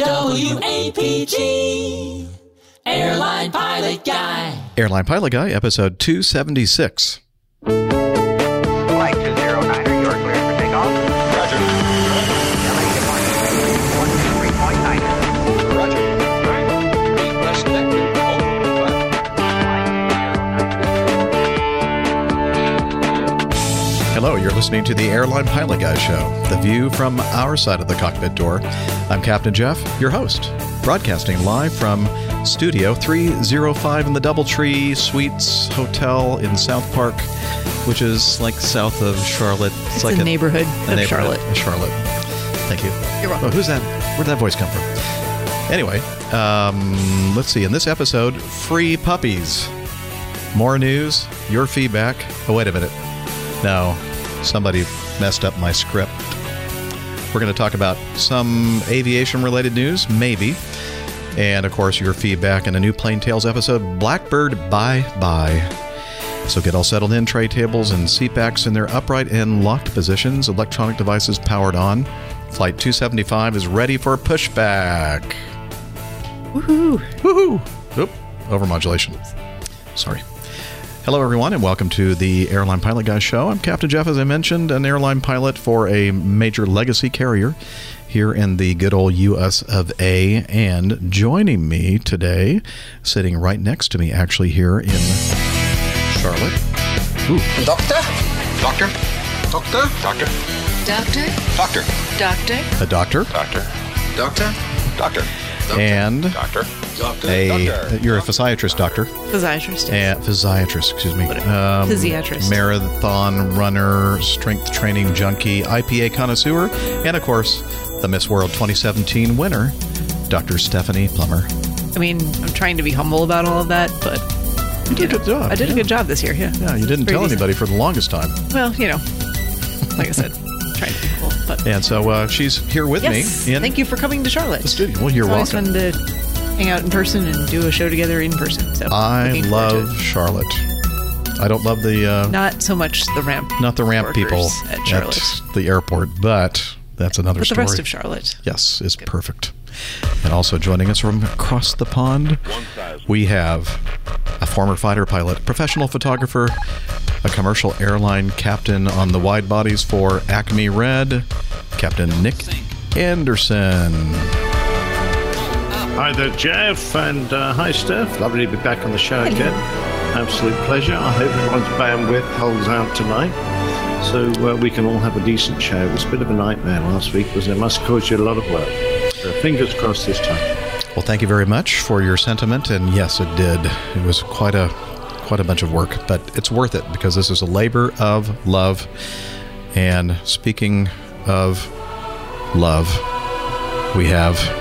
WAPG. Airline Pilot Guy. Airline Pilot Guy, episode 276. Listening to the Airline Pilot Guy Show, the view from our side of the cockpit door. I'm Captain Jeff, your host, broadcasting live from Studio 305 in the Doubletree Suites Hotel in South Park, which is like south of Charlotte. It's like a neighborhood a of neighborhood Charlotte. Charlotte. Thank you. You're welcome. Oh, who's that? Where did that voice come from? Anyway, um, let's see. In this episode, free puppies. More news, your feedback. Oh, wait a minute. No, somebody messed up my script. We're going to talk about some aviation related news, maybe. And of course, your feedback in a new Plane Tales episode Blackbird Bye Bye. So get all settled in, tray tables and seat backs in their upright and locked positions, electronic devices powered on. Flight 275 is ready for pushback. Woohoo! Woohoo! Oop, overmodulation. Sorry. Hello, everyone, and welcome to the Airline Pilot Guy Show. I'm Captain Jeff, as I mentioned, an airline pilot for a major legacy carrier here in the good old US of A. And joining me today, sitting right next to me, actually here in Charlotte. Ooh, Doctor? Doctor? Doctor? Doctor? Doctor? Doctor? Doctor? a doctor Doctor? Doctor? Doctor? And Doctor? Doctor? a you're a physiatrist doctor Physiatrist. and physiatrist excuse me um, Physiatrist. marathon runner strength training junkie ipa connoisseur and of course the miss world 2017 winner dr stephanie plummer I mean, I'm trying to be humble about all of that, but you did a good job I did yeah. a good job this year. Yeah. yeah you didn't Pretty tell decent. anybody for the longest time Well, you know, like I said, trying to be cool. But and so uh, she's here with yes, me in thank you for coming to Charlotte. the studio well you're it's always welcome fun to hang out in person and do a show together in person. So i looking forward to love charlotte i don't love the uh, not so much the ramp, not the ramp people at Charlotte, the airport but that's another but the story rest of Charlotte. Yes, is perfect. And also joining us from across the pond, we have a former fighter pilot, professional photographer, a commercial airline captain on the wide bodies for Acme Red, Captain Nick Anderson. Hi there, Jeff, and uh, hi, Steph. Lovely to be back on the show again. Absolute pleasure. I hope everyone's bandwidth holds out tonight so uh, we can all have a decent show. It was a bit of a nightmare last week, was it must cause you a lot of work. So fingers crossed this time. Well, thank you very much for your sentiment, and yes, it did. It was quite a quite a bunch of work, but it's worth it because this is a labor of love. And speaking of love, we have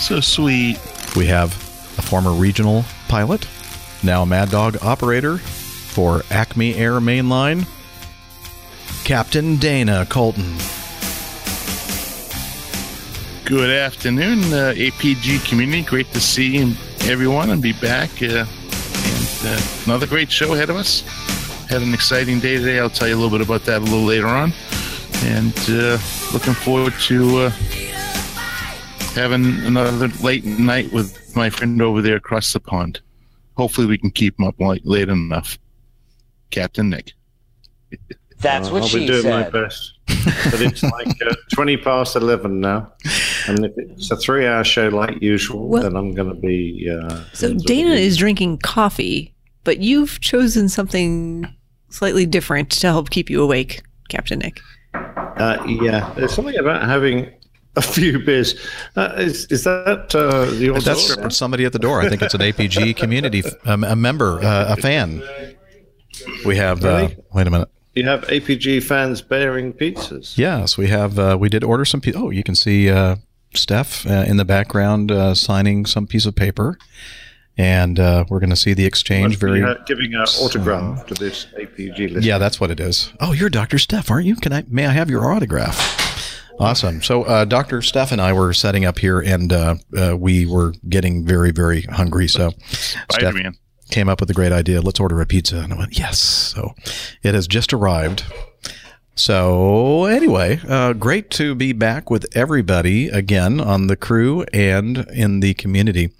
So sweet. We have a former regional pilot, now a Mad Dog operator for Acme Air Mainline, Captain Dana Colton. Good afternoon, uh, APG community. Great to see everyone and be back. Uh, and uh, another great show ahead of us. Had an exciting day today. I'll tell you a little bit about that a little later on. And uh, looking forward to uh, having another late night with my friend over there across the pond. Hopefully, we can keep him up late, late enough. Captain Nick. That's Uh, what I'll she be doing my best. But it's like uh, 20 past 11 now. And if it's a three hour show like usual, Well- then I'm going to be. Uh, So Dana is drinking coffee, but you've chosen something slightly different to help keep you awake, Captain Nick. Uh, yeah, there's something about having a few beers. Uh, is, is that uh, your That's door? somebody at the door. I think it's an APG community, um, a member, uh, a fan. We have. Uh, wait a minute. You have APG fans bearing pizzas. Yes, we have. Uh, we did order some. Pe- oh, you can see uh, Steph uh, in the background uh, signing some piece of paper, and uh, we're going to see the exchange. Very. You're giving an autograph to this APG list. Yeah, that's what it is. Oh, you're Dr. Steph, aren't you? Can I? May I have your autograph? Awesome. So, uh, Dr. Steph and I were setting up here, and uh, uh, we were getting very, very hungry. So, Steph Spider-Man. Came up with a great idea. Let's order a pizza, and I went, yes. So, it has just arrived. So, anyway, uh, great to be back with everybody again on the crew and in the community.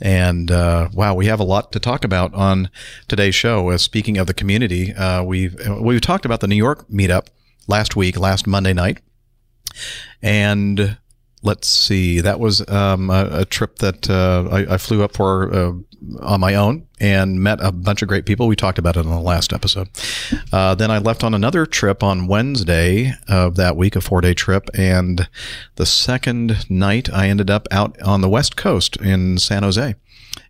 And uh, wow, we have a lot to talk about on today's show. Uh, speaking of the community, uh, we've we've talked about the New York meetup last week, last Monday night, and let's see, that was um, a, a trip that uh, I, I flew up for uh, on my own and met a bunch of great people. We talked about it in the last episode. Uh, then I left on another trip on Wednesday of that week, a four day trip. And the second night, I ended up out on the West Coast in San Jose.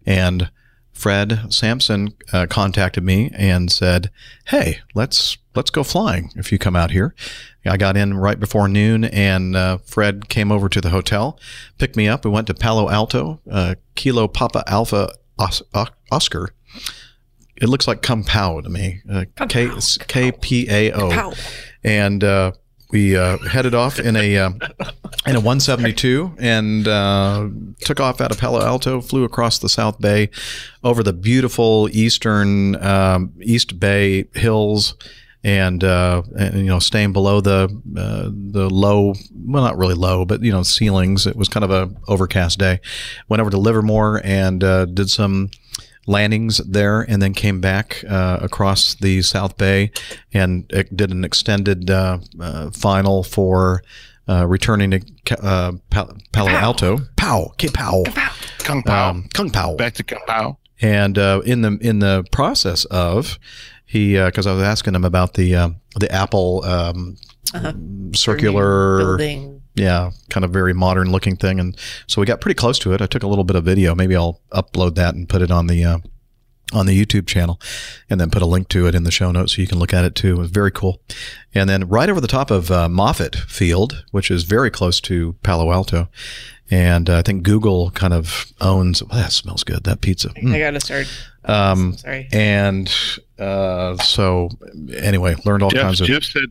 And Fred Sampson uh, contacted me and said, "Hey, let's let's go flying if you come out here." I got in right before noon, and uh, Fred came over to the hotel, picked me up. We went to Palo Alto, uh, Kilo Papa Alpha Os- Os- Oscar. It looks like Kung Pao to me. Uh, K K P A O, and uh, we uh, headed off in a uh, in a 172 and uh, took off out of Palo Alto, flew across the South Bay, over the beautiful eastern um, East Bay hills, and, uh, and you know staying below the uh, the low, well not really low, but you know ceilings. It was kind of a overcast day. Went over to Livermore and uh, did some landings there and then came back uh, across the South Bay and did an extended uh, uh, final for uh, returning to uh, Palo Alto. Pow, K Pow, Kung Pao. um, Kung Pao. Back to Kung Pao. And uh, in the in the process of he because I was asking him about the um the Apple um, circular building. yeah, kind of very modern looking thing. And so we got pretty close to it. I took a little bit of video. Maybe I'll upload that and put it on the uh, on the YouTube channel, and then put a link to it in the show notes so you can look at it too. It was very cool. And then right over the top of uh, Moffett Field, which is very close to Palo Alto, and uh, I think Google kind of owns. Well, that smells good. That pizza. Mm. I gotta start. Um, Sorry. and uh, so anyway, learned all Jeff, kinds of. Jeff said,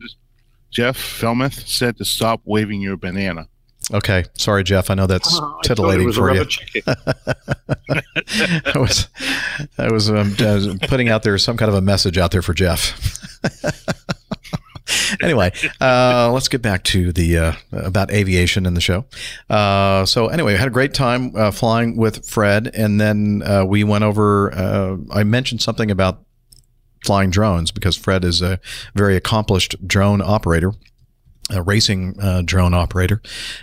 Jeff Felmuth said to stop waving your banana. Okay, sorry, Jeff. I know that's I it titillating was a for you. rubber chicken. I was, I was, um, was putting out there some kind of a message out there for Jeff. anyway, uh, let's get back to the uh, about aviation in the show. Uh, so anyway, I had a great time uh, flying with Fred, and then uh, we went over. Uh, I mentioned something about flying drones because Fred is a very accomplished drone operator a racing uh, drone operator,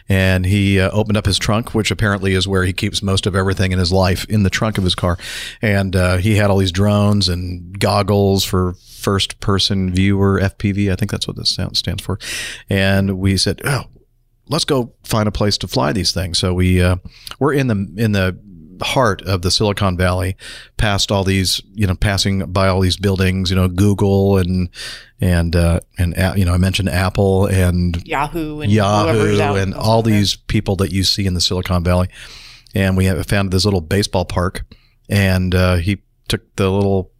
and he uh, opened up his trunk, which apparently is where he keeps most of everything in his life in the trunk of his car. And uh, he had all these drones and goggles for first person viewer FPV. I think that's what this stands for. And we said, oh, let's go find a place to fly these things. So we uh, we're in the in the heart of the Silicon Valley, past all these, you know, passing by all these buildings, you know, Google and and uh, and uh, you know, I mentioned Apple and Yahoo and Yahoo and all these people that you see in the Silicon Valley. And we have found this little baseball park, and uh, he took the little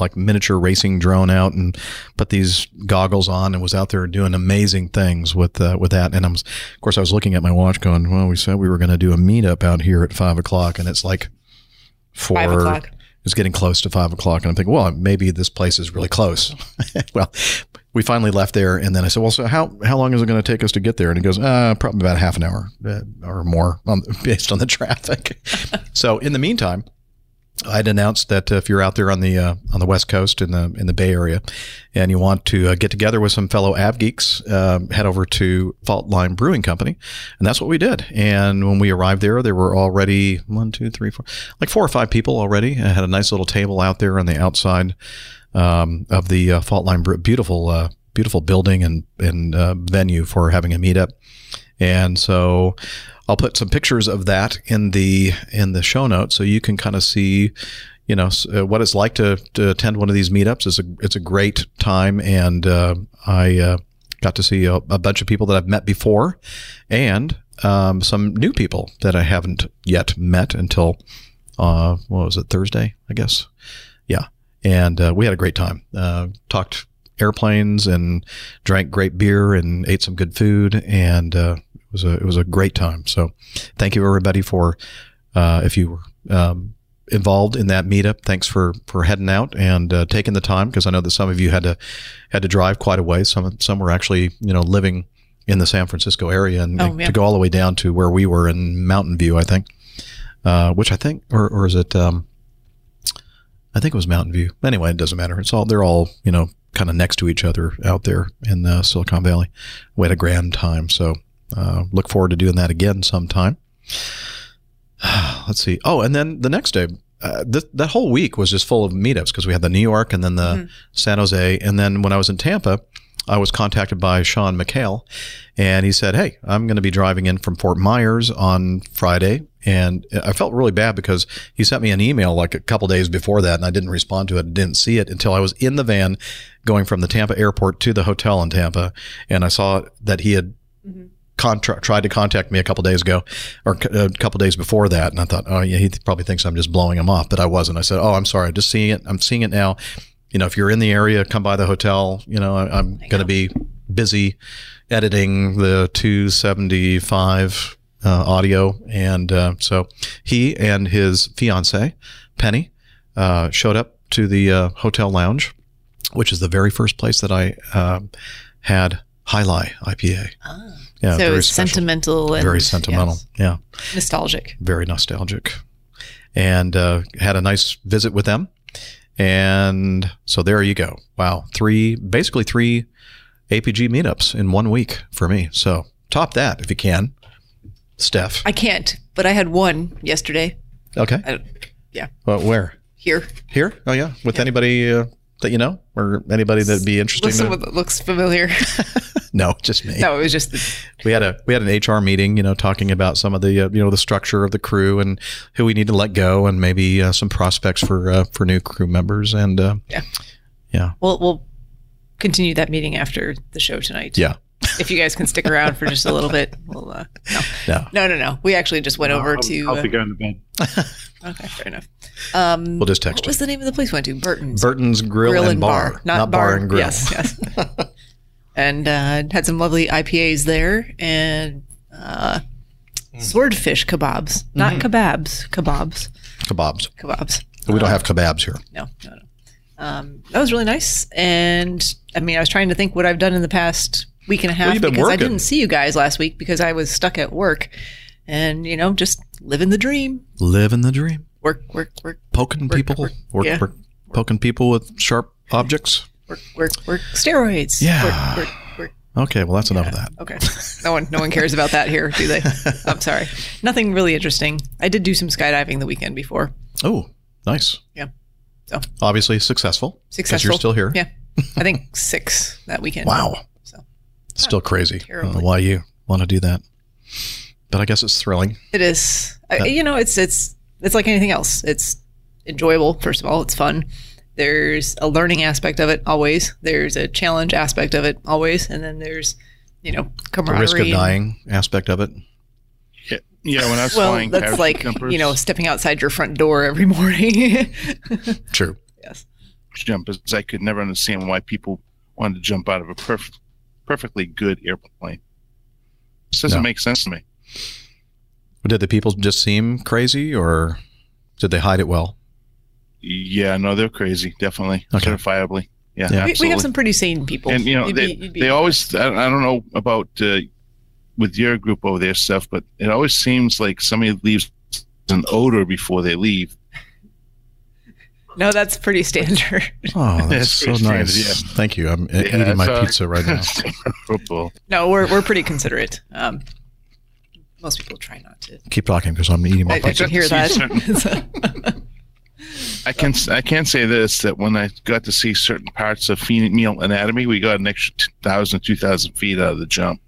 like miniature racing drone out and put these goggles on and was out there doing amazing things with uh, with that. And I'm, of course, I was looking at my watch, going, "Well, we said we were going to do a meetup out here at five o'clock, and it's like four. Five o'clock. It's getting close to five o'clock, and I'm thinking, well, maybe this place is really close. well, we finally left there, and then I said, well, so how how long is it going to take us to get there? And he goes, uh, probably about half an hour uh, or more, on, based on the traffic. so in the meantime. I'd announced that if you're out there on the uh, on the West Coast in the in the Bay Area, and you want to uh, get together with some fellow Av geeks, um, head over to Fault Line Brewing Company, and that's what we did. And when we arrived there, there were already one, two, three, four, like four or five people already. I had a nice little table out there on the outside um, of the uh, Fault Line. Beautiful, uh, beautiful building and and uh, venue for having a meetup. And so I'll put some pictures of that in the in the show notes so you can kind of see, you know, uh, what it's like to, to attend one of these meetups. It's a it's a great time, and uh, I uh, got to see a, a bunch of people that I've met before, and um, some new people that I haven't yet met until uh, what was it Thursday? I guess, yeah. And uh, we had a great time. Talked airplanes and drank great beer and ate some good food and uh, was a it was a great time. So thank you everybody for uh, if you were um, involved in that meetup. Thanks for for heading out and uh, taking the time because I know that some of you had to had to drive quite a way. Some some were actually you know living in the San Francisco area and Oh, yeah. to go all the way down to where we were in Mountain View, I think. Uh, which I think, or or is it? Um, I think it was Mountain View. Anyway, it doesn't matter. It's all they're all you know kind of next to each other out there in uh, Silicon Valley. We had a grand time, so uh, look forward to doing that again sometime. Let's see. Oh, and then the next day, uh, th- that whole week was just full of meetups because we had the New York and then the San Jose, and then when I was in Tampa. I was contacted by Sean McHale, and he said, "Hey, I'm going to be driving in from Fort Myers on Friday." And I felt really bad because he sent me an email like a couple days before that, and I didn't respond to it. Didn't see it until I was in the van going from the Tampa airport to the hotel in Tampa, and I saw that he had contra- tried to contact me a couple days ago or c- a couple days before that. And I thought, oh, yeah, he probably thinks I'm just blowing him off, but I wasn't. I said, oh, I'm sorry. I'm just seeing it. I'm seeing it now. You know, if you're in the area, come by the hotel. You know, I, I'm going to be busy editing the 275 uh, audio. And uh, so he and his fiance, Penny, uh, showed up to the uh, hotel lounge, which is the very first place that I um, had High Lie IPA. Yeah, so very it's special. sentimental and Very sentimental. yes, Yeah, nostalgic. very nostalgic. And uh, had a nice visit with them. And so there you go. Wow. Three, basically three APG meetups in one week for me. So top that if you can. Steph. I can't, but I had one yesterday. Okay. Yeah, Well, where? here. Here? Oh, yeah. With anybody uh, that you know or anybody that'd be interesting? With to- someone that looks familiar. no, just me. no, it was just the, we had a we had an HR meeting, you know, talking about some of the uh, you know the structure of the crew and who we need to let go, and maybe uh, some prospects for uh, for new crew members. And uh, Yeah. yeah, we'll we'll continue that meeting after the show tonight. yeah, If you guys can stick around for just a little bit, we'll. Uh, no, no, no, no, no. We actually just went over I'll, to. I'll uh, be going to bed. okay, fair enough. Um, we'll just text what you. was the name of the place we went to? Burton's. Burton's Grill, and, bar, not, bar, and grill. Yes, yes. and uh, had some lovely IPAs there and uh, Mm. swordfish kebabs, not Mm-hmm. kebabs, kebabs, Kebabs. kebabs. We don't have kebabs here. No, no, no. Um, that was really nice. And I mean, I was trying to think what I've done in the past week and a half been because I didn't see you guys last week because I was stuck at work and, you know, just living the dream. Living the dream, Work, work, work, poking people, work, work, yeah. work, poking people with sharp objects. work, work, work. Steroids. Yeah. Work, work, work. Okay, well that's enough of that. Okay. No one, no one cares about that here, do they? I'm sorry. Nothing really interesting. I did do some skydiving the weekend before. Oh, nice. Yeah. So Obviously successful. successful. You're still here. Yeah. I think six that weekend. Wow. So Still crazy. I don't know why you want to do that, but I guess it's thrilling. it is. I, you know, it's it's it's like anything else. It's enjoyable. First of all, it's fun. There's a learning aspect of it always. There's a challenge aspect of it always, and then there's you know The camaraderie. risk of dying aspect of it. Yeah, yeah. When I was Well, flying that's like jumpers, you know stepping outside your front door every morning. True. yes. jumpers, I could never understand why people wanted to jump out of a perfect, perfectly good airplane. This doesn't No. make sense to me. Did the people just seem crazy, or did they hide it well? Yeah, no, they're crazy. Definitely, Okay. certifiably. Yeah, Yeah. We, we have some pretty sane people. and you know You'd they, be- be- they always I, I don't know about uh, with your group over there stuff but it always seems like somebody leaves an odor before they leave no, that's pretty standard. Oh, that's That's so pretty nice. standard, Thank you. I'm Yeah, eating my so- pizza right now. Football. no, we're we're pretty considerate. Um, most people try not to. Keep talking because I'm eating my I, I pizza. can hear that. I can I can say this that when I got to see certain parts of female anatomy, we got an extra 2,000, 2,000 feet out of the jump.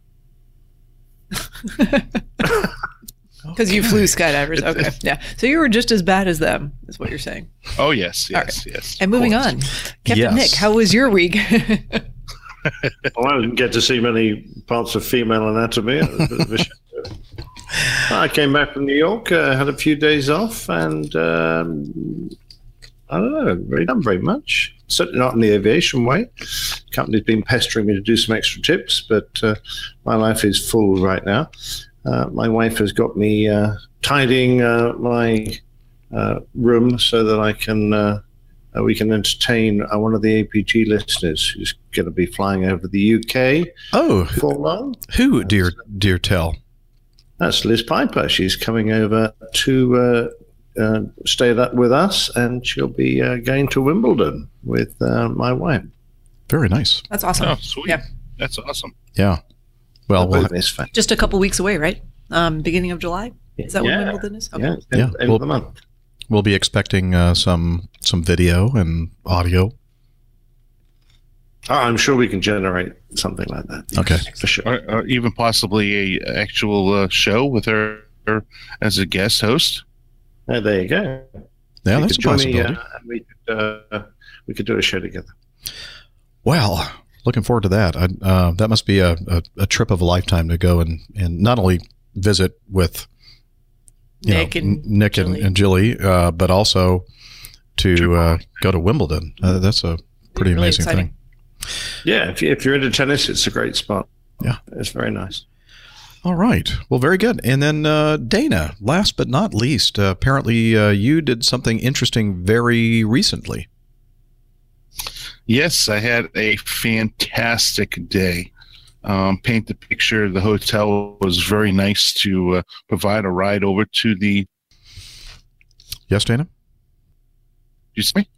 Because you flew skydivers. Okay. Yeah. So you were just as bad as them, is what you're saying. Oh yes, All yes, yes. And moving course. on. Captain Yes. Nick, how was your week? Well, I didn't get to see many parts of female anatomy. It was a bit of a shame. I came back from New York, uh, had a few days off, and um, I don't know, really done very much. Certainly not in the aviation way. company's been pestering me to do some extra tips, but uh, my life is full right now. Uh, my wife has got me uh, tidying uh, my uh, room so that I can uh, uh, we can entertain uh, one of the APG listeners who's going to be flying over the UK Oh, for long. who, dear, dear tell? That's Liz Piper. She's coming over to uh, uh, stay that with us, and she'll be uh, going to Wimbledon with uh, my wife. Very nice. That's awesome. Oh, sweet. Yeah. That's awesome. Yeah. Well, we'll Both Miss Fan- Just a couple weeks away, right? Um, beginning of July. Is that Yeah. when Wimbledon is? Okay. Yeah, end, Yeah, end well- of the month. we'll be expecting uh, some some video and audio. Oh, I'm sure we can generate something like that. Okay. for sure. Or, or even possibly a actual uh, show with her, her as a guest host. Oh, there you go. Yeah, You that's a could join me, possibility. uh, we could uh, we could do a show together. Well, looking forward to that. I, uh, that must be a, a, a trip of a lifetime to go and, and not only visit with you Nick know, and N- Nick and, Jilly. and Jilly, uh, but also to uh, go to Wimbledon. Uh, that's a pretty Really amazing exciting. thing. Yeah, if, you, if you're into tennis, it's a great spot. Yeah. it's very nice. All right. Well, very good. And then uh, Dana, last but not least, uh, apparently uh, you did something interesting very recently. Yes, I had a fantastic day. Um, paint the picture. The hotel was very nice to uh, provide a ride over to the. Yes, Dana? You see me?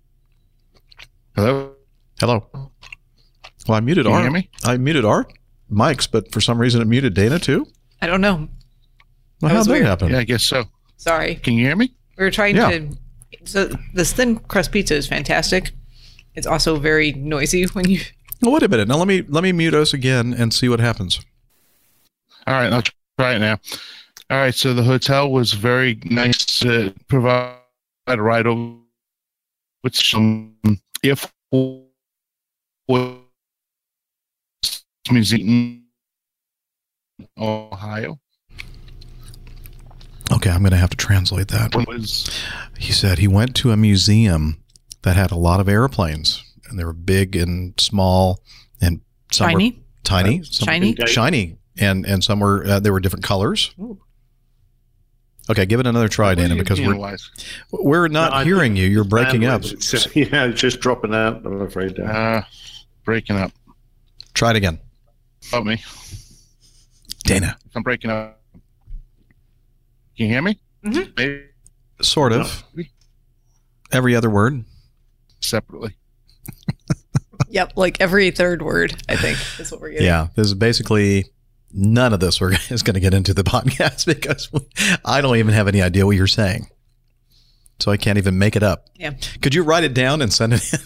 Hello. Hello. Well, I muted Can you our hear me? I muted our mics, but for some reason it muted Dana too. I don't know. Well, That how'd was that weird. happen? Yeah, I guess so. Sorry. Can you hear me? We were trying Yeah. to. So this thin crust pizza is fantastic. It's also very noisy when you. Well, wait a minute. Now let me let me mute us again and see what happens. All right, I'll try it now. All right, so the hotel was very nice to provide a ride over with some Air Force Museum, Ohio. Okay, I'm going to have to translate that. Was He said he went to a museum that had a lot of airplanes, and they were big and small, and some Shiny? were tiny, some Shiny? shiny, and and some were uh, there were different colors. Ooh. Okay, give it another try, Dana, because we're Wise. we're not No, hearing you. You're breaking up. Bandwidth. It's, yeah, it's just dropping out. I'm afraid. Uh, Uh, breaking up. Try it again, Help me. Dana. I'm breaking up. Can you hear me? Mhm. Sort of. Every other word. Separately. Yep, like every third word, I think, is what we're getting. Yeah, there's basically none of this we're, is going to get into the podcast because we, I don't even have any idea what you're saying. So I can't even make it up. Yeah. Could you write it down and send it in?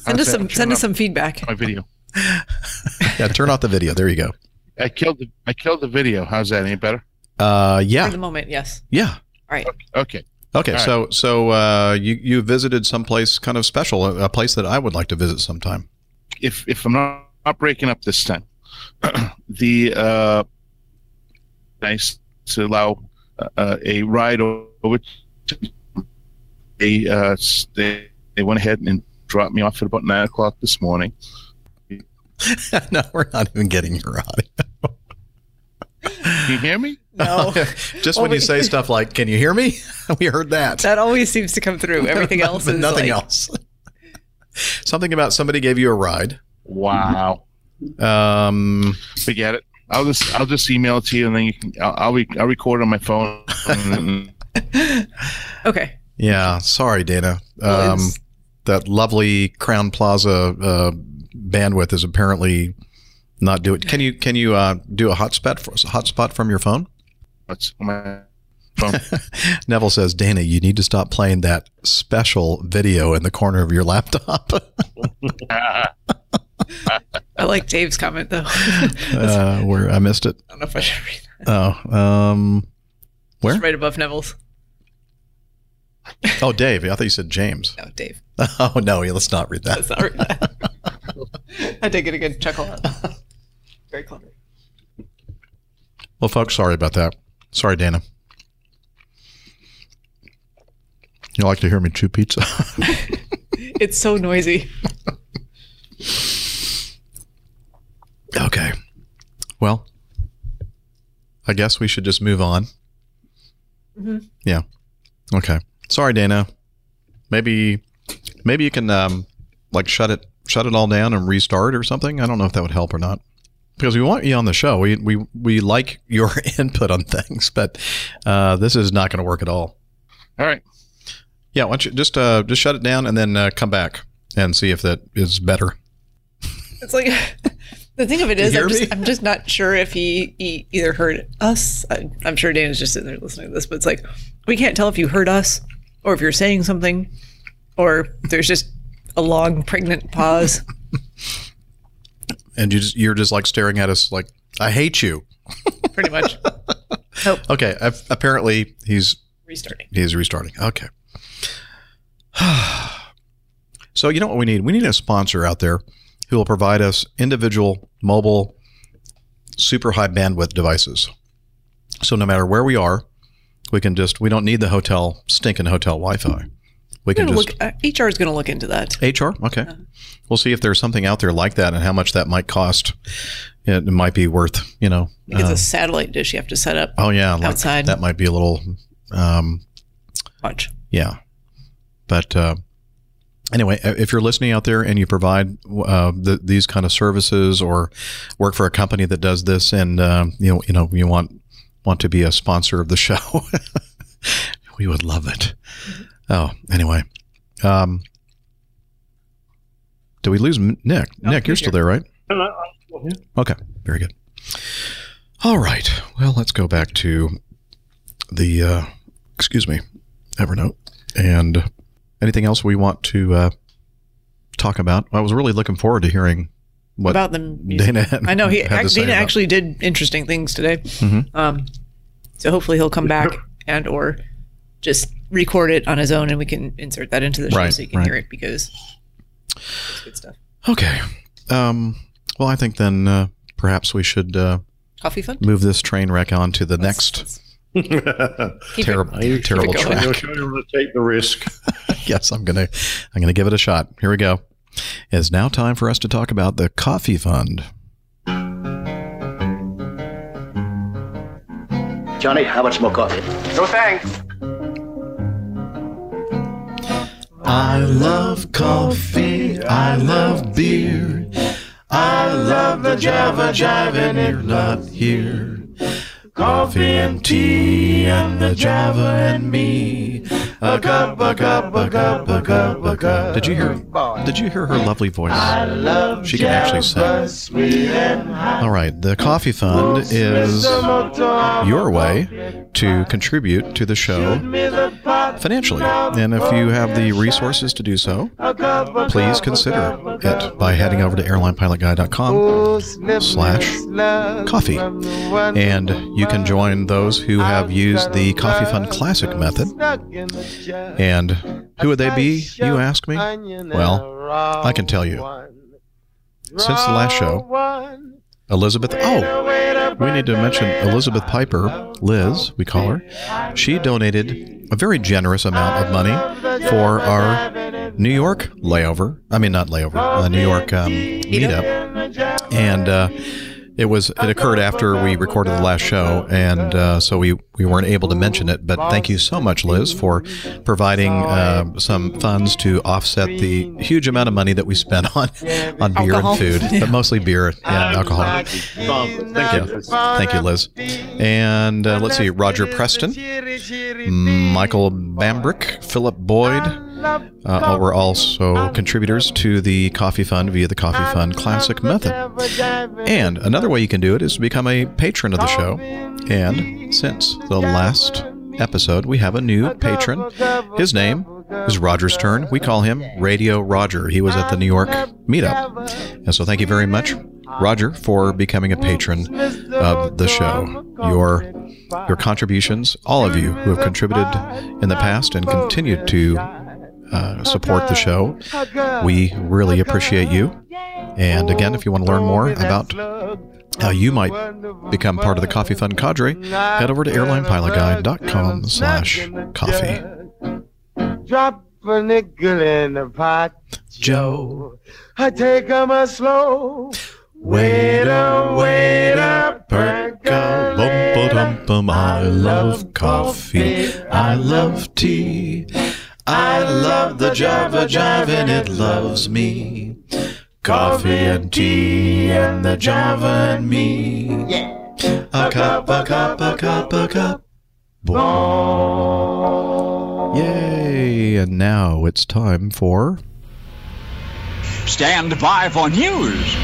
Send us some send us some feedback. My video. yeah, turn off the video. There you go. I killed the I killed the video. How's that? Any better? Uh, yeah. For the moment, yes. yeah. All right. Okay. Okay, All right. so so uh, you you visited someplace kind of special, a, a place that I would like to visit sometime. If if I'm not, not breaking up this time, the uh, nice to allow uh, a ride over. To, they uh, they they went ahead and dropped me off at about nine o'clock this morning. no, we're not even getting your audio. Can you hear me? No. Just Well, when you we- say stuff like, "Can you hear me?" we heard that. that always seems to come through. Everything else But is nothing like, else. Something about somebody gave you a ride. Wow. Um, Forget it. I'll just I'll just email it to you, and then you can I'll I'll, re- I'll record on my phone. Okay. yeah, sorry, Dana. Um, that lovely Crowne Plaza uh, bandwidth is apparently not doing. Can you can you uh, do a hotspot for, hotspot from your phone? What's on my phone? Neville says, Dana, you need to stop playing that special video in the corner of your laptop. I like Dave's comment though. Uh, where I missed it. I don't know if I should read that. Oh, um, where? It's right above Neville's. Oh, Dave. I thought you said James. No, Dave. Oh no, yeah, let's not read that. Let's not read that. I did get a good chuckle out. of that. Very clever. Well, folks, sorry about that. Sorry, Dana. You like to hear me chew pizza? It's so noisy. okay. Well, I guess we should just move on. Mhm. Yeah. Okay. Sorry, Dana. Maybe maybe you can um, like shut it shut it all down and restart or something. I don't know if that would help or not. Because we want you on the show. We we, we like your input on things, but uh, this is not going to work at all. All right. Yeah, why don't you just uh, just shut it down and then uh, come back and see if that is better. It's like the thing of it You is, hear I'm just. I'm just not sure if he, he either heard us. I, I'm sure Dan is just sitting there listening to this, but it's like we can't tell if you heard us or if you're saying something or there's just a long pregnant pause. And you just you're just like staring at us like I hate you. pretty much Okay, I've, apparently he's restarting. He's restarting. Okay. so you know what we need? We need a sponsor out there who will provide us individual mobile super high bandwidth devices. So no matter where we are, we can just we don't need the hotel stinking hotel Wi-Fi. We can just look, uh, HR is going to look into that. HR. Okay, we'll see if there's something out there like that and how much that might cost. It might be worth you know. It's uh, a satellite dish you have to set up. oh yeah, like outside. that might be a little. Um, Much. Yeah. But uh, anyway, if you're listening out there and you provide uh, the, these kind of services or work for a company that does this, and uh, you know, you know, you want want to be a sponsor of the show, we would love it. Oh, anyway, um, did we lose M- Nick? Nick, you're he's still here. there, right? Okay, very good. All right. Well, let's go back to the, uh, excuse me, Evernote. And anything else we want to uh, talk about? I was really looking forward to hearing what about the music. Dana had- I know he had to say Dana about- actually did interesting things today. Mhm. Um, so hopefully he'll come back and or just record it on his own, and we can insert that into the show Right, so you can right. hear it because it's good stuff. Okay. Um, well, I think then uh, perhaps we should uh, Coffee fund. move this train wreck on to the next Keep terrible, it, keep terrible track. You're sure you want to take the risk. yes, I'm gonna I'm gonna give it a shot. Here we go. It's now time for us to talk about the coffee fund. Johnny, how much more coffee? No thanks. I love coffee. I love beer. I love the Java Jive, and you're not here. Coffee and tea, and the Java and me. Did you hear? Did you hear her lovely voice? She can actually sing. All right, the coffee fund is your way to contribute to the show financially. And if you have the resources to do so, please consider it by heading over to airlinepilotguy.com slash coffee. And you can join those who have used the Coffee Fund Classic method. And who would they be, you ask me? Well, I can tell you. Since the last show, Elizabeth, oh, we need to mention Elizabeth Piper, Liz, we call her. She donated a very generous amount of money for our New York layover. I mean, not layover, uh, New York um, meetup. And uh, it was it occurred after we recorded the last show, and uh, so we, we weren't able to mention it. But thank you so much, Liz, for providing uh, some funds to offset the huge amount of money that we spent on on beer Alcohol. and food, but mostly beer and alcohol. Thank you. Thank you, Liz. And uh, let's see, Roger Preston, Michael Bambrick, Philip Boyd uh, were also contributors to the Coffee Fund via the Coffee Fund Classic method. And another way you can do it is to become a patron of the show. And since the last episode, we have a new patron. His name is Roger's turn. We call him Radio Roger. He was at the New York meetup. And so thank you very much, Roger, for becoming a patron of the show. Your your contributions, all of you who have contributed in the past and continue to uh, support the show, we really appreciate you. And again, if you want to learn more about how you might become part of the Coffee Fund cadre, head over to airlinepilotguy.com slash coffee. Drop a nickel in the pot, Joe, I take 'em a slow. Wait waiter, waiter, percolate. keep 'em. I love coffee. I love tea. I love the Java Jive and it loves me. Coffee and tea and the Java and me. A cup, a cup, a cup, a cup. Yay! And now it's time for. Stand by for news.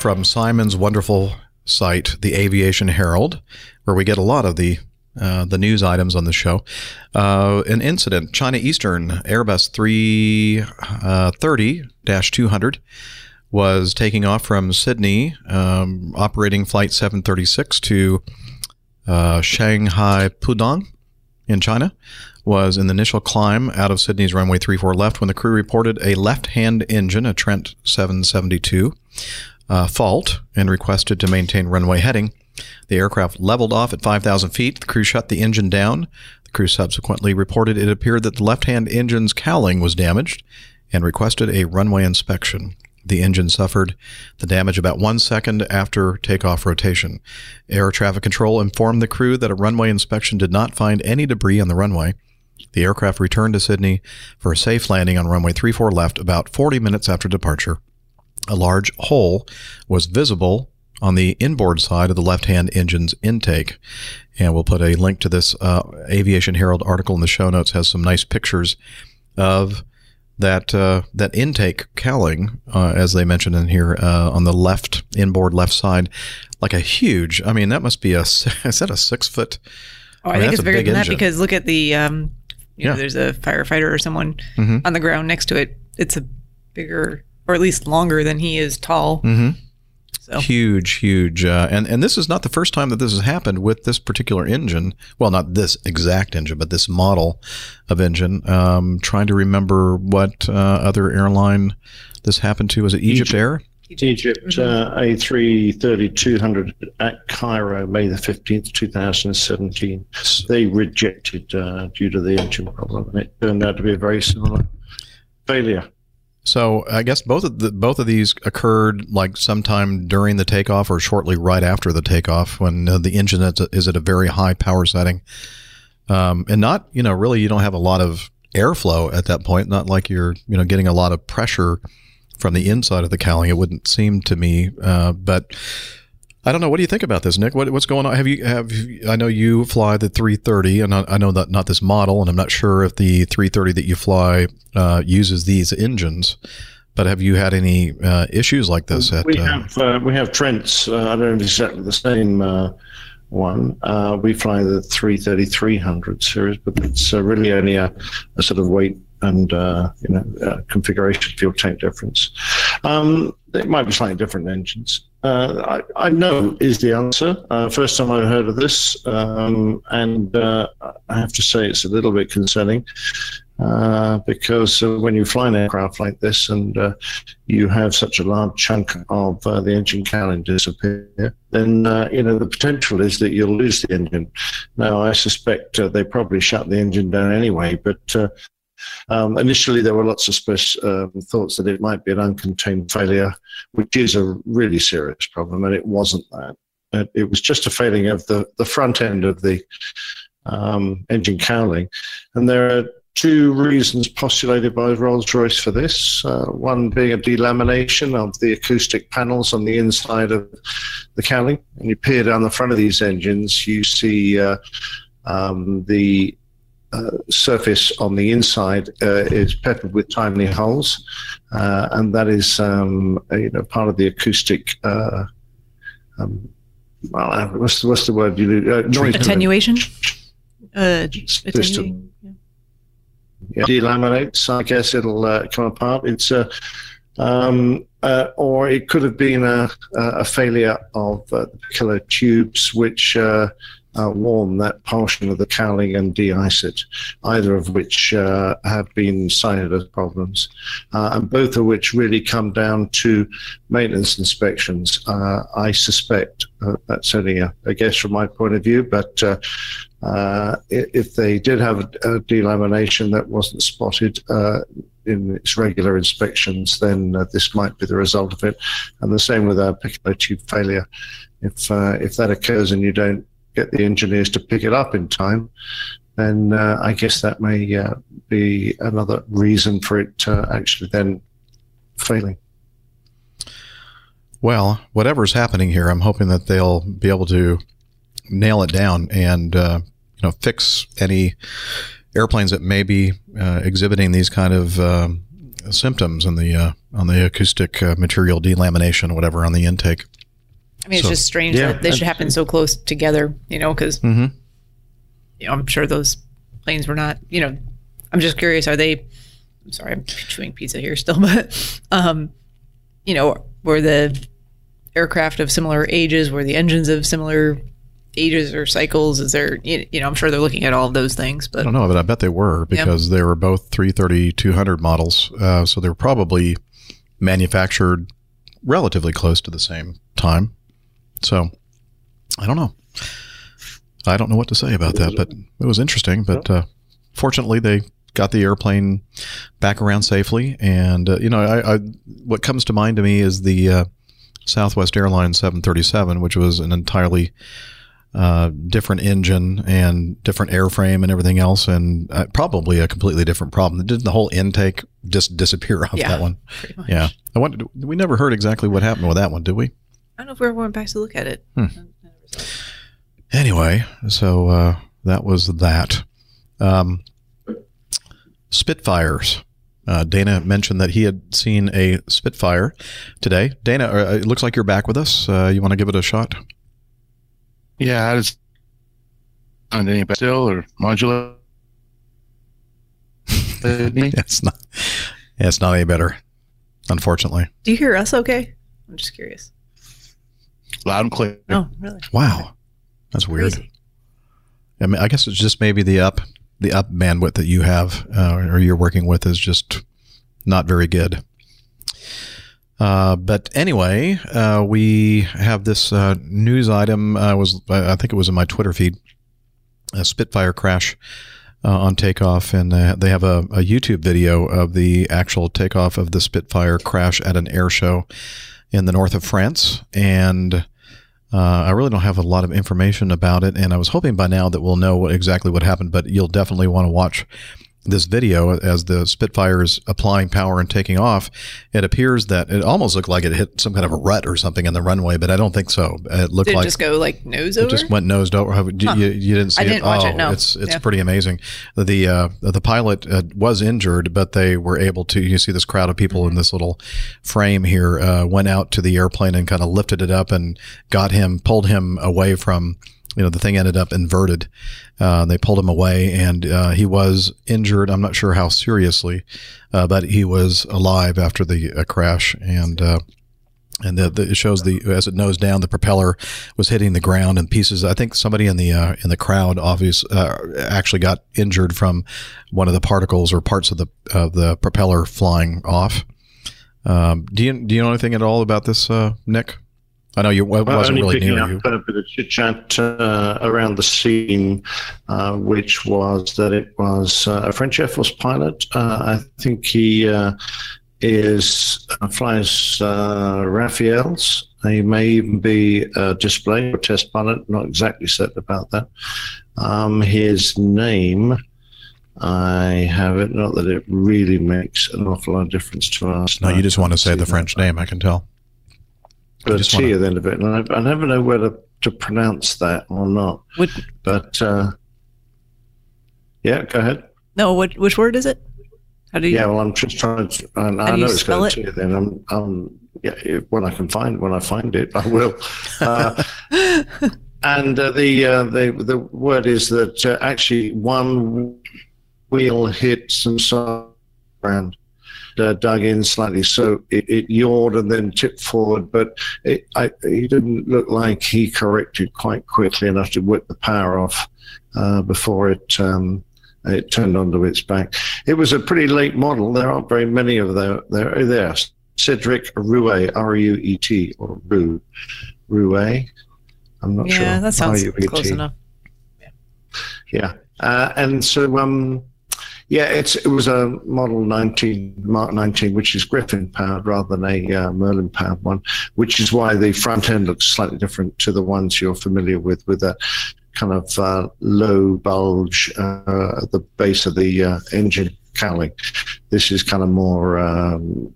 From Simon's wonderful site, the Aviation Herald, where we get a lot of the uh, the news items on the show. Uh, an incident: China Eastern Airbus 330-200 was taking off from Sydney, um, operating flight 736 to uh, Shanghai Pudong in China. Was in the initial climb out of Sydney's runway 34 left when the crew reported a left-hand engine, a Trent 772, uh, fault and requested to maintain runway heading. The aircraft leveled off at 5,000 feet. The crew shut the engine down. The crew subsequently reported it appeared that the left hand engine's cowling was damaged and requested a runway inspection. The engine suffered the damage about one second after takeoff rotation. Air traffic control informed the crew that a runway inspection did not find any debris on the runway. The aircraft returned to Sydney for a safe landing on runway 34 left about 40 minutes after departure a large hole was visible on the inboard side of the left hand engine's intake. And we'll put a link to this uh, Aviation Herald article in the show notes, has some nice pictures of that uh, that intake cowling, uh, as they mentioned in here, uh, on the left inboard left side, like a huge. I mean, that must be a is that a six foot? Oh, I, I mean, think it's bigger than engine. that because look at the um, you yeah. know, there's a firefighter or someone mm-hmm. on the ground next to it. It's a bigger or at least longer than he is tall. Mm-hmm. So. Huge, huge, uh, and and this is not the first time that this has happened with this particular engine. Well, not this exact engine, but this model of engine. Um, trying to remember what uh, other airline this happened to. Was it Egypt, Egypt. Air? Egypt mm-hmm. uh, A330-200 at Cairo, May the 15th, 2017. They rejected uh, due to the engine problem, and it turned out to be a very similar failure. So I guess both of the, both of these occurred like sometime during the takeoff or shortly right after the takeoff when uh, the engine is at a very high power setting, um, and not you know really you don't have a lot of airflow at that point. Not like you're you know getting a lot of pressure from the inside of the cowling. It wouldn't seem to me, uh, but I don't know. What do you think about this, Nick? What, what's going on? Have you have? I know you fly the 330, and I, I, know that not this model, and I'm not sure if the 330 that you fly uh, uses these engines. But have you had any uh, issues like this? At, we uh, have uh, we have Trents. Uh, I don't know if exactly the same uh, one. we fly the 330 300 series, but it's really only a, a sort of weight and uh, you know uh, configuration fuel tank difference. Um, it might be slightly different engines. Uh, I, I, know is the answer. Uh, first time I heard of this, um, and uh, I have to say it's a little bit concerning uh, because when you fly an aircraft like this and you have such a large chunk of the engine cowling disappear, then you know the potential is that you'll lose the engine. Now I suspect they probably shut the engine down anyway, but um, initially, there were lots of um, thoughts that it might be an uncontained failure, which is a really serious problem, and it wasn't that. It, it was just a failing of the, the front end of the um, engine cowling. And there are two reasons postulated by Rolls Royce for this. Uh, one being a delamination of the acoustic panels on the inside of the cowling. And you peer down the front of these engines, you see uh, um, the uh, surface on the inside uh, is peppered with tiny holes, uh, and that is um, you know part of the acoustic. Uh, um, well, uh, what's the, what's the word you do? noise attenuation. attenuating. Yeah. yeah. delaminates. I guess it'll come apart. It's a um, uh, or it could have been a, a failure of uh, the piccolo tubes, which uh, uh, warm that portion of the cowling and de-ice it, either of which uh, have been cited as problems, uh, and both of which really come down to maintenance inspections. Uh, I suspect uh, that's only a, a, guess from my point of view, but uh, if they did have a, a, delamination that wasn't spotted in its regular inspections, then this might be the result of it. And the same with our piccolo tube failure. If if that occurs and you don't get the engineers to pick it up in time, then uh, I guess that may uh, be another reason for it uh, actually then failing. Well, whatever's happening here, I'm hoping that they'll be able to nail it down and uh, you know fix any airplanes that may be uh, exhibiting these kind of um, symptoms on the on the acoustic material delamination, whatever, on the intake. I mean, it's just strange yeah, that they should happen so close together, you know, because mm-hmm. you know, I'm sure those planes were not, you know, I'm just curious, are they, I'm sorry, I'm chewing pizza here still, but, um, you know, were the aircraft of similar ages, were the engines of similar ages or cycles? Is there, you know, I'm sure they're looking at all of those things, but I don't know, but I bet they were because they were both 330 200 models. Uh, so they were probably manufactured relatively close to the same time. So I don't know. I don't know what to say about that, but it was interesting. But uh, fortunately, they got the airplane back around safely. And uh, you know, I, I, what comes to mind to me is the uh, Southwest Airlines 737, which was an entirely uh, different engine and different airframe and everything else, and uh, probably a completely different problem. Didn't the whole intake just disappear off yeah, that one? Yeah, I wanted, we never heard exactly what happened with that one, did we? I don't know if we ever went back to look at it. Hmm. Anyway, so uh, that was that. Um, Spitfires. Uh, Dana mentioned that he had seen a Spitfire today. Dana, uh, it looks like you're back with us. Uh, you want to give it a shot? Yeah, I just on any still or modular. it's not. Yeah, it's not any better, unfortunately. Do you hear us? Okay, I'm just curious. Loud and clear. Oh, really? Wow, that's weird. Crazy. I mean, I guess it's just maybe the up the up bandwidth that you have uh, or you're working with is just not very good. Uh, but anyway, uh, we have this uh, news item. I was I think it was in my Twitter feed, a Spitfire crash uh, on takeoff, and they have a, a, YouTube video of the actual takeoff of the Spitfire crash at an air show in the north of France, and uh, I really don't have a lot of information about it, and I was hoping by now that we'll know what, exactly what happened. But you'll definitely want to watch this video as the Spitfire is applying power and taking off, it appears that it almost looked like it hit some kind of a rut or something in the runway, but I don't think so. It looked Did it like just go like nose over. It just went nose over. Huh. You, you, didn't see I didn't it? Watch oh, it, no. it's it's yeah. pretty amazing. The uh, the pilot uh, was injured, but they were able to. You see this crowd of people mm-hmm. in this little frame here uh, went out to the airplane and kind of lifted it up and got him, pulled him away from you know, the thing ended up inverted. Uh, they pulled him away, and uh, he was injured. I'm not sure how seriously, uh, but he was alive after the uh, crash. And uh, and the, the, it shows the as it nosed down, the propeller was hitting the ground and pieces. I think somebody in the uh, in the crowd, obvious, actually got injured from one of the particles or parts of the of the propeller flying off. Um, do you do you know anything at all about this, Nick? I know you well, wasn't only really picking near up a bit of chit chat uh, around the scene, uh, which was that it was uh, a French Air Force pilot. Uh, I think he uh, is uh, flies Rafales. He may even be a display or test pilot. Not exactly certain about that. Um, his name. I have it. Not that it really makes an awful lot of difference to us. No, you just want to say the French name. I can tell a T wanna... at the end of it, and I, I, never know whether to pronounce that or not. What? But uh, yeah, go ahead. No, what? Which word is it? How do you? Yeah, well, I'm just trying to. I, I know it's got a T. Then I'm, I'm. Yeah, when I can find when I find it, I will. Uh, and uh, the uh, the the word is that uh, actually one wheel hit some ground uh, dug in slightly, so it, it yawed and then tipped forward. But it, I, he didn't look like he corrected quite quickly enough to whip the power off uh, before it um, it turned onto its back. It was a pretty late model. There aren't very many of them. There, there. Cedric Rouet, R U E T, or Rue, Rouet. I'm not yeah, sure. Yeah, that sounds R-U-E-T. close enough. Yeah, uh, and so um, yeah, it's it was a Model 19 Mark 19, which is Griffon powered rather than a uh, Merlin powered one, which is why the front end looks slightly different to the ones you're familiar with, with a kind of uh, low bulge uh, at the base of the uh, engine cowling. This is kind of more um,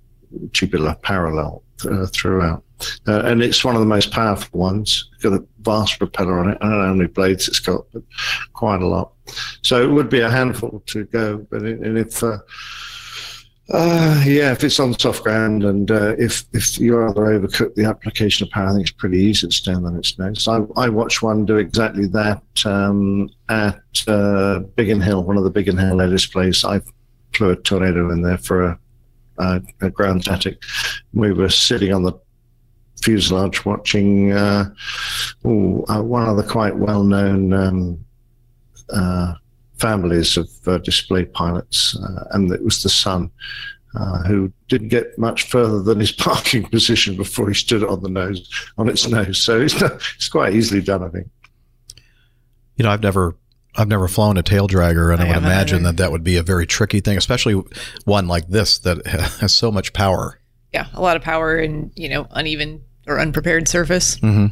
tubular parallel uh, throughout. Uh, and it's one of the most powerful ones. It's got a vast propeller on it. I don't know how many blades it's got, but quite a lot. So it would be a handful to go. But it, and if uh, uh, yeah, if it's on soft ground and uh, if if you rather overcook the application of power, I think it's pretty easy to stand on its nose. I, I watched one do exactly that um, at uh, Biggin Hill, one of the Biggin Hill displays. I flew a tornado in there for a, a ground static. We were sitting on the fuselage watching uh, ooh, uh, one of the quite well-known um, uh, families of uh, display pilots, uh, and it was the son. Uh, who didn't get much further than his parking position before he stood on the nose on its nose. So it's, not, it's quite easily done, I think. You know, I've never I've never flown a tail dragger, and I, I would imagine either. that that would be a very tricky thing, especially one like this that has so much power. Yeah, a lot of power and you know uneven or unprepared surface. hmm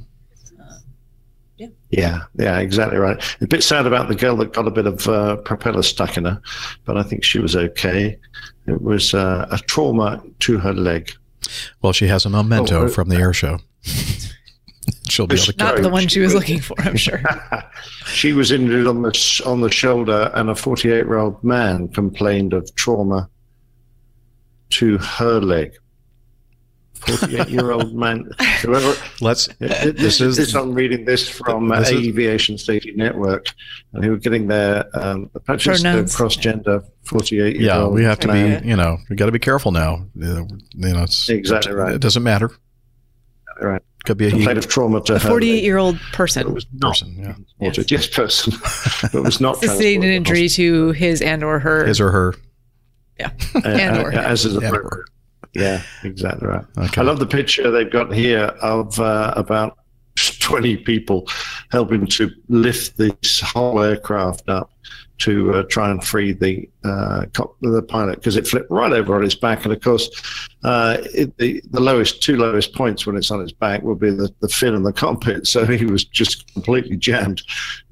Yeah, yeah, exactly right. A bit sad about the girl that got a bit of uh, propeller stuck in her, but I think she was okay. It was uh, a trauma to her leg. Well, she has a memento Oh, uh, from the air show. She'll be able to. Not the one she was looking for, I'm sure. she was injured on the sh- on the shoulder, and a 48 year old man complained of trauma to her leg. 48 year old man. Whoever, Let's. this, This is- this I'm reading this from uh, This is- Aviation Safety Network, and who were getting their um, apparently the cross gender 48 year old. Yeah, we have to Yeah. be. You know, we got to be careful now. You know, it's Exactly right. It doesn't matter. Right. Could be a he complained of trauma to A her 48 leg. year old person. It person was not person. Yeah, transported. Yes, person. but it was not sustained an injury to his and or her. his or her. yeah. Uh, and or, uh, yeah. as is And appropriate. Yeah, exactly right. Okay. I love the picture they've got here of uh, about 20 people helping to lift this whole aircraft up to uh, try and free the uh, cop- the pilot because it flipped right over on its back. And of course, uh, it, the, the lowest two lowest points when it's on its back will be the, the fin and the cockpit. So he was just completely jammed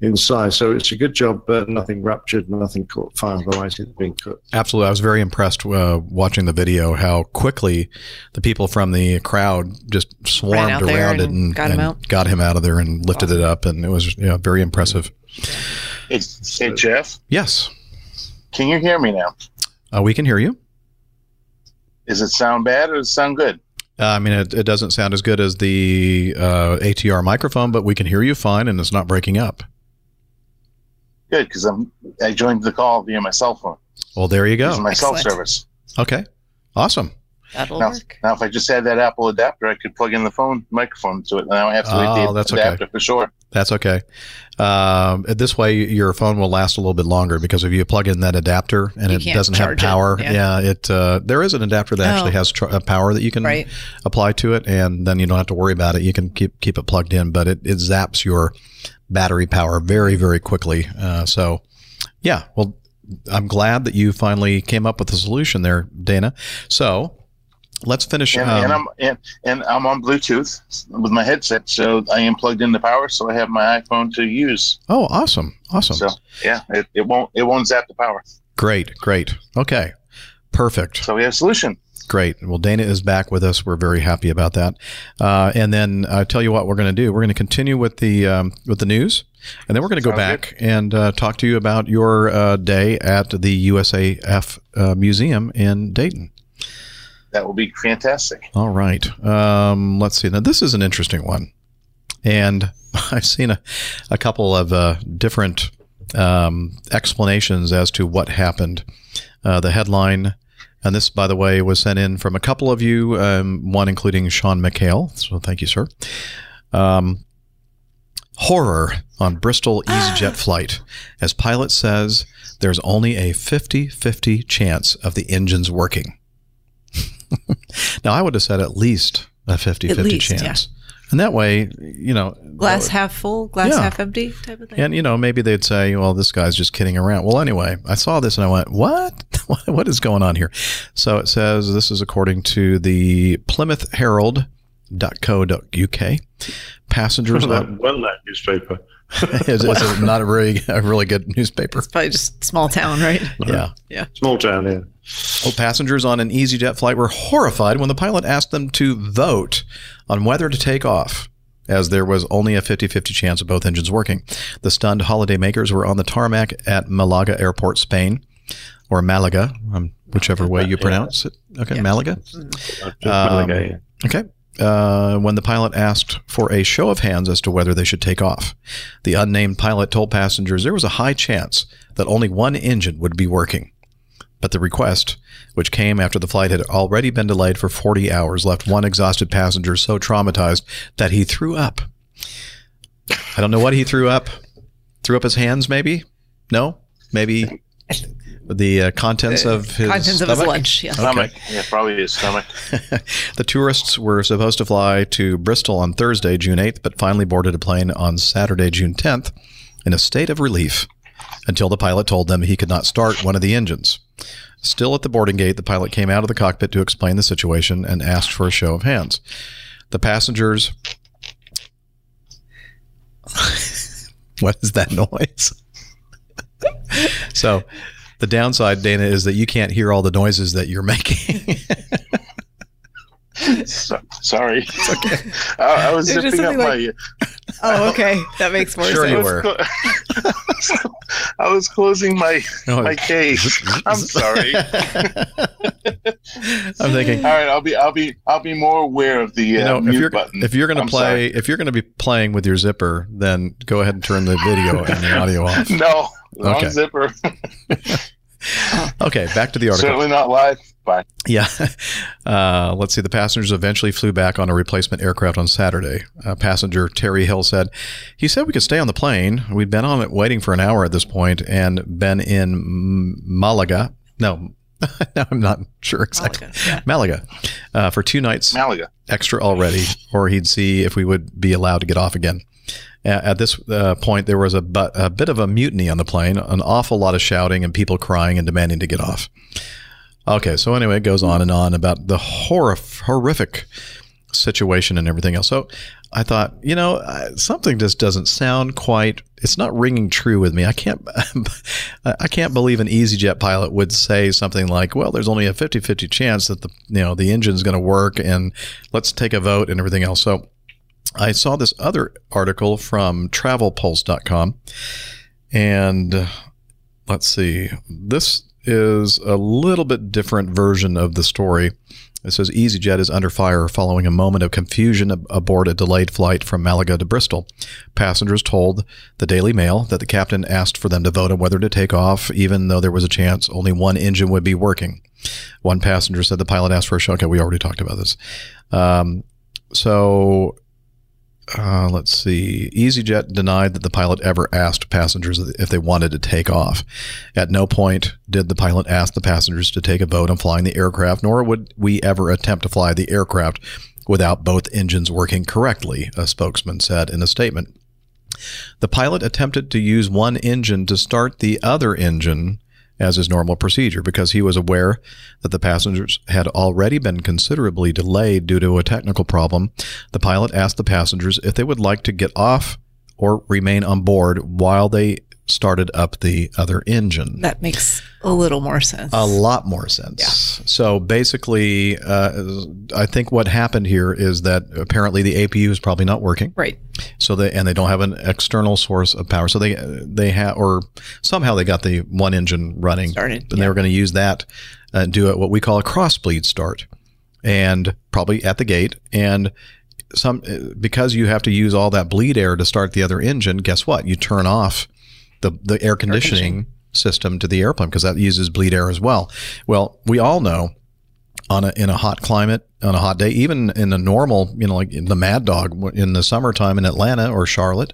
inside. So it's a good job, but nothing ruptured, nothing caught fire. Otherwise, he'd been cooked. Absolutely. I was very impressed uh, watching the video how quickly the people from the crowd just swarmed out there around it and and got him and out. got him out of there and lifted it up. And it was yeah, very impressive. Hey, hey, Jeff, Yes, can you hear me now? uh, we can hear you. Does it sound bad or does it sound good? Uh, I mean, it, it doesn't sound as good as the uh, ATR microphone, but we can hear you fine and it's not breaking up. Good, because I'm I joined the call via my cell phone. Well, there you Using go. my cell service. Okay. Awesome. That'll Now, work. now, if I just had that Apple adapter, I could plug in the phone microphone to it. Now I have to Oh, wait the that's okay. for sure. That's okay. Um, this way, your phone will last a little bit longer because if you plug in that adapter and You it doesn't have charge it, power, yeah. yeah, it uh, there is an adapter that actually Oh. has tr- uh, power that you can Right. apply to it, and then you don't have to worry about it. You can keep keep it plugged in, but it, it zaps your battery power very very quickly. Uh, so, yeah, well, I'm glad that you finally came up with a solution there, Dana. So. Let's finish. And, um, and I'm and, and I'm on Bluetooth with my headset, so I am plugged into power, so I have my iPhone to use. oh, awesome, awesome. So yeah, it, it won't it won't zap the power. Great, great. Okay, perfect. So we have a solution. Great. Well, Dana is back with us. We're very happy about that. Uh, and then I tell you what we're going to do. We're going to continue with the um, with the news, and then we're going to go back and uh, talk to you about your uh, day at the USAF uh, Museum in Dayton. That will be fantastic. All right. Um, let's see. Now, this is an interesting one. And I've seen a, a couple of uh, different um, explanations as to what happened. Uh, the headline And this, by the way, was sent in from a couple of you, um, one including Sean McHale. So thank you, sir. Um, horror on Bristol EasyJet flight. As pilot says, there's only a 50 50 chance of the engines working. now, I would have said at least a 50 At 50 least, chance. And that way, you know, Glass uh, half full, glass Yeah. half empty type of thing. and you know, maybe they'd say, "Well, this guy's just kidding around." Well, anyway, I saw this and I went, "What? What- what is going on here?" So it says this is according to the Plymouth Herald. Herald.co.uk. Passengers that on, well, that newspaper. is, is it not a really a really good newspaper. It's probably just small town, right? Yeah. Yeah. Small town Yeah. Well, passengers on an EasyJet flight were horrified when the pilot asked them to vote on whether to take off, as there was only a 50 50 chance of both engines working. The stunned holidaymakers were on the tarmac at Malaga Airport, Spain, or Malaga, um, whichever way you pronounce it. Okay, Malaga. Uh, Um, Okay. Uh, when the pilot asked for a show of hands as to whether they should take off, the unnamed pilot told passengers there was a high chance that only one engine would be working. But the request, which came after the flight had already been delayed for 40 hours, left one exhausted passenger so traumatized that he threw up. I don't know what he threw up. Threw up his hands, maybe? No? Maybe the uh, contents of his Contents of his stomach? lunch, yeah. Stomach. Yeah, probably his stomach. the tourists were supposed to fly to Bristol on Thursday, June 8th, but finally boarded a plane on Saturday, June 10th, in a state of relief until the pilot told them he could not start one of the engines. Still at the boarding gate, the pilot came out of the cockpit to explain the situation and asked for a show of hands. The passengers. what is that noise? so, the downside, Dana, is that you can't hear all the noises that you're making. So, sorry. okay. I, I was It's zipping up something my. Oh, okay. That makes more Sure sense. you were. I was closing my Oh. my case. I'm sorry. I'm thinking, All right, I'll be I'll be I'll be more aware of the you uh, know, if mute you're button. if you're going to play, sorry. if you're going to be playing with your zipper, then go ahead and turn the video and the audio off. No, wrong Okay. zipper. Okay, back to the article. Certainly not live. Bye. Yeah. Uh, let's see. The passengers eventually flew back on a replacement aircraft on Saturday. Uh, passenger Terry Hill said, He said we could stay on the plane. We'd been on it waiting for an hour at this point and been in Malaga. No, no, I'm not sure exactly. Malaga, uh, for two nights Malaga. extra already, or he'd see if we would be allowed to get off again. A- At this uh, point, there was a, bu- a bit of a mutiny on the plane, an awful lot of shouting and people crying and demanding to get off. Okay, so anyway, it goes on and on about the horror- horrific situation and everything else. So I thought, you know, something just doesn't sound quite. It's not ringing true with me. I can't. I can't believe an EasyJet pilot would say something like, "Well, there's only a 50-50 chance that the you know the engine's going to work, and let's take a vote and everything else." So I saw this other article from TravelPulse.com, and let's see. This is a little bit different version of the story. It says EasyJet is under fire following a moment of confusion ab- aboard a delayed flight from Malaga to Bristol. Passengers told the Daily Mail that the captain asked for them to vote on whether to take off, even though there was a chance only one engine would be working. One passenger said the pilot asked for a show. Okay, we already talked about this. Um, so uh, let's see. EasyJet denied that the pilot ever asked passengers if they wanted to take off. At no point did the pilot ask the passengers to take a vote on flying the aircraft, nor would we ever attempt to fly the aircraft without both engines working correctly, a spokesman said in a statement. The pilot attempted to use one engine to start the other engine as his normal procedure because he was aware that the passengers had already been considerably delayed due to a technical problem. The pilot asked the passengers if they would like to get off or remain on board while they started up the other engine. That makes a little more sense. A lot more sense. Yeah. So basically, uh, I think what happened here is that apparently the APU is probably not working. Right. So they and they don't have an external source of power. So they they have or somehow they got the one engine running Started, and they were going to use that and do it what we call a cross bleed start, and probably at the gate and. Some because you have to use all that bleed air to start the other engine. Guess what? You turn off the the air conditioning, system to the airplane because that uses bleed air as well. Well, we all know on a, in a hot climate on a hot day, even in a normal, you know, like the Mad Dog in the summertime in Atlanta or Charlotte,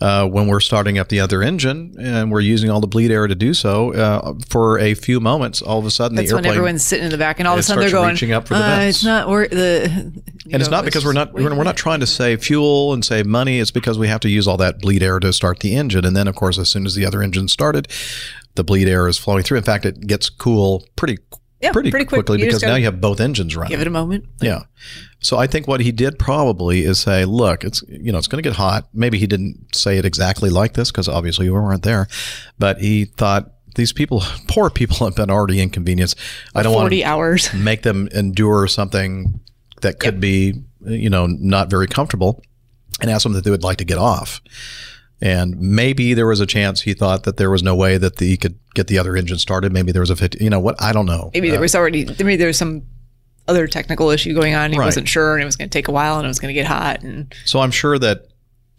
uh, when we're starting up the other engine and we're using all the bleed air to do so, uh, for a few moments, all of a sudden That's the when airplane everyone's sitting in the back, and all of a sudden they're going, reaching up for the uh, vents. It's not wor- the. and it's not because we're not we're, we're not trying to save fuel and save money. It's because we have to use all that bleed air to start the engine, and then of course, as soon as the other engine started, the bleed air is flowing through. In fact, it gets cool pretty Yeah, pretty, pretty quick. quickly You because now you have both engines running. Give it a moment. Yeah. So I think what he did probably is say, look, it's you know it's going to get hot. Maybe he didn't say it exactly like this because obviously we weren't there, but he thought these people, poor people, have been already inconvenienced. I don't want 40 to hours. make them endure something that could be you know not very comfortable, and ask them that they would like to get off. And maybe there was a chance he thought that there was no way that the, he could get the other engine started. Maybe there was a 50, you know what? I don't know. Maybe there Uh, was already maybe there was some other technical issue going on. He Right. wasn't sure, and it was going to take a while, and it was going to get hot, and So I'm sure that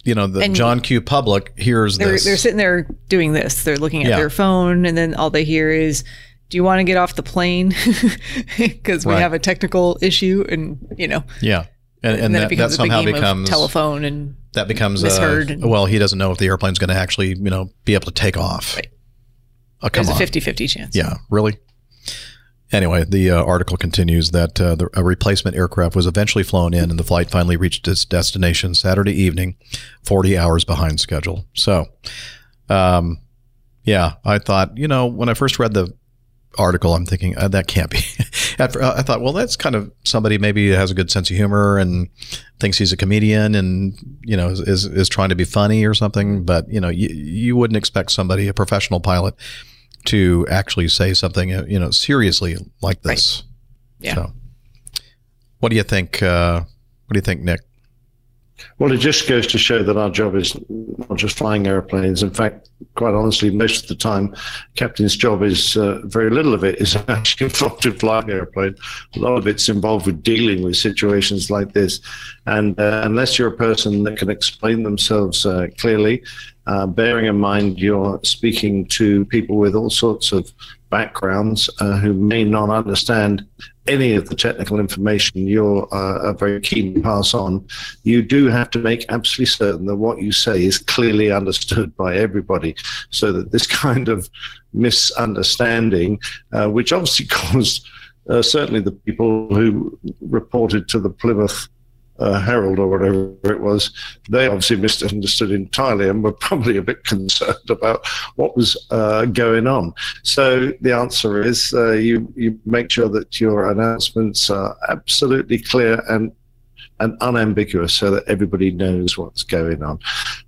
you know the And- John Q. Public hears they're this. they're sitting there doing this. They're looking at Yeah. their phone, and then all they hear is. Do you want to get off the plane? Because we Right. have a technical issue, and you know, yeah, and, and, then that, it that becomes a somehow becomes telephone, and that becomes uh, misheard and- well, he doesn't know if the airplane's going to actually you know be able to take off. Right. Oh, there's a on. 50-50 chance. Yeah, really. Anyway, the uh, article continues that uh, the, a replacement aircraft was eventually flown in, and the flight finally reached its destination Saturday evening, 40 hours behind schedule. So, um, yeah, I thought, you know, when I first read the article, I'm thinking uh, that can't be. Fir- I thought, well, that's kind of somebody maybe has a good sense of humor and thinks he's a comedian and you know is is, is trying to be funny or something. But you know, you, you wouldn't expect somebody, a professional pilot, to actually say something uh, you know seriously like this. Yeah. So, what do you think? Uh, what do you think, Nick? Well, it just goes to show that our job is not just flying airplanes. In fact, quite honestly, most of the time, captain's job is uh, very little of it is actually involved in flying an airplane. A lot of it's involved with dealing with situations like this. And uh, unless you're a person that can explain themselves uh, clearly, uh, bearing in mind you're speaking to people with all sorts of backgrounds uh, who may not understand any of the technical information you're uh, very keen to pass on, you do have to make absolutely certain that what you say is clearly understood by everybody so that this kind of misunderstanding, uh, which obviously caused uh, certainly the people who reported to the Plymouth uh, Herald or whatever it was, they obviously misunderstood entirely and were probably a bit concerned about what was uh, going on. So the answer is uh, you you make sure that your announcements are absolutely clear and and unambiguous so that everybody knows what's going on.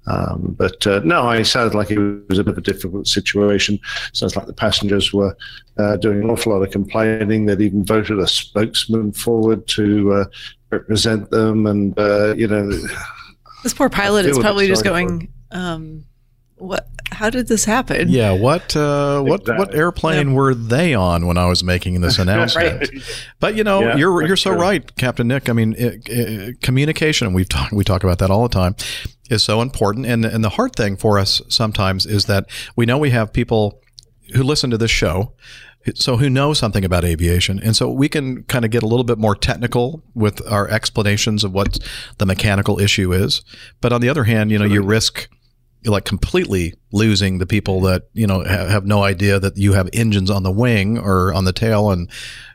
Um, but uh, no, I sounded like it was a bit of a difficult situation. Sounds like the passengers were uh, doing an awful lot of complaining. They'd even voted a spokesman forward to uh, represent them, and uh, you know, This poor pilot is probably just going, um, "What? How did this happen?" Yeah, what uh, what what Exactly. airplane were they on when I was making this announcement? Right. But you know, Yeah, you're you're so true. right, Captain Nick. I mean, it, it, communication. We've talked we talk about that all the time. Is so important, and and the hard thing for us sometimes is that we know we have people who listen to this show. So who know something about aviation, and so we can kind of get a little bit more technical with our explanations of what the mechanical issue is. But on the other hand, you know, you risk like completely losing the people that you know ha- have no idea that you have engines on the wing or on the tail and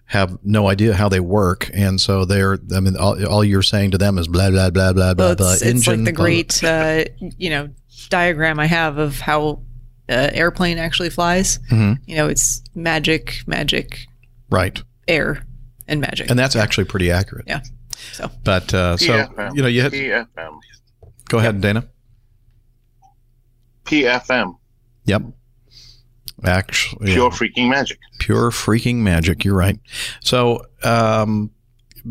have no idea how they work and so they're i mean all, all you're saying to them is blah blah blah blah blah Well, blah it's, it's like the blah, blah. great, uh, you know, diagram I have of how uh, airplane actually flies. Mhm. You know, it's magic, magic, right air, and magic. and that's actually pretty accurate yeah. So but uh, so PFM. you know you had, PFM. go ahead dana PFM. yep actually Pure freaking magic. pure freaking magic. You're right. So, um,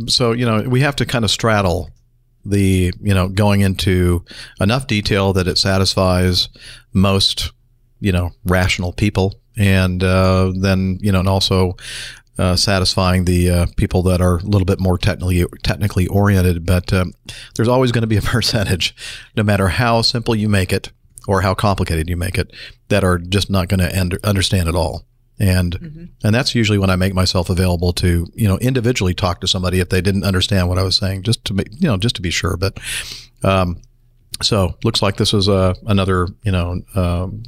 so you know, we have to kind of straddle the you know going into enough detail that it satisfies most you know rational people, and uh, then you know, and also. Uh, satisfying the uh, people that are a little bit more technically technically oriented, but um, there's always going to be a percentage, no matter how simple you make it, or how complicated you make it that are just not going to understand at all. And and that's usually when I make myself available to you know individually talk to somebody if they didn't understand what I was saying, just to make you know just to be sure. But um, so looks like this was uh, another you know um,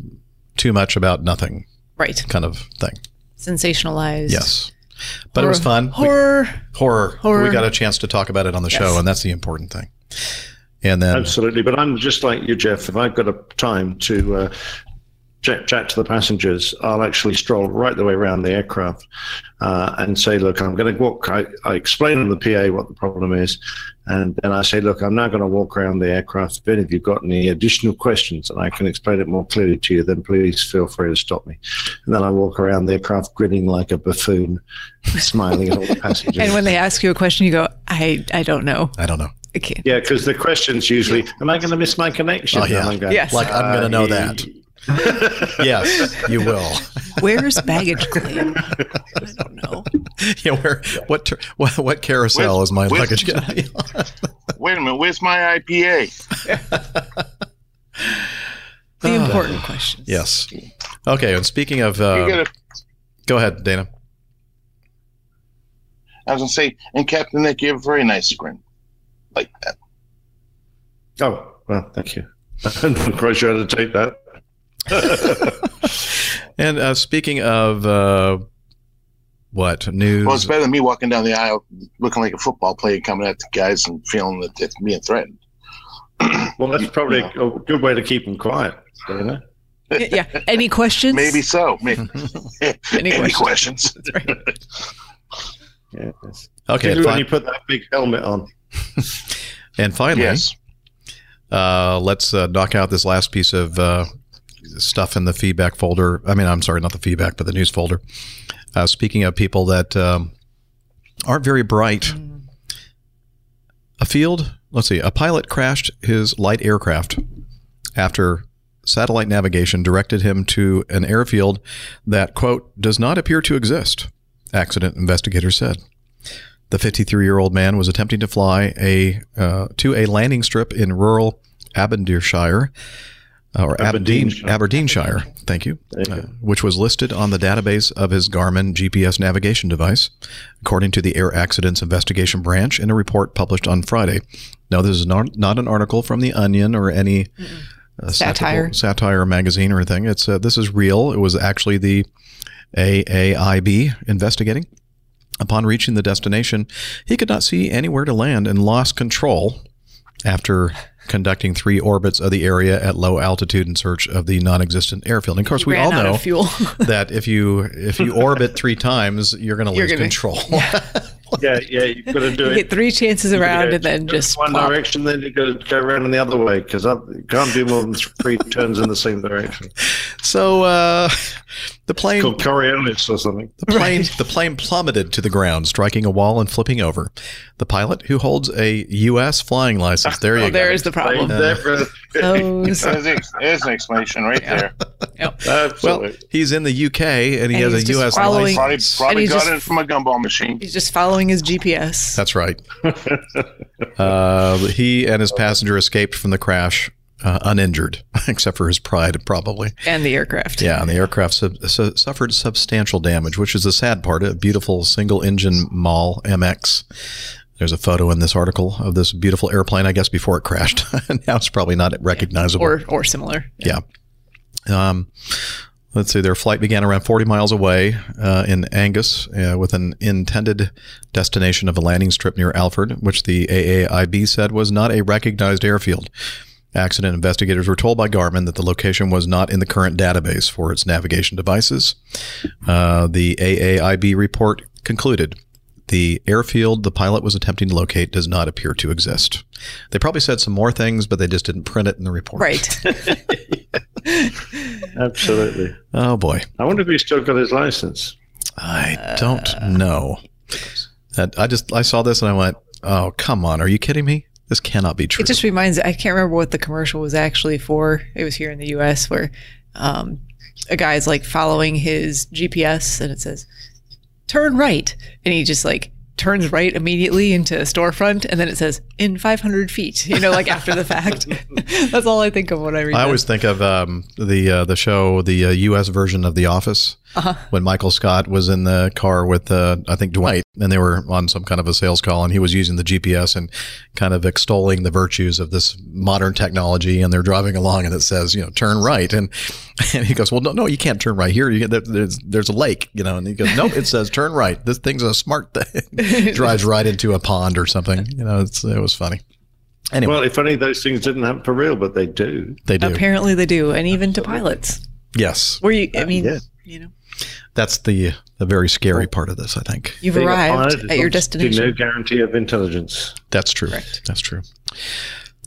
too much about nothing Right. kind of thing. Sensationalized. Yes. But it was fun. We- Horror. horror. Horror. We got a chance to talk about it on the show, and that's the important thing. And then, Absolutely, but I'm just like you, Jeff. If I've got a time to uh, chat, chat to the passengers, I'll actually stroll right the way around the aircraft uh, and say, "Look, I'm going to walk." I, I explain to the PA what the problem is, and then I say, "Look, I'm now going to walk around the aircraft. If any of you've got any additional questions and I can explain it more clearly to you, then please feel free to stop me." And then I walk around the aircraft grinning like a buffoon, smiling at all the passengers. And when they ask you a question, you go, I, I don't know. I don't know. I can't. Yeah, because the question's usually, "Am I going to miss my connection?" Oh, yeah. Going, Yes. Like, I'm gonna know that. yes, you will. Where's baggage claim? I don't know. yeah, where? What? ter- What, what carousel Where's- is my where's- luggage going on? Wait a minute, where's my IPA? The important questions. Yes. Okay. And speaking of, uh, gotta, go ahead, Dana. I was gonna say, and Captain Nick, you have a very nice grin, like that. Oh, well, thank you. I'm not quite sure how to take that. And uh, speaking of uh, what news? Well, it's better than me walking down the aisle looking like a football player coming at the guys and feeling that it's being threatened. Well, that's probably a good way to keep them quiet. You know? Yeah. Any questions? Maybe so. Maybe. Any Any, questions? questions? Yeah. yes. okay. Particularly when you put that big helmet on. and finally, Yes. uh, let's uh, knock out this last piece of uh, stuff in the feedback folder. I mean, I'm sorry, not the feedback, but the news folder. Uh, speaking of people that um, aren't very bright, a field, let's see, a pilot crashed his light aircraft after satellite navigation directed him to an airfield that, quote, does not appear to exist, accident investigators said. The 53 year old man was attempting to fly a uh, to a landing strip in rural Aberdeenshire, or Aberdeen, Aberdeenshire. Aberdeenshire, thank you, There you uh, which was listed on the database of his Garmin GPS navigation device, according to the Air Accidents Investigation Branch in a report published on Friday. Now, this is not, not an article from The Onion or any uh, Satire. satirical- satire magazine or anything. It's uh, this is real. It was actually the AAIB investigating. Upon reaching the destination, he could not see anywhere to land and lost control after conducting three orbits of the area at low altitude in search of the non-existent airfield. And of course, we all know that if you if you orbit three times, you're going to lose gonna- control. Yeah, yeah, yeah, you've got to do you it. get three chances around Yeah, and then just one plop. direction, then you've got to go around in the other way because you can't do more than three turns in the same direction. so uh, the plane Called Coriolis or something. The plane, the plane plummeted to the ground, striking a wall and flipping over. The pilot, who holds a U.S. flying license, there you Oh, go. there's the problem. Never- Those, There's, there's an explanation right there. yep. Well, he's in the U.K. and he And has a U.S. following- license. Probably, probably he's got just- it from a gumball machine. He's just following his GPS. That's right. uh, he and his passenger escaped from the crash uh, uninjured, except for his pride, probably. and the aircraft. Yeah, and the aircraft sub- su- suffered substantial damage, which is the sad part. A beautiful single-engine Maule MX. There's a photo in this article of this beautiful airplane. I guess before it crashed. now it's probably not recognizable. Or or similar. Yeah. Um, let's see. Their flight began around 40 miles away uh, in Angus uh, with an intended destination of a landing strip near Alford, which the AAIB said was not a recognized airfield. Accident investigators were told by Garmin that the location was not in the current database for its navigation devices. Uh, the AAIB report concluded the airfield the pilot was attempting to locate does not appear to exist. They probably said some more things, but they just didn't print it in the report. Right. Absolutely. Oh boy. I wonder if he's still got his license. I don't know. That I just I saw this and I went, "Oh, come on. Are you kidding me? This cannot be true." It just reminds I can't remember what the commercial was actually for. It was here in the US where um, a guy's like following his GPS and it says turn right and he just like turns right immediately into a storefront, and then it says in 500 feet. You know, like after the fact. That's all I think of when I read. I that. always think of um, the uh, the show, the uh, U.S. version of The Office, Uh-huh. when Michael Scott was in the car with uh, I think Dwight, and they were on some kind of a sales call, and he was using the GPS and kind of extolling the virtues of this modern technology, and they're driving along, and it says, you know, turn right, and and he goes, well, no, no, you can't turn right here. You get, there's there's a lake, you know, and he goes, no, it says turn right. This thing's a smart thing. Drives right into a pond or something. You know, it's, it was funny. Anyway, Well, if only those things didn't happen for real, but they do. they do. Apparently they do, and even to pilots. Yes, Where you, I mean, yeah. you know, that's the the very scary part of this. I think. you've Being arrived at your destination. No guarantee of intelligence. That's true. That's true.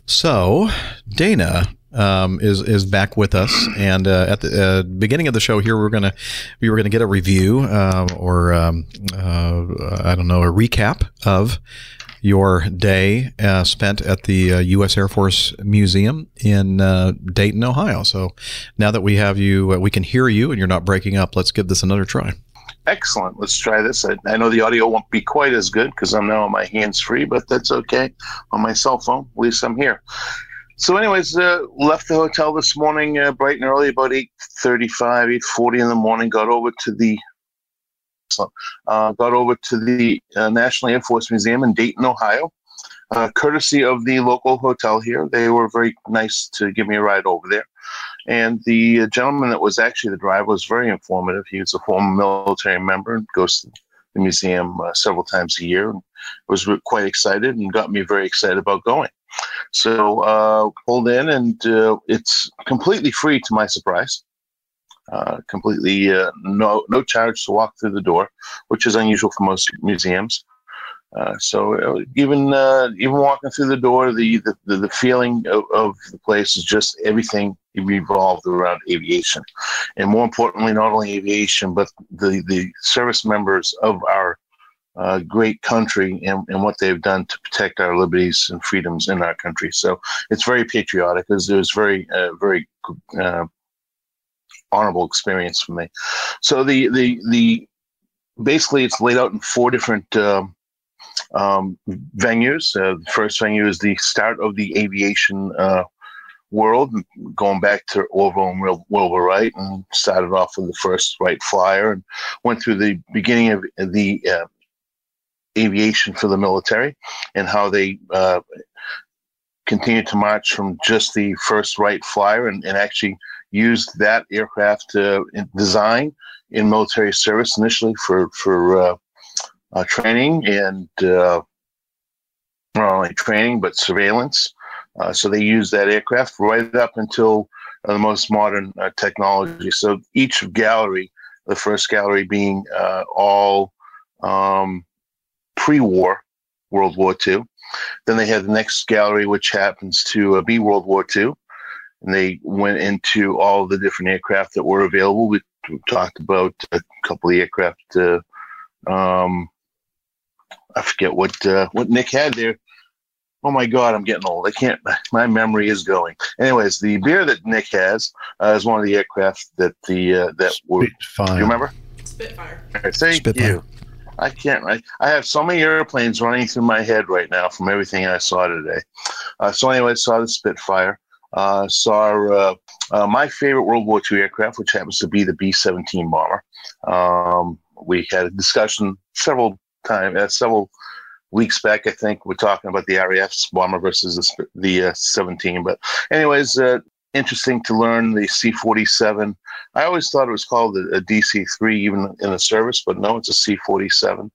So Dana um, is is back with us, and uh, at the uh, beginning of the show here, we're gonna we were gonna get a review uh, or um, uh, I don't know a recap of your day uh, spent at the uh, U.S. Air Force Museum in uh, Dayton, Ohio. So now that we have you, uh, we can hear you, and you're not breaking up. Let's give this another try. Excellent. Let's try this. I, I know the audio won't be quite as good because I'm now on my hands free, but that's okay. On my cell phone, at least I'm here. So, anyways, uh, left the hotel this morning uh, bright and early, about eight thirty-five, eight forty in the morning. Got over to the uh, got over to the uh, National Air Force Museum in Dayton, Ohio, uh, courtesy of the local hotel here. They were very nice to give me a ride over there. And the gentleman that was actually the driver was very informative. He was a former military member and goes to the museum uh, several times a year and was quite excited and got me very excited about going. So uh, pulled in, and uh, it's completely free to my surprise. Uh, completely uh, no no charge to walk through the door, which is unusual for most museums. Uh, so uh, even uh, even walking through the door, the the, the, feeling of, of the place is just everything revolved around aviation, and more importantly, not only aviation, but the the service members of our great country and, and what they've done to protect our liberties and freedoms in our country. So it's very patriotic. It was, very very honorable experience for me. So the the the basically it's laid out in four different. Um, um, venues. Uh, the first venue is the start of the aviation uh, world, going back to Orville and Wil- Wilbur Wright, and started off with the first Wright Flyer, and went through the beginning of the uh, aviation for the military and how they uh, continued to march from just the first Wright Flyer and, and actually used that aircraft to design in military service initially for for uh, uh, training and uh, not only training but surveillance. Uh, so they used that aircraft right up until uh, the most modern uh, technology. So each gallery, the first gallery being uh, all um, pre-war, World War II. Then they had the next gallery, which happens to uh, be World War II. And they went into all the different aircraft that were available. We, we talked about a couple of aircraft. Uh, um, I forget what uh, what Nick had there. Oh my God, I'm getting old. I can't. My memory is going. Anyways, the beer that Nick has uh, is one of the aircraft that the uh, that were. Spitfire. You remember? Spitfire. Thank Spitfire. you. I can't. I, I have so many airplanes running through my head right now from everything I saw today. Uh, so anyway, I saw the Spitfire. Uh, saw uh, uh, my favorite World War II aircraft, which happens to be the B-17 bomber. Um, we had a discussion several times, uh, several weeks back. I think we're talking about the RAF's bomber versus the, the uh, 17. But anyways, interesting to learn the C-47. I always thought it was called a, a DC-3 even in the service, but no, it's a C-47.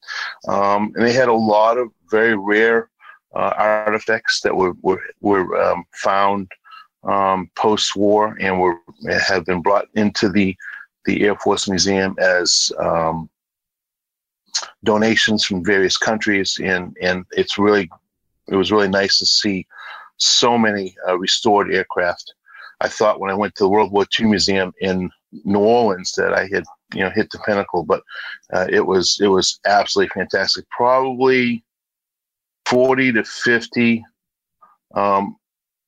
Um, and they had a lot of very rare uh, artifacts that were were, were um, found um, post-war and were have been brought into the the Air Force Museum as um, donations from various countries, and and it's really it was really nice to see so many uh, restored aircraft. I thought when I went to the World War II Museum in New Orleans that I had you know hit the pinnacle, but uh, it was it was absolutely fantastic. Probably forty to fifty um,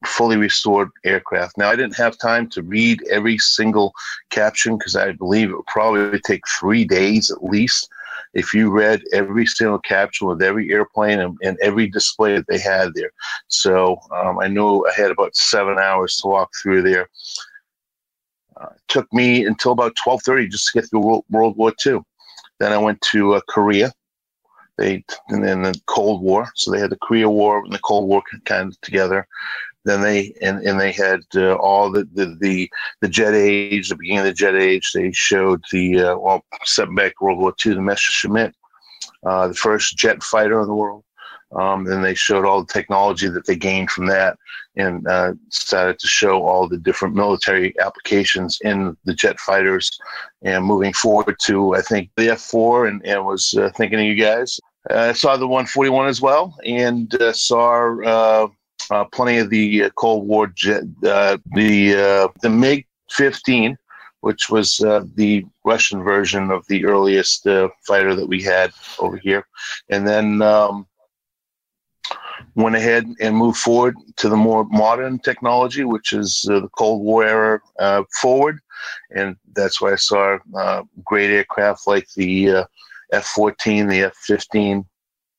fully restored aircraft. Now I didn't have time to read every single caption because I believe it would probably take three days at least if you read every single caption with every airplane and, and every display that they had there. So um, I knew I had about seven hours to walk through there. Uh, took me until about 12:30 just to get through World, World War II. Then I went to uh, Korea. They and then the Cold War, so they had the Korea War and the Cold War kind of together. Then they and, and they had uh, all the, the, the the jet age, the beginning of the jet age. They showed the uh, well, stepping back World War II, the Messerschmitt, uh, the first jet fighter in the world. Um, and they showed all the technology that they gained from that, and uh, started to show all the different military applications in the jet fighters. And moving forward to I think the F four, and, and was uh, thinking of you guys. I uh, saw the 141 as well, and uh, saw uh, plenty of the uh, Cold War jet, uh, the uh, the MiG 15, which was uh, the Russian version of the earliest uh, fighter that we had over here, and then um, went ahead and moved forward to the more modern technology, which is the Cold War era forward, and that's why I saw great aircraft like the F-14, the F-15,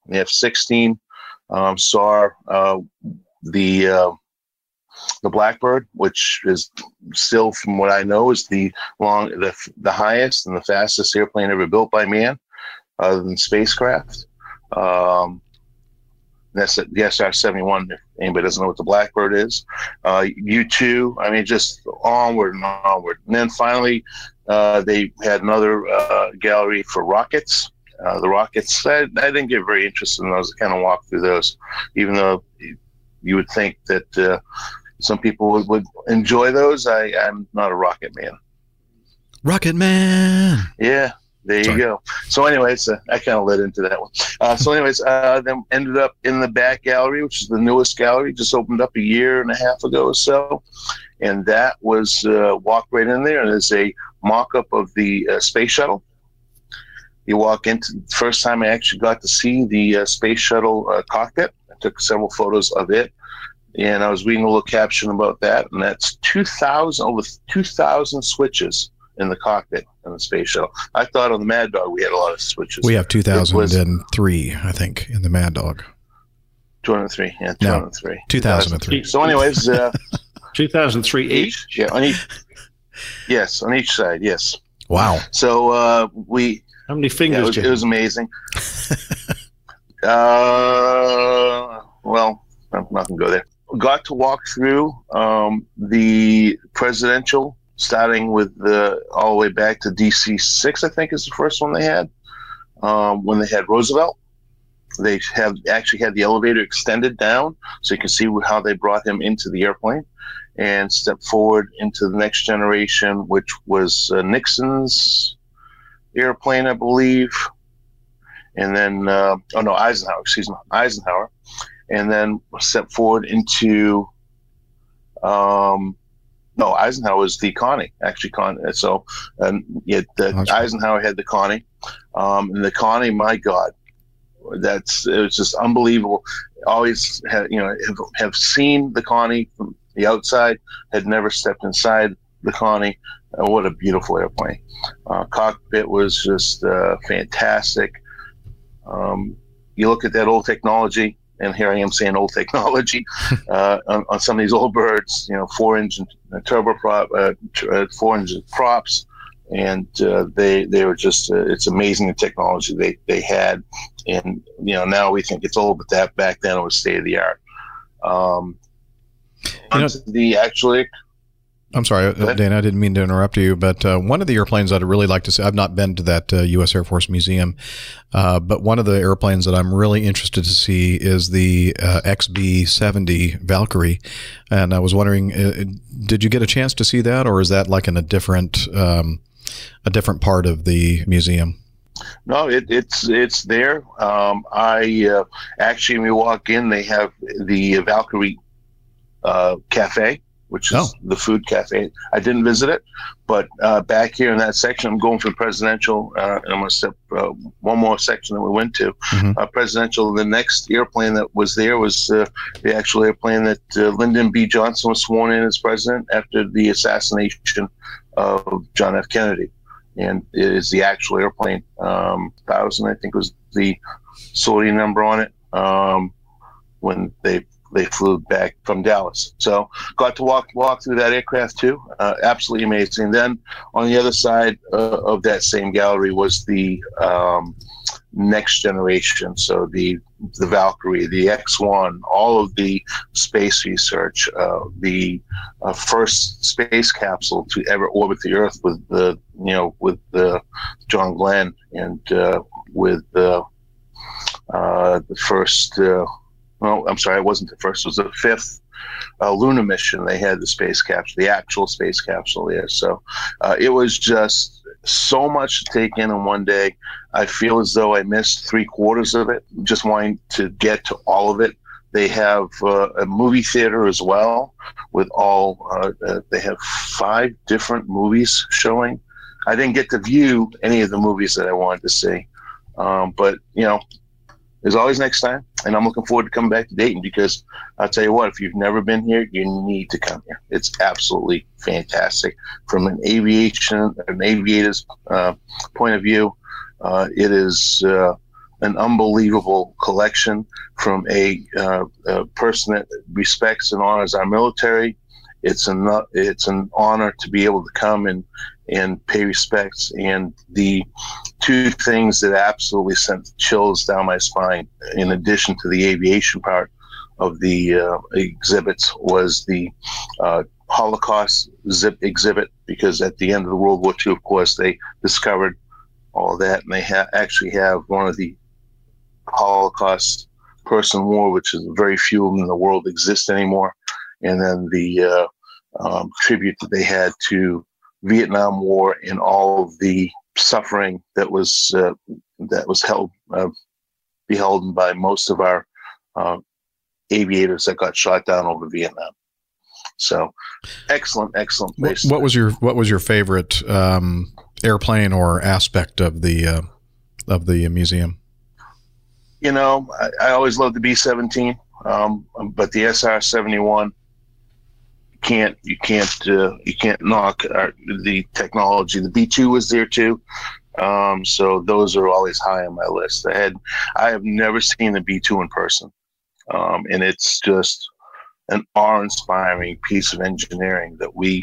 the F-16. Um, saw uh, the uh, the Blackbird, which is still, from what I know, is the long the the highest and the fastest airplane ever built by man, other than spacecraft. Um, that's the SR seventy one. If anybody doesn't know what the Blackbird is, uh, U two. I mean, just onward and onward. And then finally, uh, they had another uh, gallery for rockets. Uh, the rockets, I, I, didn't get very interested in those. I kind of walked through those, even though you would think that uh, some people would, would enjoy those. I, I'm not a rocket man. Rocket Man. Yeah, there Sorry. you go. So, anyways, uh, I kind of led into that one. Uh, so, anyways, uh, then ended up in the back gallery, which is the newest gallery, just opened up a year and a half ago or so, and that was uh, walk right in there, and there's a mock-up of the uh, space shuttle. You walk into the first time I actually got to see the uh, space shuttle uh, cockpit took several photos of it. And I was reading a little caption about that, and that's 2,000, over 2,000 switches in the cockpit in the space shuttle. I thought on the Mad Dog we had a lot of switches. We have 2003, I think, in the Mad Dog. 203, yeah, 203. No, 2003. So, anyways, uh, 2003 each? Yeah, on each. Yes, on each side, yes. Wow. So uh, we. How many fingers? Yeah, it, was, it was amazing. Uh, well, I'm not going to go there. Got to walk through um, the presidential, starting with the all the way back to DC six. I think is the first one they had um, when they had Roosevelt. They have actually had the elevator extended down, so you can see how they brought him into the airplane and step forward into the next generation, which was uh, Nixon's airplane, I believe and then uh, oh no Eisenhower, excuse me, Eisenhower, and then step forward into um, no Eisenhower was the Connie actually Connie. So and yet the Eisenhower had the Connie, um, and the Connie, my God, that's it was just unbelievable. Always had you know have, have seen the Connie from the outside, had never stepped inside the Connie. Uh, what a beautiful airplane! Uh, cockpit was just uh, fantastic. Um, you look at that old technology, and here I am saying old technology uh, on, on, some of these old birds. You know, four engine uh, turboprop, uh, uh, four engine props, and uh, they they were just uh, it's amazing the technology they they had, and you know now we think it's old, but that back then it was state of the art. Um, you know, the actually I'm sorry, uh, Dana. I didn't mean to interrupt you, but uh, one of the airplanes I'd really like to see. I've not been to that uh, U.S. Air Force Museum, uh, but one of the airplanes that I'm really interested to see is the uh, XB-70 Valkyrie, and I was wondering, uh, did you get a chance to see that, or is that like in a different um, a different part of the museum? No, it, it's it's there. Um, I actually, when we walk in, they have the Valkyrie cafe which is oh. the food cafe. I didn't visit it, but uh, back here in that section, I'm going for presidential. Uh, I'm going to step uh, one more section that we went to. Mm-hmm. Uh, presidential. The next airplane that was there was uh, the actual airplane that uh, Lyndon B. Johnson was sworn in as president after the assassination of John F. Kennedy. and it is the actual airplane. Um, thousand, I think, was the sortie number on it um, when they they flew back from Dallas. So got to walk walk through that aircraft too. Uh, absolutely amazing. Then on the other side uh, of that same gallery was the um, next generation. So the the Valkyrie, the X1, all of the space research, uh, the uh, first space capsule to ever orbit the Earth with the you know with the John Glenn and uh, with the uh, the first. Well, I'm sorry, it wasn't the first. It was the fifth uh, lunar mission. They had the space capsule, the actual space capsule there. So uh, it was just so much to take in in one day. I feel as though I missed three quarters of it, just wanting to get to all of it. They have uh, a movie theater as well, with all. Uh, uh, they have five different movies showing. I didn't get to view any of the movies that I wanted to see, um, but you know, there's always next time, and I'm looking forward to coming back to Dayton because I'll tell you what, if you've never been here, you need to come here. It's absolutely fantastic from an aviation, an aviator's uh, point of view. Uh, it is uh, an unbelievable collection from a, uh, a, person that respects and honors our military. It's an it's an honor to be able to come and and pay respects. And the two things that absolutely sent chills down my spine, in addition to the aviation part of the uh, exhibits, was the uh, Holocaust zip exhibit, because at the end of the World War II, of course, they discovered all that, and they ha- actually have one of the Holocaust person war, which is very few in the world exist anymore, and then the uh, um, tribute that they had to Vietnam War and all of the suffering that was uh, that was held uh, beholden by most of our uh, aviators that got shot down over Vietnam. So, excellent, excellent place. What, what was your What was your favorite um, airplane or aspect of the uh, of the museum? You know, I, I always loved the B seventeen, um, but the SR seventy one can't you can't uh, you can't knock our, the technology. The B two was there too, um, so those are always high on my list. I had I have never seen the B two in person, um, and it's just an awe-inspiring piece of engineering that we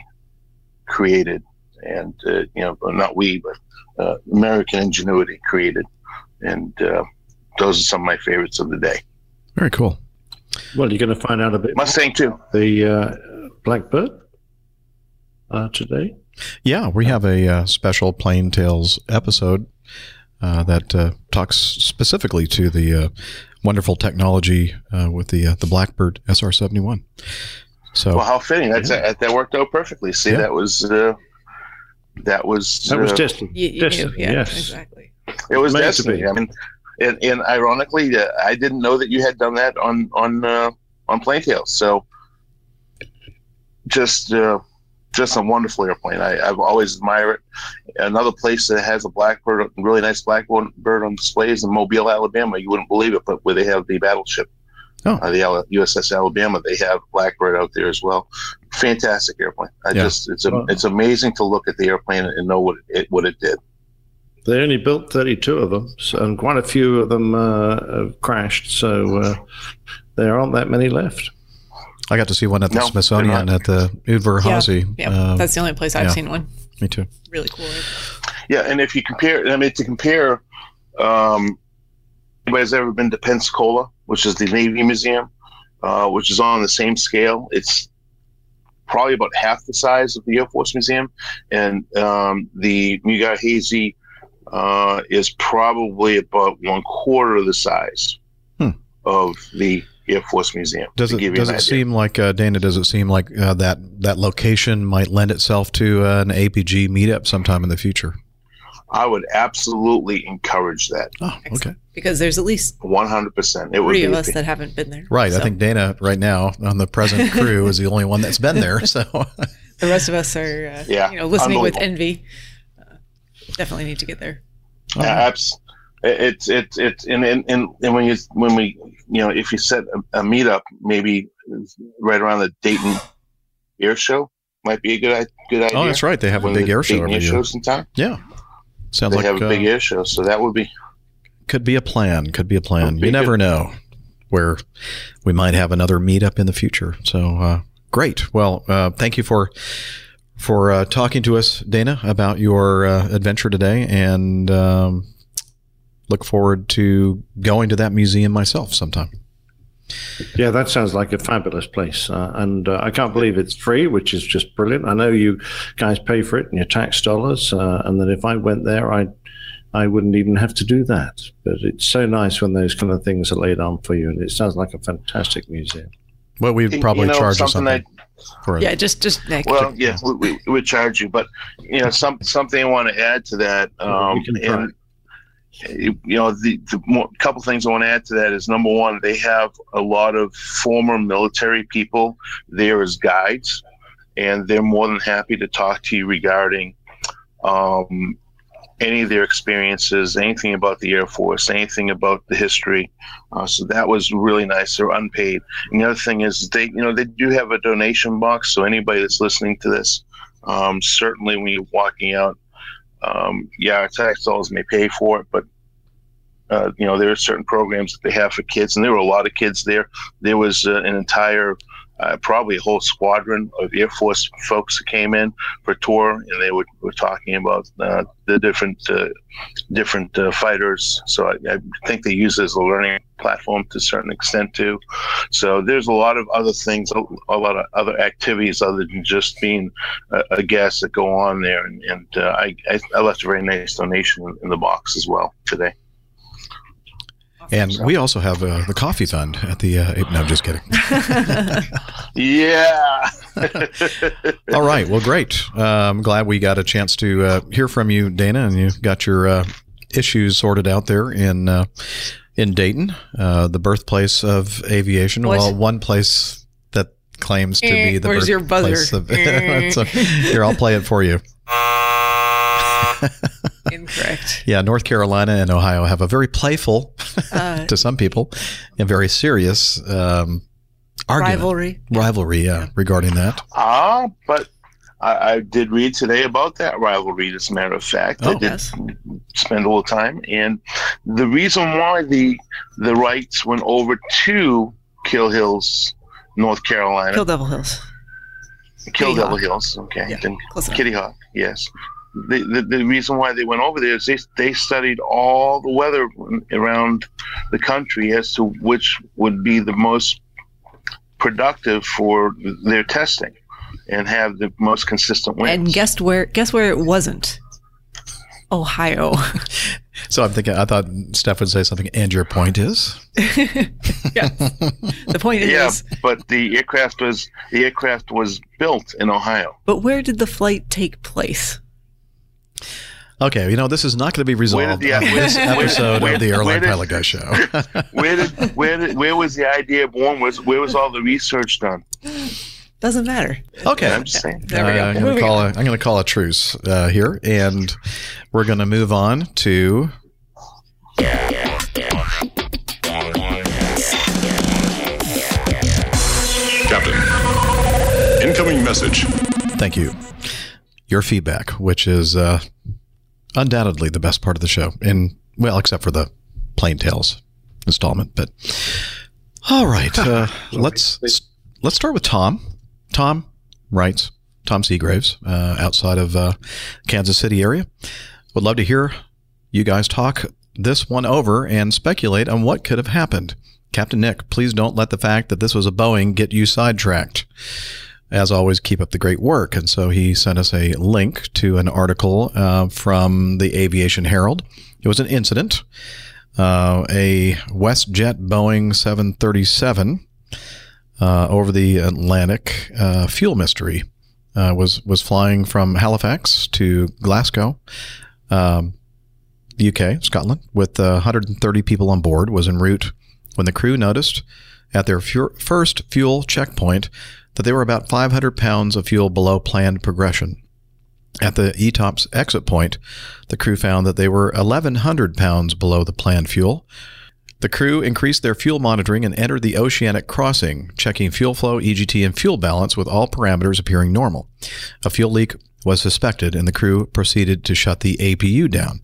created, and uh, you know not we but uh, American ingenuity created, and uh, those are some of my favorites of the day. Very cool. Well, you're going to find out a bit. Mustang too. The uh, Blackbird uh, today? Yeah, we have a uh, special Plane Tales episode uh, that uh, talks specifically to the uh, wonderful technology uh, with the the Blackbird SR seventy one. So, well, how fitting! That's yeah. that worked out perfectly. See, yeah. that was that was that was destiny. You, you destiny. Yeah, yes. exactly. It was destiny. I mean, and, and ironically, I didn't know that you had done that on on on Plane Tales. So just uh, just a wonderful airplane. I, have always admired it. Another place that has a blackbird, a really nice blackbird on display is in Mobile, Alabama. You wouldn't believe it, but where they have the battleship, oh. uh, the USS Alabama, they have blackbird out there as well. Fantastic airplane. I yeah. just it's a, it's amazing to look at the airplane and know what it what it did. They only built 32 of them, so, and quite a few of them uh, have crashed. So uh, there aren't that many left. I got to see one at the no, Smithsonian at the Udvar-Hazy. Yeah, yeah. Uh, that's the only place I've yeah. seen one. Me too. Really cool. Yeah, and if you compare, I mean, to compare, um, anybody's ever been to Pensacola, which is the Navy Museum, uh, which is on the same scale. It's probably about half the size of the Air Force Museum, and um, the Udvar-Hazy uh, is probably about one quarter of the size hmm. of the Air Force Museum. Does it does it seem like uh, Dana? Does it seem like uh, that that location might lend itself to uh, an APG meetup sometime in the future? I would absolutely encourage that. Oh, okay. Because there's at least 100. percent It three of us that haven't been there. Right. So. I think Dana right now on the present crew is the only one that's been there. So the rest of us are, uh, yeah, you know, listening with envy. Uh, definitely need to get there. Oh. Yeah, it's it's it's and, and and and when you when we you know if you set a, a meetup maybe right around the Dayton Air Show might be a good good idea. Oh, that's right. They have a big air show every year. Shows in town. Yeah. Sounds they like have a big uh, air show, so that would be could be a plan. Could be a plan. Be You never good. know where we might have another meetup in the future. So uh, great. Well, uh, thank you for for uh, talking to us, Dana, about your uh, adventure today, and um, look forward to going to that museum myself sometime. Yeah, that sounds like a fabulous place. Uh, and uh, I can't believe it's free, which is just brilliant. I know you guys pay for it in your tax dollars, uh, and that if I went there, I I wouldn't even have to do that. But it's so nice when those kind of things are laid on for you, and it sounds like a fantastic museum. Well, we'd You probably know, charge you something something for. Yeah, just just Nick. well, yeah, we, we, we would charge you, but you know, some something I want to add to that, um, We can try. and you know, the, the more, couple things I want to add to that is number one, they have a lot of former military people there as guides, and they're more than happy to talk to you regarding um, any of their experiences, anything about the Air Force, anything about the history. Uh, so that was really nice. They're unpaid. And the other thing is they, you know, they do have a donation box. So anybody that's listening to this, um, certainly when you're walking out, um, yeah, our tax dollars may pay for it, but uh, you know, there are certain programs that they have for kids, and there were a lot of kids there. There was uh, an entire, uh, probably a whole squadron of Air Force folks that came in for tour, and they were, were talking about uh, the different uh, different uh, fighters. So I, I think they use it as a learning platform to a certain extent too. So there's a lot of other things, a, a lot of other activities other than just being a, a guest that go on there. And, and uh, I, I left a very nice donation in the box as well today. And we also have uh, the coffee fund at the. Uh, no, I'm just kidding. Yeah. All right. Well, great. Uh, I'm glad we got a chance to uh, hear from you, Dana, and you got your uh, issues sorted out there in uh, in Dayton, uh, the birthplace of aviation. What? Well, one place that claims to Eh, be the where's your birthplace buzzer? of. Eh. so, here, I'll play it for you. Incorrect. Yeah, North Carolina and Ohio have a very playful, Uh, to some people, and very serious um, argument. rivalry. Rivalry, yeah, regarding that. Ah, but I, I did read today about that rivalry. As a matter of fact, I Oh. did Yes. spend a little time, and the reason why the the Wrights went over to Kill Hills, North Carolina, Kill Devil Hills. Kill Kitty Devil Hawk. Hills. Okay, Yeah, then close enough. Kitty Hawk. Yes. The, the, the reason why they went over there is they, they studied all the weather around the country as to which would be the most productive for their testing and have the most consistent winds. And guess where? Guess where it wasn't? Ohio. So I'm thinking, I thought Steph would say something, and your point is? yeah. The point yeah, is, but the aircraft was the aircraft was built in Ohio. but where did the flight take place? Okay, you know, this is not going to be resolved the- on this episode where- of the where Airline did- Pilot Guy Show. Where did where did where was the idea born? Was where was all the research done? Doesn't matter. Okay. I'm just saying. There we go. Uh, I'm going to call a, on. I'm going to call a truce uh, here, and we're going to move on to Captain. Incoming message. thank you, your feedback, which is uh, undoubtedly the best part of the show, and well, except for the Plane Tales installment. But all right, uh, let's let's start with Tom. Tom writes, Tom Seagraves, uh, outside of uh, Kansas City area. Would love to hear you guys talk this one over and speculate on what could have happened. Captain Nick, please don't let the fact that this was a Boeing get you sidetracked. As always, keep up the great work. And so he sent us a link to an article uh, from the Aviation Herald. It was an incident. Uh, a WestJet Boeing 737 uh, over the Atlantic uh, fuel mystery uh, was was flying from Halifax to Glasgow, um, UK, Scotland, with uh, 130 people on board. Was en route when the crew noticed at their fu- first fuel checkpoint that they were about 500 pounds of fuel below planned progression. At the ETOPS exit point, the crew found that they were 1,100 pounds below the planned fuel. The crew increased their fuel monitoring and entered the oceanic crossing, checking fuel flow, EGT, and fuel balance with all parameters appearing normal. A fuel leak was suspected, and the crew proceeded to shut the APU down.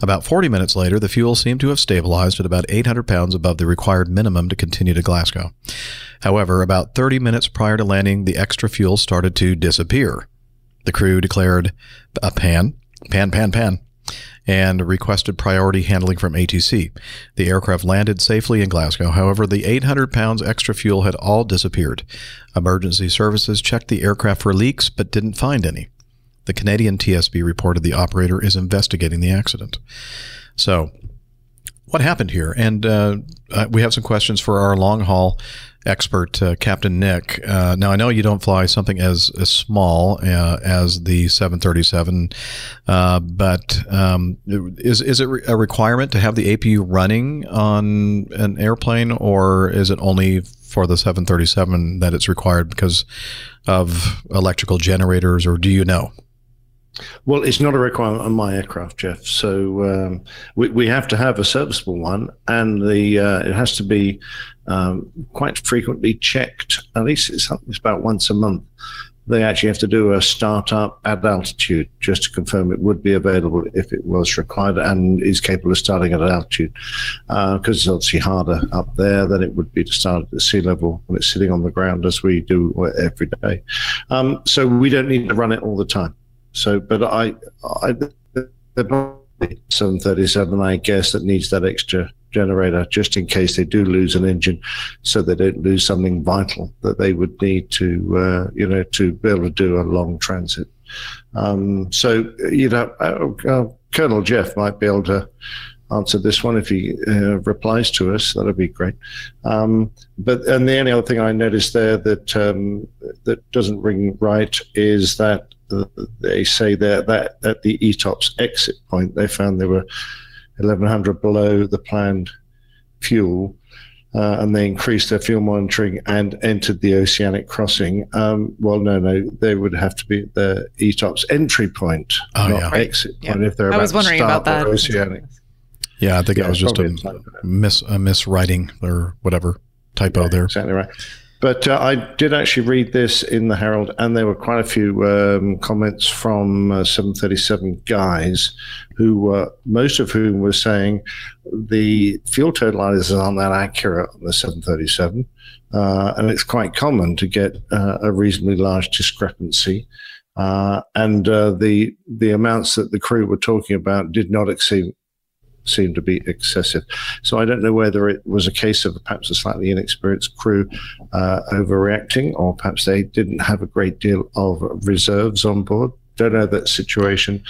About 40 minutes later, the fuel seemed to have stabilized at about 800 pounds above the required minimum to continue to Glasgow. However, about 30 minutes prior to landing, the extra fuel started to disappear. The crew declared a pan, pan, pan, pan, and requested priority handling from ATC. The aircraft landed safely in Glasgow. However, the 800 pounds extra fuel had all disappeared. Emergency services checked the aircraft for leaks but didn't find any. The Canadian TSB reported the operator is investigating the accident. So, what happened here? And uh, uh, we have some questions for our long haul expert, uh, Captain Nick. Uh, now, I know you don't fly something as, as small uh, as the 737, uh, but um, is, is it a requirement to have the APU running on an airplane, or is it only for the 737 that it's required because of electrical generators, or do you know? Well, it's not a requirement on my aircraft, Jeff. So um, we, we have to have a serviceable one, and the uh, it has to be um, quite frequently checked. At least it's, it's about once a month. They actually have to do a startup at altitude just to confirm it would be available if it was required and is capable of starting at altitude. Because uh, it's obviously harder up there than it would be to start at the sea level when it's sitting on the ground as we do every day. Um, so we don't need to run it all the time. So, but I, I, the 737, I guess, that needs that extra generator just in case they do lose an engine, so they don't lose something vital that they would need to, uh, you know, to be able to do a long transit. Um, so, you know, uh, uh, Colonel Jeff might be able to answer this one if he uh, replies to us. That'd be great. Um, but and the only other thing I noticed there that um, that doesn't ring right is that they say that that at the ETOPS exit point, they found they were 1100 below the planned fuel. Uh, and they increased their fuel monitoring and entered the oceanic crossing. Um, well, no, no, they would have to be at the ETOPS entry point, oh, not yeah. exit Yeah. point. If they're I was wondering to start about that. their oceanic. Yeah, I think Yeah, it was just probably a a typo. mis a miswriting or whatever typo there. Exactly right. But uh, I did actually read this in the Herald, and there were quite a few um, comments from uh, 737 guys, who uh, most of whom were saying the fuel totalizers aren't that accurate on the 737, uh, and it's quite common to get uh, a reasonably large discrepancy. Uh, and uh, the the amounts that the crew were talking about did not exceed seem to be excessive. So I don't know whether it was a case of perhaps a slightly inexperienced crew uh, overreacting, or perhaps they didn't have a great deal of reserves on board. Don't know that situation,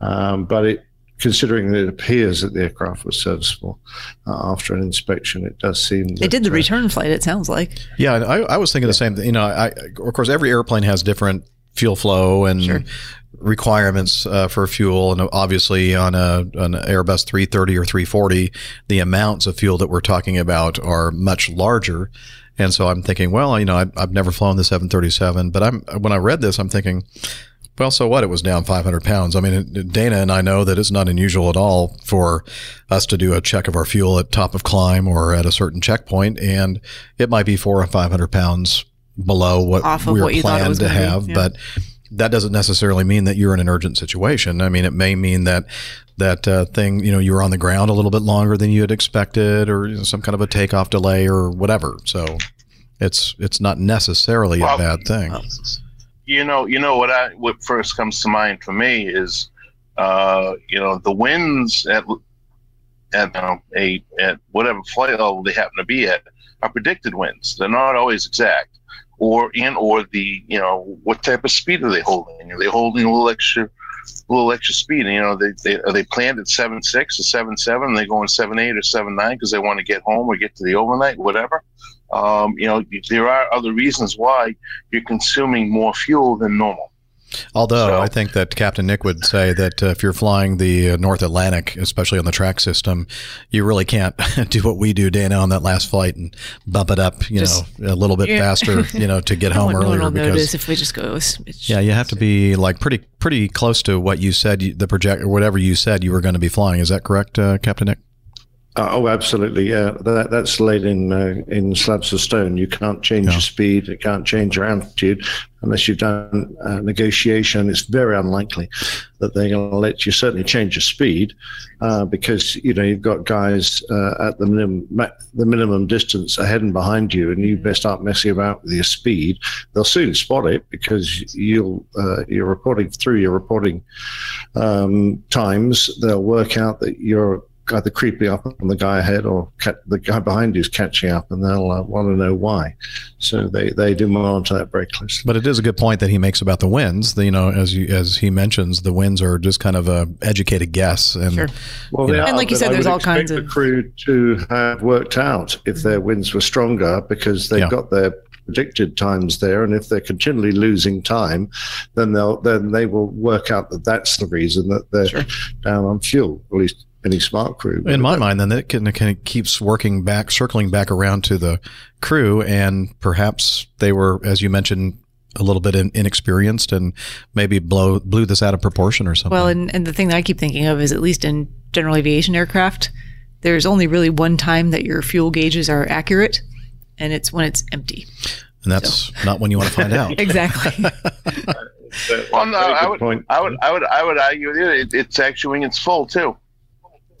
um, but it. Considering that it appears that the aircraft was serviceable uh, after an inspection, it does seem They that, did the uh, return flight, it sounds like. Yeah, I, I was thinking the same thing. You know, I, of course, every airplane has different fuel flow and requirements uh, for fuel, and obviously on a an Airbus 330 or 340, the amounts of fuel that we're talking about are much larger. And so I'm thinking, well, you know, I, I've never flown the 737, but I'm when I read this, I'm thinking, well, so what? It was down 500 pounds. I mean, Dana and I know that it's not unusual at all for us to do a check of our fuel at top of climb or at a certain checkpoint, and it might be four or 500 pounds below what Off of we were what you thought it planned was to gonna be, have. yeah. But that doesn't necessarily mean that you're in an urgent situation. I mean, it may mean that that uh, thing, you know, you were on the ground a little bit longer than you had expected, or you know, some kind of a takeoff delay, or whatever. So it's it's not necessarily a bad thing. you know, you know what I what first comes to mind for me is, uh, you know, the winds at at uh, a at whatever flight level they happen to be at are predicted winds. They're not always exact, or in or the you know what type of speed are they holding? Are they holding a little extra, a little extra speed? And, you know, they, they are they planned at seven six or seven seven? And they going seven eight or seven nine because they want to get home or get to the overnight, whatever. Um, you know, there are other reasons why you're consuming more fuel than normal. Although So- I think that Captain Nick would say that uh, if you're flying the uh, North Atlantic, especially on the track system, you really can't do what we do, Dana, on that last flight and bump it up, you Just- know, a little bit Yeah. faster, you know, to get home one, no earlier because if we just go. It's, it's yeah, you have to be like pretty pretty close to what you said the project or whatever you said you were going to be flying. Is that correct, uh, Captain Nick? Uh, oh, absolutely. Yeah, that, that's laid in uh, in slabs of stone. You can't change your speed. You can't change your altitude unless you've done uh, negotiation. It's very unlikely that they're going to let you certainly change your speed uh, because you know you've got guys uh, at the minimum the minimum distance ahead and behind you, and you best start messing about with your speed. They'll soon spot it because you'll uh, you're reporting through your reporting um, times. They'll work out that you're either creeping up on the guy ahead or ca- the guy behind you is catching up, and they'll uh, want to know why. So they, they do monitor that very closely. But it is a good point that he makes about the winds. The, you know, as you, as he mentions, the winds are just kind of a educated guess. And Sure. Well, you know- are, And like you said, I there's all kinds expect of- the crew to have worked out if their winds were stronger because they've Yeah. got their predicted times there, and if they're continually losing time, then they'll then they will work out that that's the reason that they're down on fuel. At least any smart crew. in my mind, then it kind of, keeps working back, circling back around to the crew, and perhaps they were, as you mentioned, a little bit in, inexperienced and maybe blow blew this out of proportion or something. Well, and, and the thing that I keep thinking of is at least in general aviation aircraft, there's only really one time that your fuel gauges are accurate, and it's when it's empty. and that's not when you want to find out. Exactly. Well, no, I would. I would, I would, I would argue with. It, it's actually when it's full too,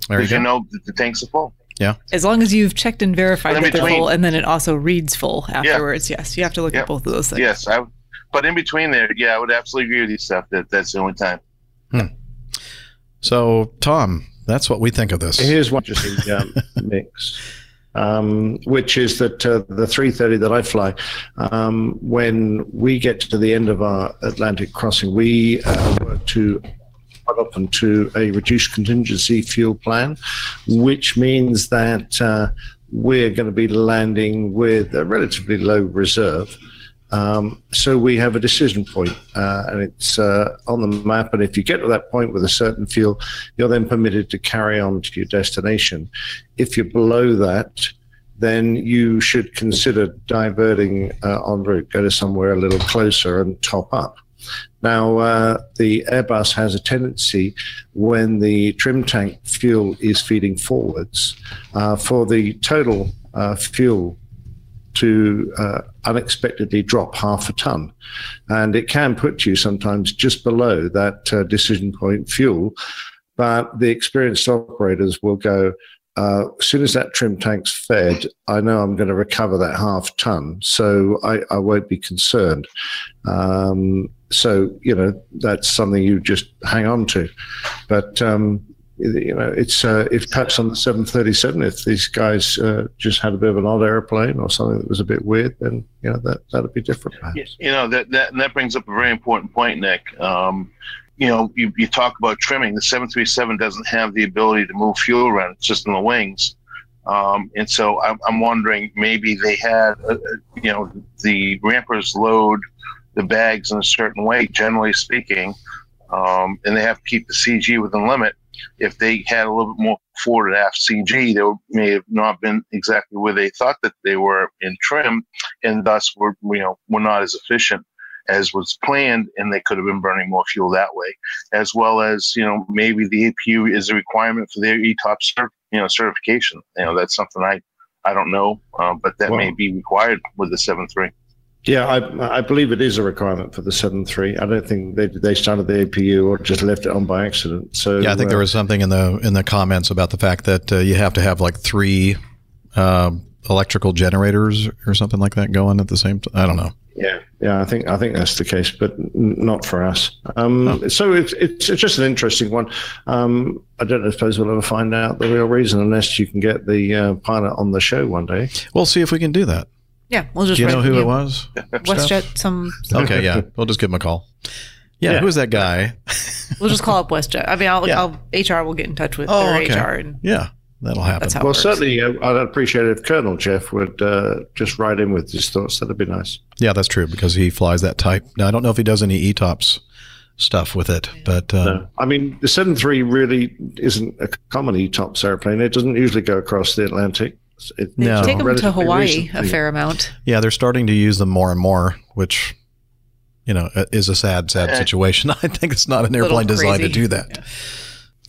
There you because you, know that the tanks are full. Yeah. as long as you've checked and verified But in that they're full, and then it also reads full afterwards. Yes, you have to look Yeah. at both of those things. Yes, I. But in between there, yeah, I would absolutely agree with you, Steph. That that's the only time. So, Tom, that's what we think of this. Here's one interesting um, mix, um, which is that uh, the 330 that I fly, um, when we get to the end of our Atlantic crossing, we uh, work to quite often to a reduced contingency fuel plan, which means that uh, we're going to be landing with a relatively low reserve. Um, so we have a decision point, uh, and it's uh, on the map. And if you get to that point with a certain fuel, you're then permitted to carry on to your destination. If you're below that, then you should consider diverting uh, en route, go to somewhere a little closer and top up. Now, uh, the Airbus has a tendency when the trim tank fuel is feeding forwards uh, for the total uh, fuel to uh, unexpectedly drop half a ton. And it can put you sometimes just below that uh, decision point fuel. But the experienced operators will go, uh, as soon as that trim tank's fed, I know I'm going to recover that half ton. So I, I won't be concerned. Um, so, you know, that's something you just hang on to. But, um, you know, it's uh, if perhaps on the 737, if these guys uh, just had a bit of an odd airplane or something that was a bit weird, then you know that that'd be different. Perhaps. You know that that that brings up a very important point, Nick. Um, you know, you, you talk about trimming. The 737 doesn't have the ability to move fuel around; it's just in the wings. Um, and so I'm, I'm wondering maybe they had, uh, uh, you know, the rampers load the bags in a certain way, generally speaking, um, and they have to keep the CG within limit. If they had a little bit more forward and aft CG, they may have not been exactly where they thought that they were in trim, and thus were you know were not as efficient as was planned, and they could have been burning more fuel that way, as well as you know maybe the APU is a requirement for their ETOP cert, you know certification. You know that's something I I don't know, uh, but that may be required with the seven three. Yeah, I, I believe it is a requirement for the seven three. I don't think they they started the APU or just left it on by accident. So Yeah, I think uh, there was something in the in the comments about the fact that uh, you have to have like three um electrical generators or something like that going at the same time. I don't know. Yeah, yeah, I think I think that's the case, but n- not for us. Um, So it's it's just an interesting one. Um, I don't know, suppose we'll ever find out the real reason unless you can get the uh, pilot on the show one day. We'll see if we can do that. Yeah, we'll just Do you know who you- it was? WestJet. Some. Okay, yeah, we'll just give him a call. Yeah, Yeah. who is that guy? We'll just call up WestJet. I mean, I'll, Yeah. I'll HR will get in touch with Oh, their okay. HR, and Yeah, that'll happen. that's how. it Well, works. certainly, uh, I'd appreciate it if Colonel Jeff would uh, just write in with his thoughts. That'd be nice. Yeah, that's true because he flies that type. Now, I don't know if he does any ETOPS stuff with it, but uh, No. I mean, the 7.3 really isn't a common ETOPS airplane. It doesn't usually go across the Atlantic. It, They No. take them to Hawaii recent a fair amount. yeah, they're starting to use them more and more, which you know is a sad, sad situation. I think it's not an airplane designed to do that.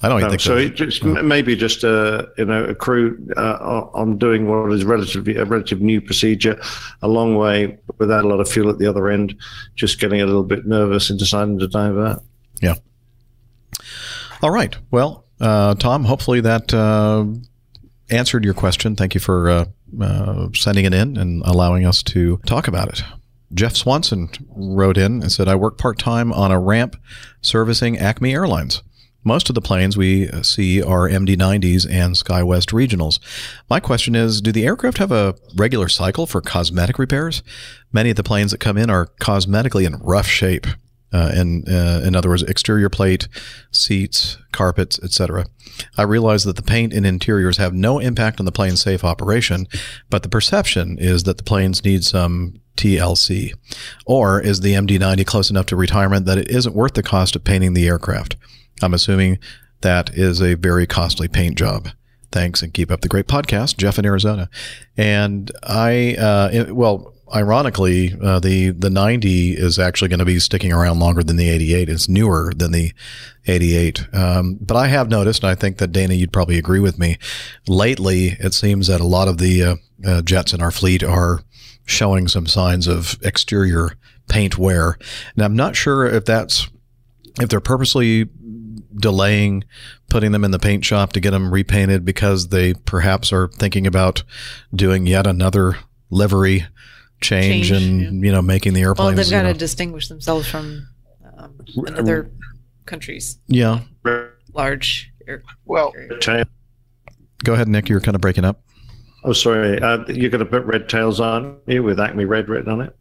I don't No, think so. so. It maybe just a you know a crew uh, on doing what is relatively a relative new procedure, a long way without a lot of fuel at the other end, just getting a little bit nervous and deciding to divert. Yeah. All right. Well, uh, Tom, hopefully that uh, answered your question. Thank you for uh, uh, sending it in and allowing us to talk about it. Jeff Swanson wrote in and said, I work part time on a ramp servicing Acme Airlines. Most of the planes we see are MD 90s and SkyWest regionals. My question is Do the aircraft have a regular cycle for cosmetic repairs? Many of the planes that come in are cosmetically in rough shape. Uh, in, uh, in other words, exterior plate, seats, carpets, etc. I realize that the paint and interiors have no impact on the plane's safe operation, but the perception is that the planes need some TLC. Or is the MD-90 close enough to retirement that it isn't worth the cost of painting the aircraft? I'm assuming that is a very costly paint job. Thanks and keep up the great podcast, Jeff in Arizona. And I, uh, it- well, ironically, uh, the the 90 is actually going to be sticking around longer than the 88. It's newer than the 88. Um, but I have noticed, and I think that Dana, you'd probably agree with me. Lately, it seems that a lot of the uh, uh, jets in our fleet are showing some signs of exterior paint wear, and I'm not sure if that's if they're purposely delaying putting them in the paint shop to get them repainted because they perhaps are thinking about doing yet another livery change, Change, and you know making the Well, they've you got know- to distinguish themselves from um, another country's yeah. large. Air- Well, Tail. Go ahead, Nick. You're kind of breaking up. Oh, sorry. Uh, you're going to put red tails on here with Acme Red written on it.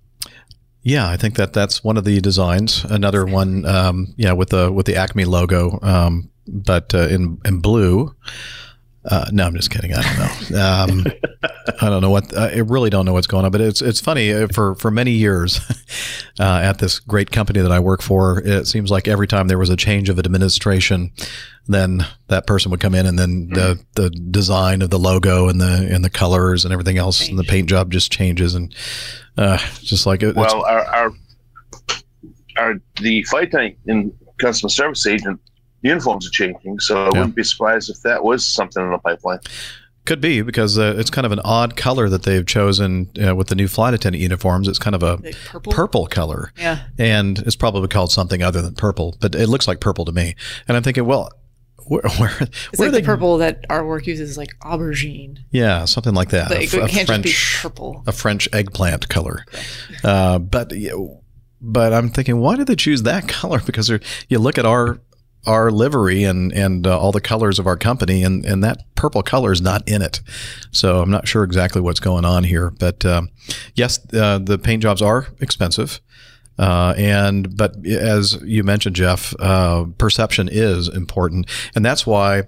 Yeah, I think that that's one of the designs. Another one, um, yeah, with the with the Acme logo, um, but uh, in in blue. Uh, no, I'm just kidding. I don't know. Um, I don't know what. I really don't know what's going on. But it's it's funny uh, for for many years uh, at this great company that I work for. It seems like every time there was a change of administration, then that person would come in, and then the the design of the logo and the and the colors and everything else, and the paint job just changes, and uh, just like it, well, our, our our the flight tank and customer service agent uniforms are changing, so I wouldn't be surprised if that was something in the pipeline. Could be because uh, it's kind of an odd color that they've chosen uh, with the new flight attendant uniforms. It's kind of a purple? color. Yeah. And it's probably called something other than purple, but it looks like purple to me. And I'm thinking, well, where, where, It's where like are the purple that our work uses, like aubergine. Yeah, something like that. Like, A it can't just be French, purple. a French eggplant color. Uh, but yeah, but I'm thinking, why did they choose that color? Because you look at our our livery and and uh, all the colors of our company, and and that purple color is not in it. So I'm not sure exactly what's going on here. But um, yes, uh, the paint jobs are expensive. Uh, and but as you mentioned, Jeff, uh, perception is important, and that's why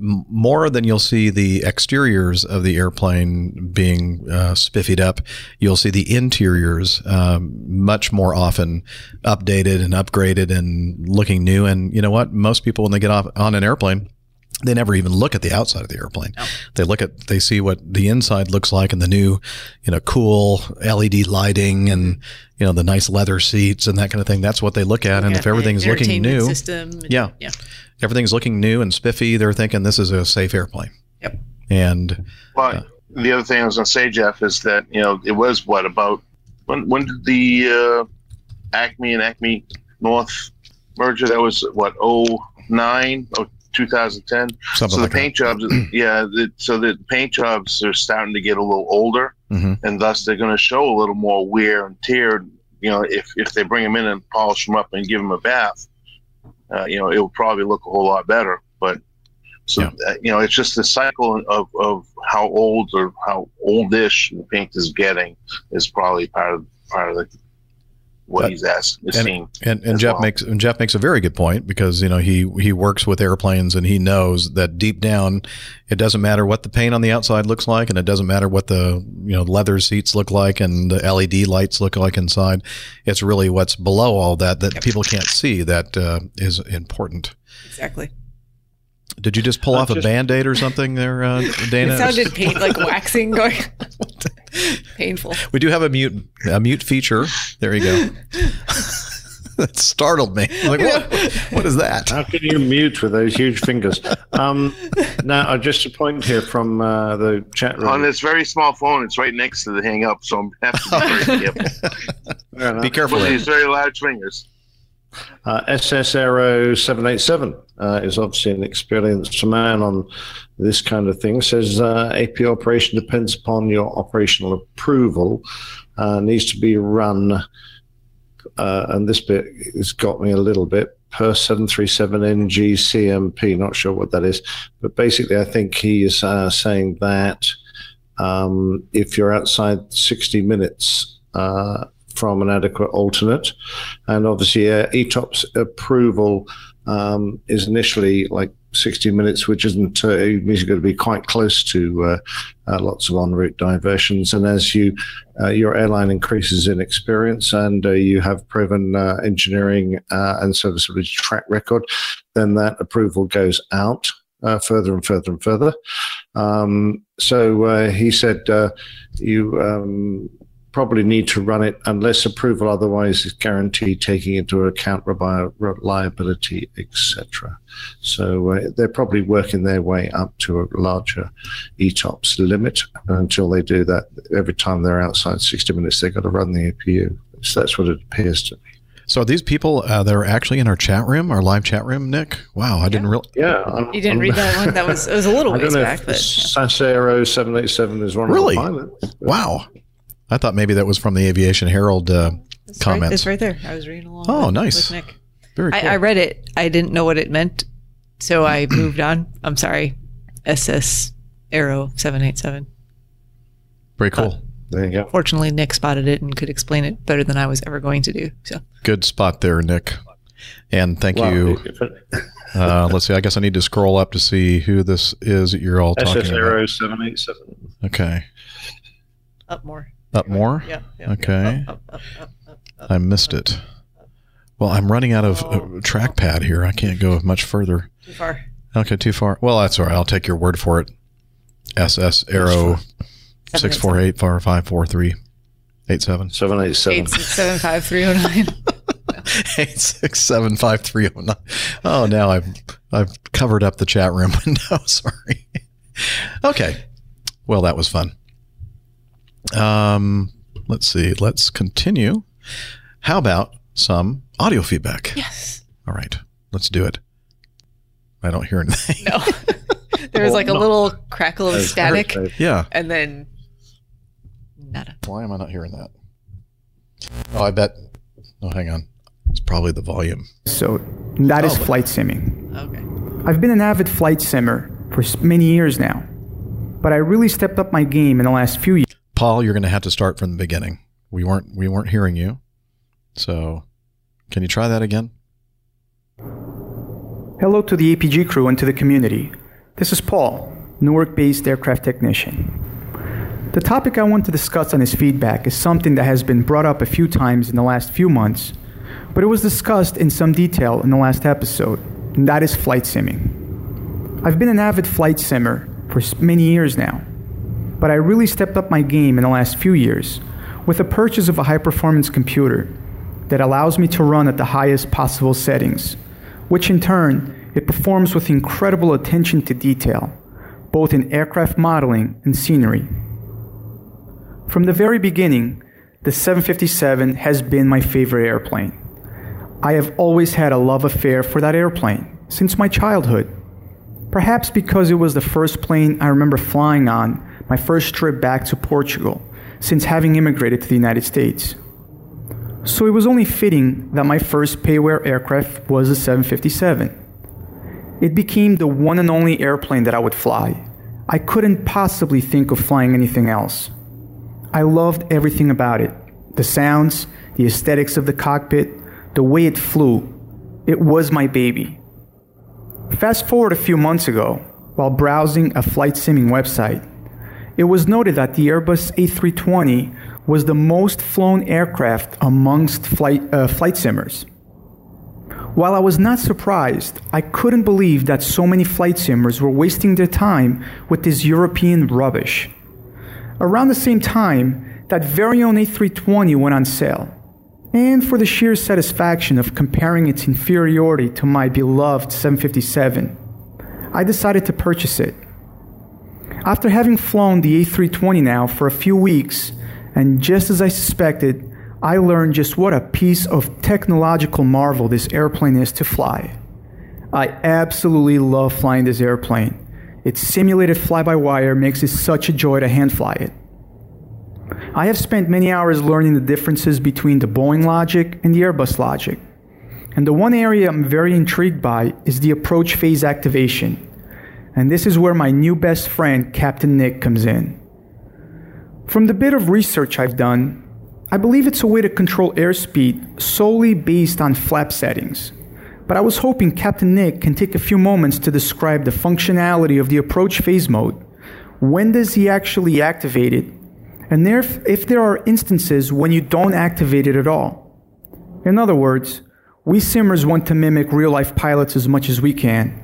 more than you'll see the exteriors of the airplane being uh, spiffied up, you'll see the interiors um, much more often updated and upgraded and looking new. And you know what? Most people, when they get off on an airplane, they never even look at the outside of the airplane. They look at, they see what the inside looks like and the new, you know, cool LED lighting and, you know, the nice leather seats and that kind of thing. That's what they look at. and Yeah, if everything's looking new, system and- yeah, yeah. Everything's looking new and spiffy, they're thinking this is a safe airplane. Yep. And But the other thing I was going to say, Jeff, is that you know it was what about when when did the uh, Acme and Acme North merger? That was what 09 or 2010. Something so like the paint jobs, yeah. The, so the paint jobs are starting to get a little older, Mhm. and thus they're going to show a little more wear and tear. You know, if if they bring them in and polish them up and give them a bath, uh, you know, it will probably look a whole lot better. But so uh, you know, it's just the cycle of, of how old or how oldish the paint is getting is probably part of part of the what But- he's asking. is and, seeing and, and as Jeff well. makes and Jeff makes a very good point because you know he he works with airplanes and he knows that deep down it doesn't matter what the paint on the outside looks like and it doesn't matter what the you know leather seats look like and the LED lights look like inside it's really what's below all that that people can't see that uh, is important. Exactly. Did you just pull Uh, off a just- band aid or something there, uh, Dana? It sounded pain like waxing going. Painful. We do have a mute a mute feature. There you go. that startled me. I'm like, what? what is that? How can you mute with those huge fingers? Um, now, uh, just a point here from uh, the chat room. On this very small phone, it's right next to the hang up, so I have to be very careful. Fair. Be careful. With these very large fingers. Uh, SS Aero 787 uh, is obviously an experienced man on this kind of thing. Says uh, AP operation depends upon your operational approval, uh, needs to be run. Uh, and this bit has got me a little bit per 737NG CMP. Not sure what that is, but basically, I think he is uh, saying that um, if you're outside 60 minutes uh, from an adequate alternate, and obviously uh, ETOPS approval um, is initially like 60 minutes, which isn't uh, going to be quite close to uh, uh, lots of en route diversions. And as you uh, your airline increases in experience and uh, you have proven uh, engineering and serviceability track record, then that approval goes out. Further and further and further. Um, so he said you um, probably need to run it unless approval otherwise is guaranteed, taking into account rebi- reliability, etc. So uh, they're probably working their way up to a larger ETOPS limit. And until they do that, every time they're outside 60 minutes, they've got to run the APU. So that's what it appears to me. So are these people uh, that are actually in our chat room, our live chat room, Nick? Wow, I didn't really. Yeah, I'm- You didn't I'm- read that one? That was it was a little I don't ways know back, if but Sasero 787 is one Really? of the pilots. Wow. I thought maybe that was from the Aviation Herald uh, it's comments. Right, it's right there. I was reading along. Oh, with, nice. With Nick. Very cool. I, I read it. I didn't know what it meant, so I moved on. I'm sorry. SS Arrow seven eight seven. Very cool. There you go. Fortunately, Nick spotted it and could explain it better than I was ever going to do. So Good spot there, Nick. And thank Well, you. Uh, let's see. I guess I need to scroll up to see who this is that you're all talking about. SS about. Aero 787. Okay. up more. Up more? Yeah. yeah, Okay. Up, up, up, up, up. I missed it. Well, I'm running out of uh, trackpad here. I can't go much further. Too far. Okay, too far. Well, that's all right. I'll take your word for it. SS Arrow six four eight four five four three eight seven 787. Eight six seven five three zero nine. eight six seven five three zero nine. Oh, now I've I've covered up the chat room window. Sorry. Okay. Well, that was fun. Um, let's see. Let's continue. How about some audio feedback? Yes. All right. Let's do it. I don't hear anything. No. there was like a little crackle of static. Yeah. and then nada. Why am I not hearing that? Oh, I bet. Oh, hang on. It's probably the volume. So that is flight simming. Okay. I've been an avid flight simmer for many years now, but I really stepped up my game in the last few years. Paul, you're going to have to start from the beginning. We weren't we weren't hearing you. So, can you try that again? Hello to the APG crew and to the community. This is Paul, Newark based aircraft technician. The topic I want to discuss on this feedback is something that has been brought up a few times in the last few months, but it was discussed in some detail in the last episode, and that is flight simming. I've been an avid flight simmer for many years now, but I really stepped up my game in the last few years with the purchase of a high performance computer that allows me to run at the highest possible settings, which in turn it performs with incredible attention to detail, both in aircraft modeling and scenery. From the very beginning, the 757 has been my favorite airplane. I have always had a love affair for that airplane since my childhood. Perhaps because it was the first plane I remember flying on my first trip back to Portugal since having immigrated to the United States. So it was only fitting that my first payware aircraft was a 757. It became the one and only airplane that I would fly. I couldn't possibly think of flying anything else. I loved everything about it the sounds, the aesthetics of the cockpit, the way it flew. It was my baby. Fast forward a few months ago, while browsing a flight simming website, it was noted that the Airbus A320 was the most flown aircraft amongst flight, uh, flight simmers. While I was not surprised, I couldn't believe that so many flight simmers were wasting their time with this European rubbish. Around the same time, that very own A320 went on sale. and for the sheer satisfaction of comparing its inferiority to my beloved 757, I decided to purchase it. After having flown the A320 now for a few weeks, and just as I suspected, I learned just what a piece of technological marvel this airplane is to fly. I absolutely love flying this airplane. Its simulated fly by wire makes it such a joy to hand fly it. I have spent many hours learning the differences between the Boeing logic and the Airbus logic. And the one area I'm very intrigued by is the approach phase activation. And this is where my new best friend, Captain Nick, comes in. From the bit of research I've done, I believe it's a way to control airspeed solely based on flap settings. But I was hoping Captain Nick can take a few moments to describe the functionality of the approach phase mode. When does he actually activate it? And if, if there are instances when you don't activate it at all. In other words, we simmers want to mimic real life pilots as much as we can.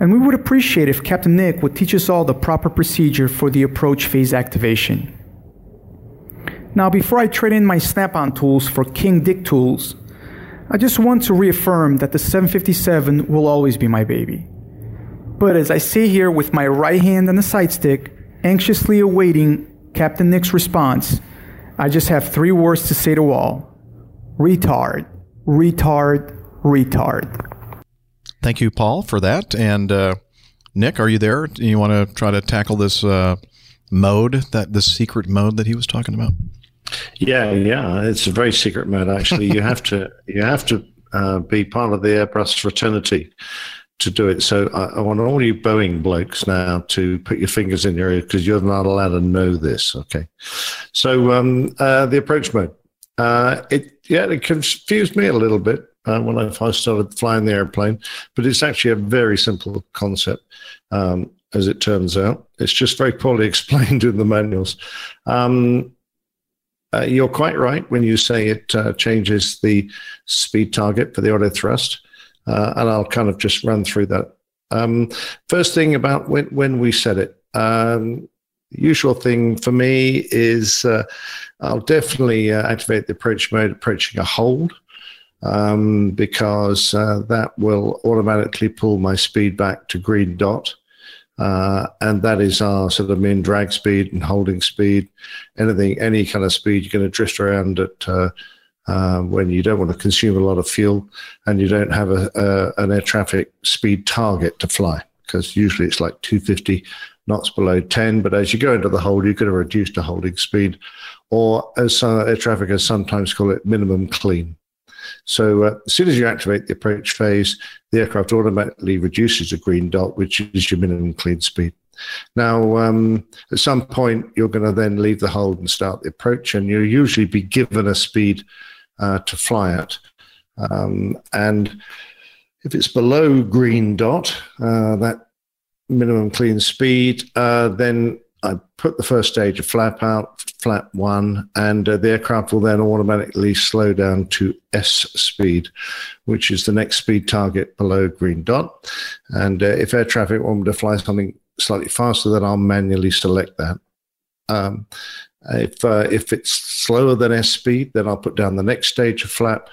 And we would appreciate if Captain Nick would teach us all the proper procedure for the approach phase activation. Now, before I trade in my Snap-on tools for King Dick tools, I just want to reaffirm that the 757 will always be my baby. But as I sit here with my right hand on the side stick, anxiously awaiting Captain Nick's response, I just have three words to say to all retard, retard, retard. Thank you, Paul, for that. And uh, Nick, are you there? Do you want to try to tackle this uh, mode, that this secret mode that he was talking about? Yeah, yeah, it's a very secret mode. Actually, you have to you have to uh, be part of the Airbus fraternity to do it. So I, I, want all you Boeing blokes now to put your fingers in your ear because you're not allowed to know this. Okay. So um, uh, the approach mode. Uh, it yeah, it confused me a little bit uh, when I first started flying the airplane, but it's actually a very simple concept. Um, as it turns out, it's just very poorly explained in the manuals. Um, uh, you're quite right when you say it uh, changes the speed target for the auto thrust, uh, and I'll kind of just run through that. Um, first thing about when when we set it, um, usual thing for me is uh, I'll definitely uh, activate the approach mode approaching a hold um, because uh, that will automatically pull my speed back to green dot. Uh, and that is our sort of mean drag speed and holding speed. Anything, any kind of speed you're going to drift around at uh, uh, when you don't want to consume a lot of fuel and you don't have a, a, an air traffic speed target to fly because usually it's like 250 knots below 10. But as you go into the hold, you're going to reduce the holding speed, or as air traffickers sometimes call it, minimum clean. So uh, as soon as you activate the approach phase, the aircraft automatically reduces the green dot, which is your minimum clean speed. Now, um, at some point, you're going to then leave the hold and start the approach, and you'll usually be given a speed uh, to fly at. Um, and if it's below green dot, uh, that minimum clean speed, uh, then I put the first stage of flap out, flap one, and uh, the aircraft will then automatically slow down to S speed, which is the next speed target below green dot. And uh, if air traffic want me to fly something slightly faster, then I'll manually select that. Um, if uh, if it's slower than S speed, then I'll put down the next stage of flap,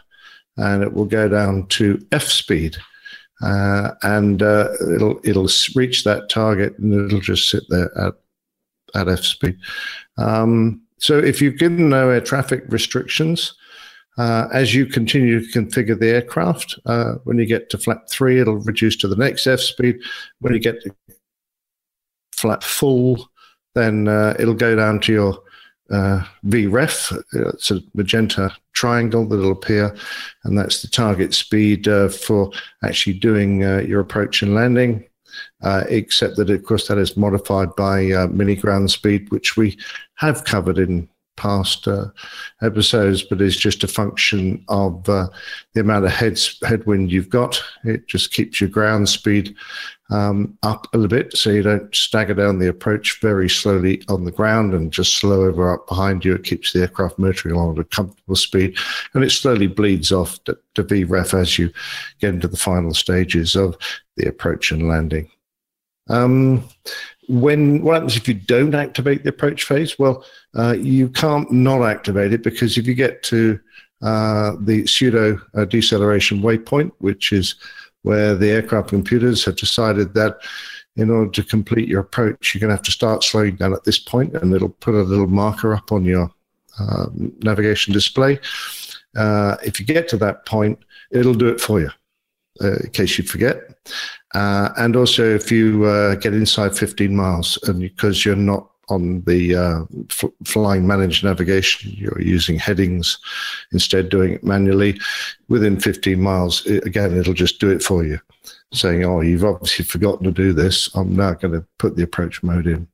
and it will go down to F speed. Uh, and uh, it'll it'll reach that target and it'll just sit there at at F speed. Um, so if you've given no air traffic restrictions, uh, as you continue to configure the aircraft, uh, when you get to flap three, it'll reduce to the next F speed. When you get to flap full, then uh, it'll go down to your uh, VREF. It's a magenta triangle that'll appear, and that's the target speed uh, for actually doing uh, your approach and landing uh, except that, of course, that is modified by uh, mini ground speed, which we have covered in past uh, episodes, but is just a function of uh, the amount of heads, headwind you've got. It just keeps your ground speed um, up a little bit so you don't stagger down the approach very slowly on the ground and just slow over up behind you. It keeps the aircraft motoring along at a comfortable speed and it slowly bleeds off to, to VREF as you get into the final stages of the approach and landing. Um, when what happens if you don't activate the approach phase? Well, uh, you can't not activate it because if you get to uh, the pseudo uh, deceleration waypoint, which is where the aircraft computers have decided that in order to complete your approach, you're going to have to start slowing down at this point, and it'll put a little marker up on your uh, navigation display. Uh, if you get to that point, it'll do it for you, uh, in case you forget. Uh, and also, if you uh, get inside 15 miles, and because you're not on the uh, f- flying managed navigation, you're using headings instead, doing it manually. Within 15 miles, it, again, it'll just do it for you, saying, "Oh, you've obviously forgotten to do this. I'm now going to put the approach mode in."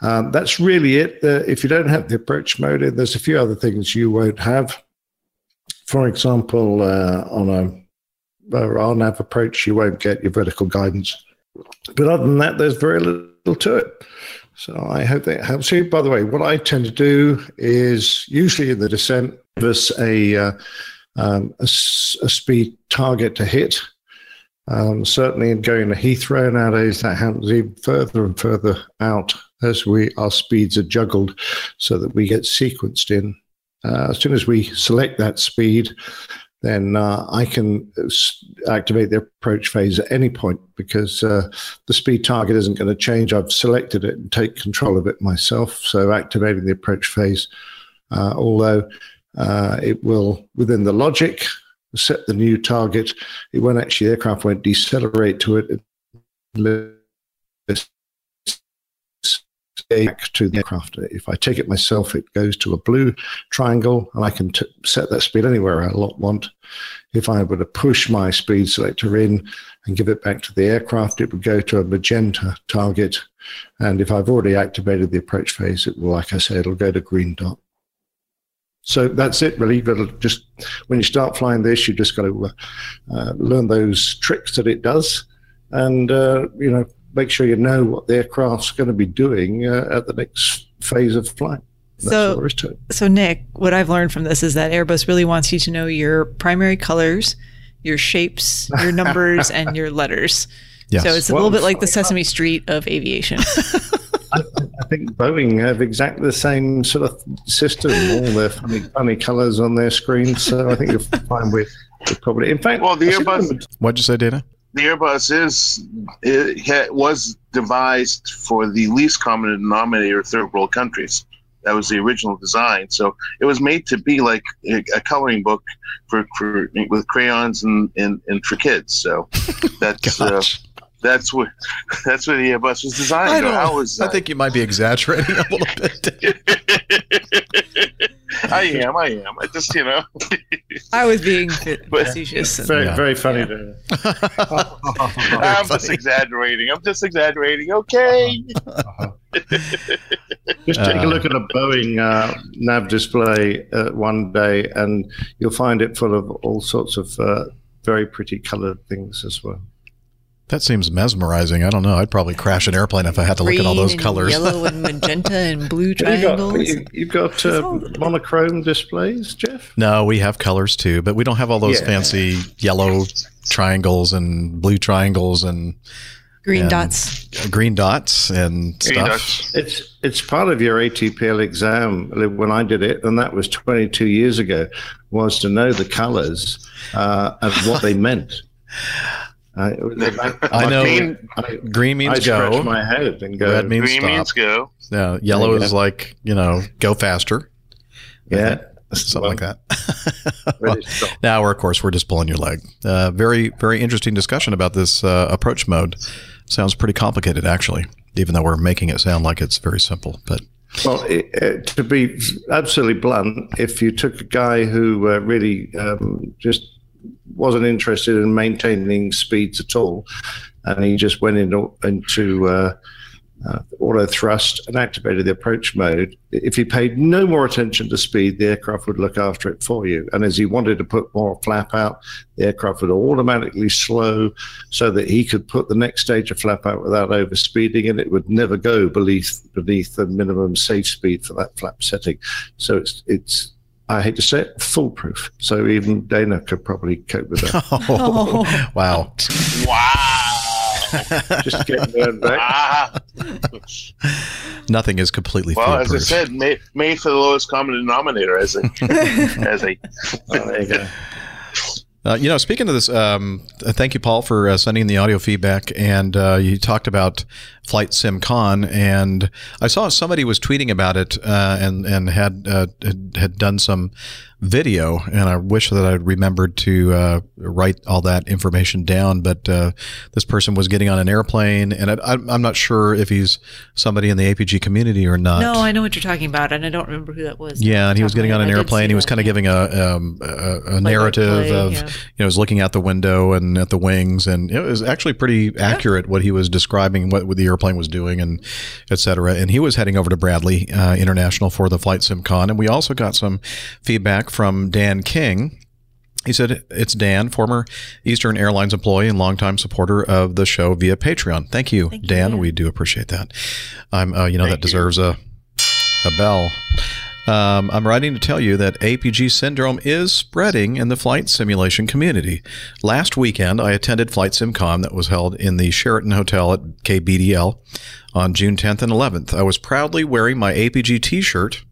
Um, that's really it. Uh, if you don't have the approach mode in, there's a few other things you won't have. For example, uh, on a RNAV approach, you won't get your vertical guidance. But other than that, there's very little to it. So I hope that helps you. By the way, what I tend to do is usually in the descent, there's a, uh, um, a, a, speed target to hit. Um, certainly in going to Heathrow nowadays, that happens even further and further out as we our speeds are juggled so that we get sequenced in. Uh, as soon as we select that speed, then uh, I can activate the approach phase at any point because uh, the speed target isn't going to change. I've selected it and take control of it myself. So activating the approach phase, uh, although uh, it will, within the logic, set the new target, it won't actually, the aircraft won't decelerate to it back to the aircraft. If I take it myself, it goes to a blue triangle and I can t- set that speed anywhere I want. If I were to push my speed selector in and give it back to the aircraft, it would go to a magenta target. And if I've already activated the approach phase, it will, like I said, it'll go to green dot. So that's it, really. But just when you start flying this, you've just got to uh, uh, learn those tricks that it does, and uh, you know make sure you know what the aircraft's going to be doing uh, at the next phase of flight. That's so, so Nick, what I've learned from this is that Airbus really wants you to know your primary colors, your shapes, your numbers, and your letters. Yes. So it's a well, little bit like the Sesame Street of aviation. I, I, think Boeing have exactly the same sort of system, all their funny, funny colors on their screens. So I think you'll find with probably. In fact, well, the Airbus. What'd you say, Dana? The Airbus is it was devised for the least common denominator third world countries. That was the original design. So it was made to be like a, coloring book for, for with crayons and, and, and for kids. So that's uh, that's what that's what the Airbus was designed. I, was, I think you might be exaggerating a little bit. I am. I am. I just, you know. I was being facetious. Very, yeah. very funny. Yeah. I'm just exaggerating. I'm just exaggerating. Okay. just take a look at a Boeing uh, nav display uh, one day, and you'll find it full of all sorts of uh, very pretty colored things as well. That seems mesmerizing. I don't know. I'd probably crash an airplane if I had to look at all those colors. Yellow and magenta and blue triangles. You've got, you, have got uh, monochrome displays, Jeff? No, we have colors too, but we don't have all those yeah. fancy yellow triangles and blue triangles and green and dots. Green dots and green stuff. Dots. It's it's part of your ATPL exam when I did it, and that was 22 years ago. Was to know the colors uh, and what they meant. I, I know green, green means I go. my head and go. Red means green stop. means go. Yeah, yellow yeah. is like you know go faster. Yeah, something well, like that. well, now, we're of course, we're just pulling your leg. Uh, very, very interesting discussion about this uh, approach mode. Sounds pretty complicated, actually, even though we're making it sound like it's very simple. But well, it, to be absolutely blunt, if you took a guy who uh, really um, just wasn't interested in maintaining speeds at all, and he just went into into uh, uh, auto thrust and activated the approach mode. If he paid no more attention to speed, the aircraft would look after it for you. And as he wanted to put more flap out, the aircraft would automatically slow so that he could put the next stage of flap out without overspeeding, and it would never go beneath beneath the minimum safe speed for that flap setting. So it's it's I hate to say it, foolproof. So even Dana could probably cope with that. oh, wow. Wow. just get word back. Ah, Nothing is completely foolproof. well, as I said, made, made for the lowest common denominator as a as a. Oh, there you go. Uh, you know, speaking of this, um, uh, thank you, Paul, for uh, sending the audio feedback. And uh, you talked about Flight Sim Con, and I saw somebody was tweeting about it uh, and and had, uh, had had done some video. And I wish that I'd remembered to uh, write all that information down. But uh, this person was getting on an airplane, and I, I'm I'm not sure if he's somebody in the APG community or not. No, I know what you're talking about, and I don't remember who that was. Yeah, and he was getting on an I airplane. He was kind of giving a, um, a, a narrative play, of, yeah. you know, he was looking out the window and at the wings, and it was actually pretty accurate what he was describing, what, what the airplane was doing, and et cetera. And he was heading over to Bradley uh, International for the Flight Sim Con, and we also got some feedback from Dan King. He said, It's Dan, former Eastern Airlines employee and longtime supporter of the show via Patreon. Thank you, Dan. We do appreciate that. I'm, uh, you know, that deserves a, a bell. Um, I'm writing to tell you that APG syndrome is spreading in the flight simulation community. Last weekend, I attended Flight SimCon that was held in the Sheraton Hotel at KBDL on June 10th and 11th. I was proudly wearing my APG t shirt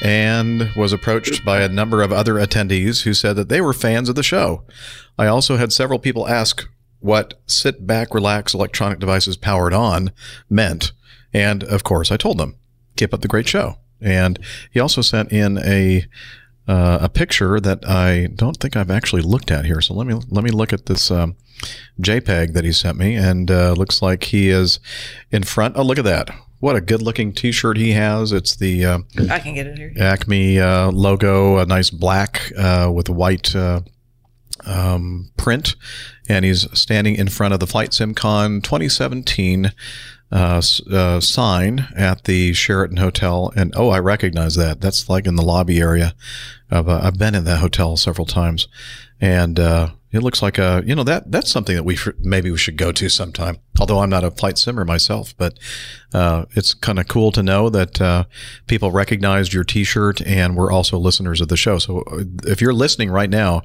and was approached by a number of other attendees who said that they were fans of the show. I also had several people ask what sit back, relax, electronic devices powered on meant. And of course, I told them, keep up the great show. And he also sent in a uh, a picture that I don't think I've actually looked at here. So let me let me look at this um, JPEG that he sent me, and uh, looks like he is in front. Oh, look at that! What a good looking T-shirt he has. It's the uh, I can get it here. Acme uh, logo, a nice black uh, with a white uh, um, print, and he's standing in front of the Flight SimCon 2017 uh, uh, sign at the Sheraton Hotel. And oh, I recognize that. That's like in the lobby area. Of, uh, I've been in that hotel several times, and uh, it looks like a you know that that's something that we maybe we should go to sometime. Although I'm not a flight simmer myself, but uh, it's kind of cool to know that uh, people recognized your T-shirt and were also listeners of the show. So uh, if you're listening right now,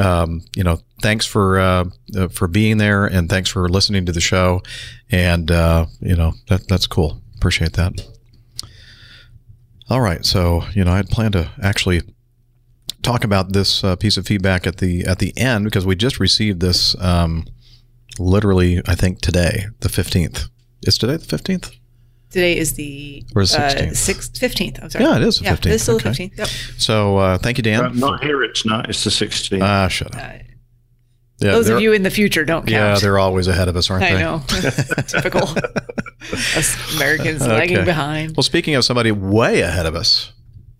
um, you know, thanks for uh, uh, for being there, and thanks for listening to the show, and uh, you know that that's cool. Appreciate that. All right, so you know, I had planned to actually talk about this uh, piece of feedback at the at the end because we just received this um, literally, I think today, the fifteenth. Is today the fifteenth? Today is the Or the uh, 16th. sixth, fifteenth. I'm sorry. Yeah, it is the Yeah, 15th. It's still the fifteenth. Yep. So uh, thank you, Dan. Uh, not here. It's not. It's the 16th. Ah, shut up. Yeah, Those of you in the future don't count. Yeah, they're always ahead of us, aren't I they? I know. Typical. Us Americans lagging behind. Well, speaking of somebody way ahead of us,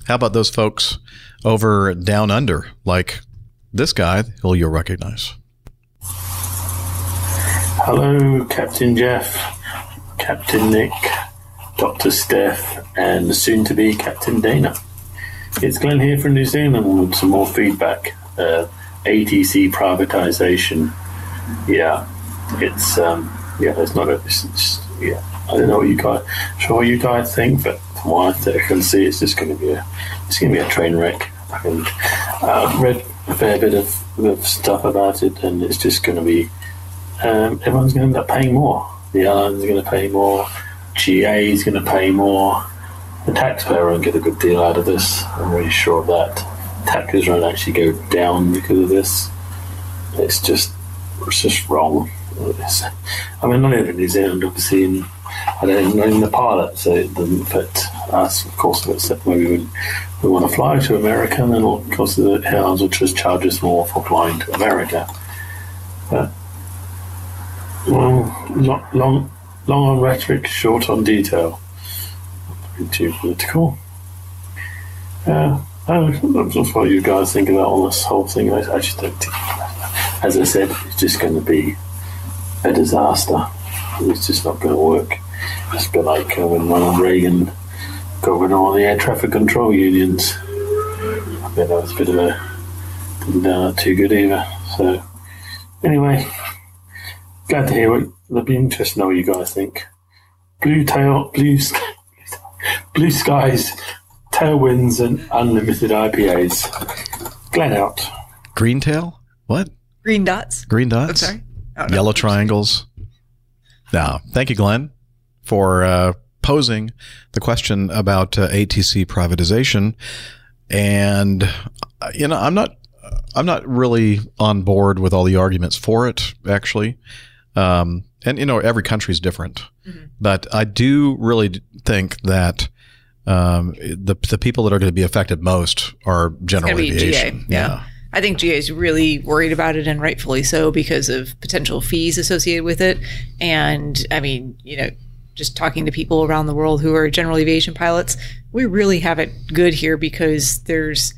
how about those folks over down under, like this guy who you'll recognize? Hello, Captain Jeff, Captain Nick, Dr. Steph, and soon to be Captain Dana. It's Glenn here from New Zealand with some more feedback. Uh, ATC privatization. Yeah, it's um, yeah, it's not a. It's, it's, yeah, I don't know what you guys, sure what you guys think, but from what I can see, it's just going to be a, it's going to be a train wreck. And uh, read a fair bit of, of stuff about it, and it's just going to be um, everyone's going to end up paying more. The airlines are going to pay more. GA is going to pay more. The taxpayer won't get a good deal out of this. I'm really sure of that. Taxes won't actually go down because of this. It's just, it's just wrong. It's, I mean, not even in New Zealand, obviously, in, I don't even, not even the pilot, so it doesn't affect us, of course, except maybe we, we want to fly to America, and then, of course, the airlines will just charge us more for flying to America. But well, lo- long, long on rhetoric, short on detail. Not Too political. Uh, I don't know what you guys think about all this whole thing. I, just don't think, as I said, it's just going to be a disaster. It's just not going to work. It's bit like uh, when Ronald Reagan got rid of all the air traffic control unions. I bet that was a bit of a didn't too good either. So, anyway, glad to hear it. It'll be interesting to know what you guys think. Blue tail, blue, sk- blue skies, tailwinds, and unlimited IPAs. Glenn out. Green tail? What? Green dots. Green dots? I'm sorry. yellow triangles. Now, thank you, Glenn, for uh, posing the question about uh, ATC privatization. And uh, you know, I'm not, I'm not really on board with all the arguments for it. Actually, um, and you know, every country is different, Mm-hmm. but I do really think that. Um, the the people that are going to be affected most are general aviation. GA. Yeah. I think GA is really worried about it, and rightfully so, because of potential fees associated with it. And I mean, you know, just talking to people around the world who are general aviation pilots, we really have it good here because there's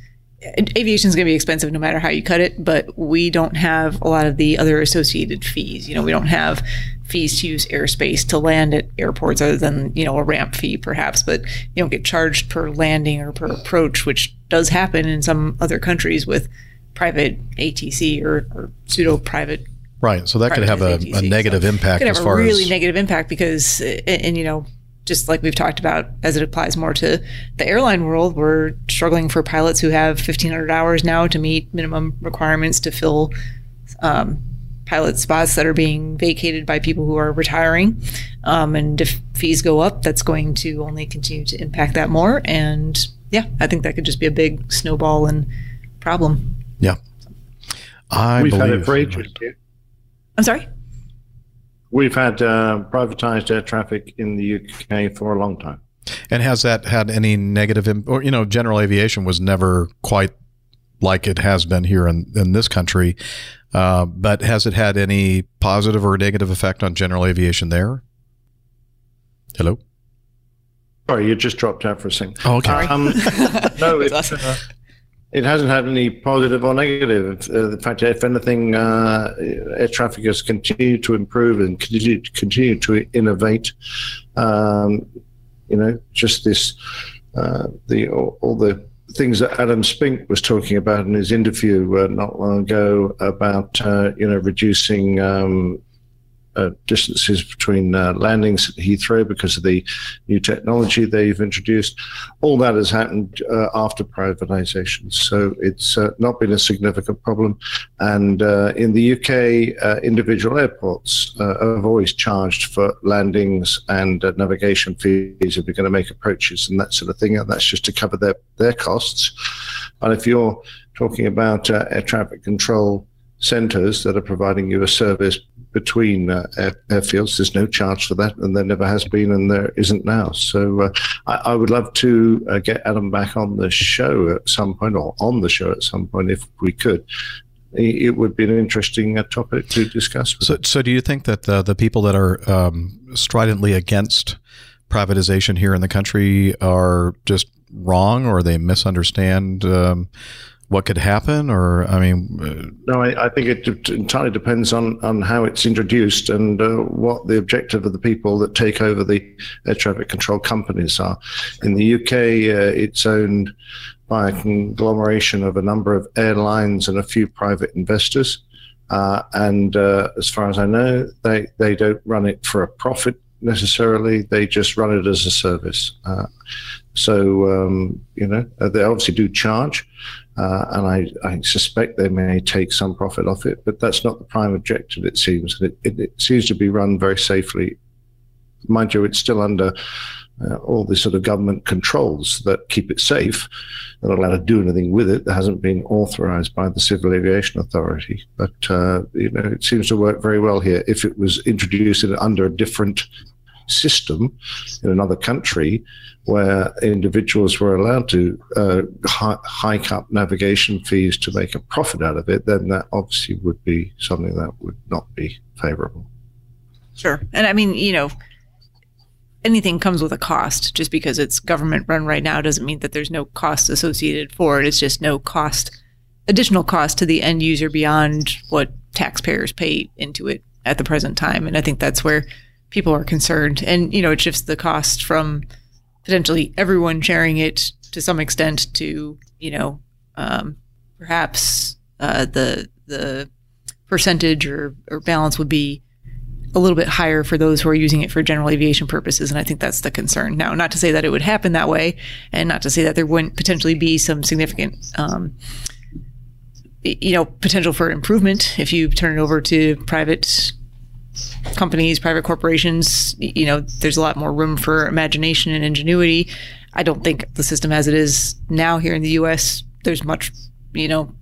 aviation is going to be expensive no matter how you cut it, but we don't have a lot of the other associated fees. You know, we don't have fees to use airspace to land at airports other than, you know, a ramp fee perhaps, but you don't get charged per landing or per approach, which does happen in some other countries with private ATC or, or pseudo private Right. So that could have a, a negative So impact could as far a really as negative impact because, and, and you know, just like we've talked about as it applies more to the airline world, we're struggling for pilots who have 1,500 hours now to meet minimum requirements to fill um, pilot spots that are being vacated by people who are retiring. Um, and if fees go up, that's going to only continue to impact that more. And yeah, I think that could just be a big snowball and problem. yeah. I We've had believe it for ages. yeah. I'm sorry? We've had uh, privatized air traffic in the UK for a long time. And has that had any negative, Im- or you know, general aviation was never quite like it has been here in, in this country. Uh, but has it had any positive or negative effect on general aviation there? Hello. Sorry, you just dropped out for a second. Oh, okay. Um, no, it, uh, it hasn't had any positive or negative. Uh, in fact, if anything, uh, air traffic has continued to improve and continue, continue to innovate. Um, you know, just this, uh, the all, all the things that Adam Spink was talking about in his interview uh, not long ago about uh, you know reducing um, uh, distances between uh, landings at Heathrow because of the new technology they've introduced. All that has happened uh, after privatization, so it's uh, not been a significant problem. And uh, in the UK, individual airports have always charged for landings and navigation fees if you're going to make approaches and that sort of thing. And that's just to cover their their costs. And if you're talking about air traffic control centres that are providing you a service between uh, air, airfields. There's no charge for that, and there never has been, and there isn't now. So uh, I, I would love to uh, get Adam back on the show at some point, or on the show at some point, if we could. It would be an interesting uh, topic to discuss. So, so do you think that the, the people that are um, stridently against privatization here in the country are just wrong, or they misunderstand um, what could happen, or I mean, uh, No, I, I think it entirely depends on, on how it's introduced and uh, what the objective of the people that take over the air traffic control companies are. In the UK, uh, it's owned by a conglomeration of a number of airlines and a few private investors. Uh, and uh, as far as I know, they, they don't run it for a profit necessarily. They just run it as a service. Uh, so, um, you know, uh, they obviously do charge, uh, and I, I suspect they may take some profit off it, but that's not the prime objective, it seems. It, it, it seems to be run very safely. Mind you, it's still under uh, all the sort of government controls that keep it safe. They're not allowed to do anything with it. That hasn't been authorized by the Civil Aviation Authority. But, uh, you know, it seems to work very well here. If it was introduced in, under a different system in another country where individuals were allowed to uh, hi- hike up navigation fees to make a profit out of it, then that obviously would be something that would not be favorable. Sure. And I mean, you know, anything comes with a cost. Just because it's government run right now doesn't mean that there's no cost associated for it. It's just no cost, additional cost to the end user beyond what taxpayers pay into it at the present time. And I think that's where people are concerned. And, you know, it shifts the cost from potentially everyone sharing it to some extent to, you know, um, perhaps uh, the, the percentage or, or balance would be a little bit higher for those who are using it for general aviation purposes. And I think that's the concern. Now, not to say that it would happen that way, and not to say that there wouldn't potentially be some significant um, you know, potential for improvement if you turn it over to private companies, private corporations. You know, there's a lot more room for imagination and ingenuity. I don't think the system as it is now here in the U.S. There's much, you know,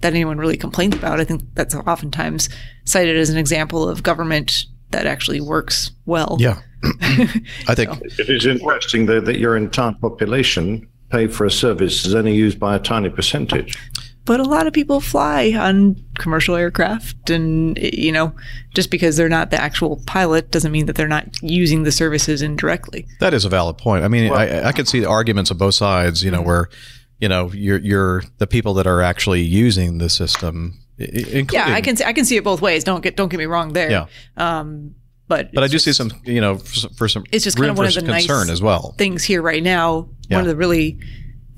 that anyone really complains about. I think that's oftentimes cited as an example of government that actually works well. Yeah. I think it is interesting though that your entire population pay for a service is only used by a tiny percentage. But a lot of people fly on commercial aircraft, and you know, just because they're not the actual pilot doesn't mean that they're not using the services indirectly. That is a valid point. I mean, I, I could see the arguments of both sides. You know, where you know you're you're the people that are actually using the system. Including, yeah, I can see, I can see it both ways. Don't get don't get me wrong there. Yeah. Um, but but I do see some you know for, for some it's just kind of one of the concern nice as well things here right now. Yeah. One of the really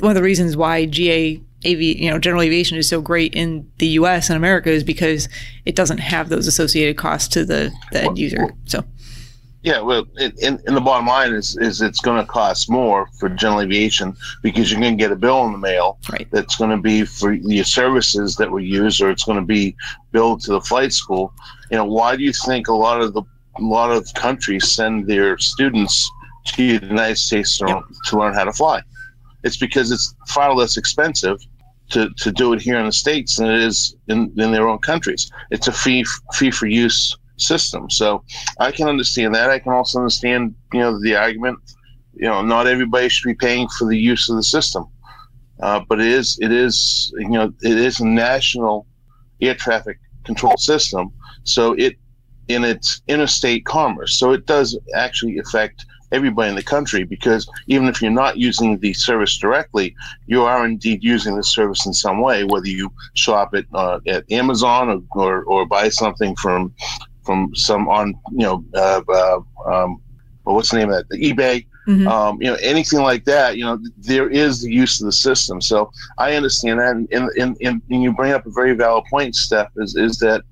one of the reasons why GA AV, you know, general aviation is so great in the U.S. and America is because it doesn't have those associated costs to the, the end user. So, Yeah, well, in, in, the bottom line is is it's going to cost more for general aviation because you're going to get a bill in the mail right. that's going to be for your services that were used, or it's going to be billed to the flight school. You know, why do you think a lot of the a lot of countries send their students to the United States to, to learn how to fly? It's because it's far less expensive to, to do it here in the states than it is in, in their own countries. It's a fee fee for use system. So I can understand that. I can also understand you know the argument. You know, not everybody should be paying for the use of the system, uh, but it is it is you know it is a national air traffic control system. So it in its interstate commerce. So it does actually affect everybody in the country because even if you're not using the service directly, you are indeed using the service in some way, whether you shop at uh, at Amazon or, or, or buy something from from some on you know uh, uh, um, well, what's the name of that the eBay. Um, you know anything like that. You know there is the use of the system, so I understand that, and, and, and, and you bring up a very valid point, Steph, is is that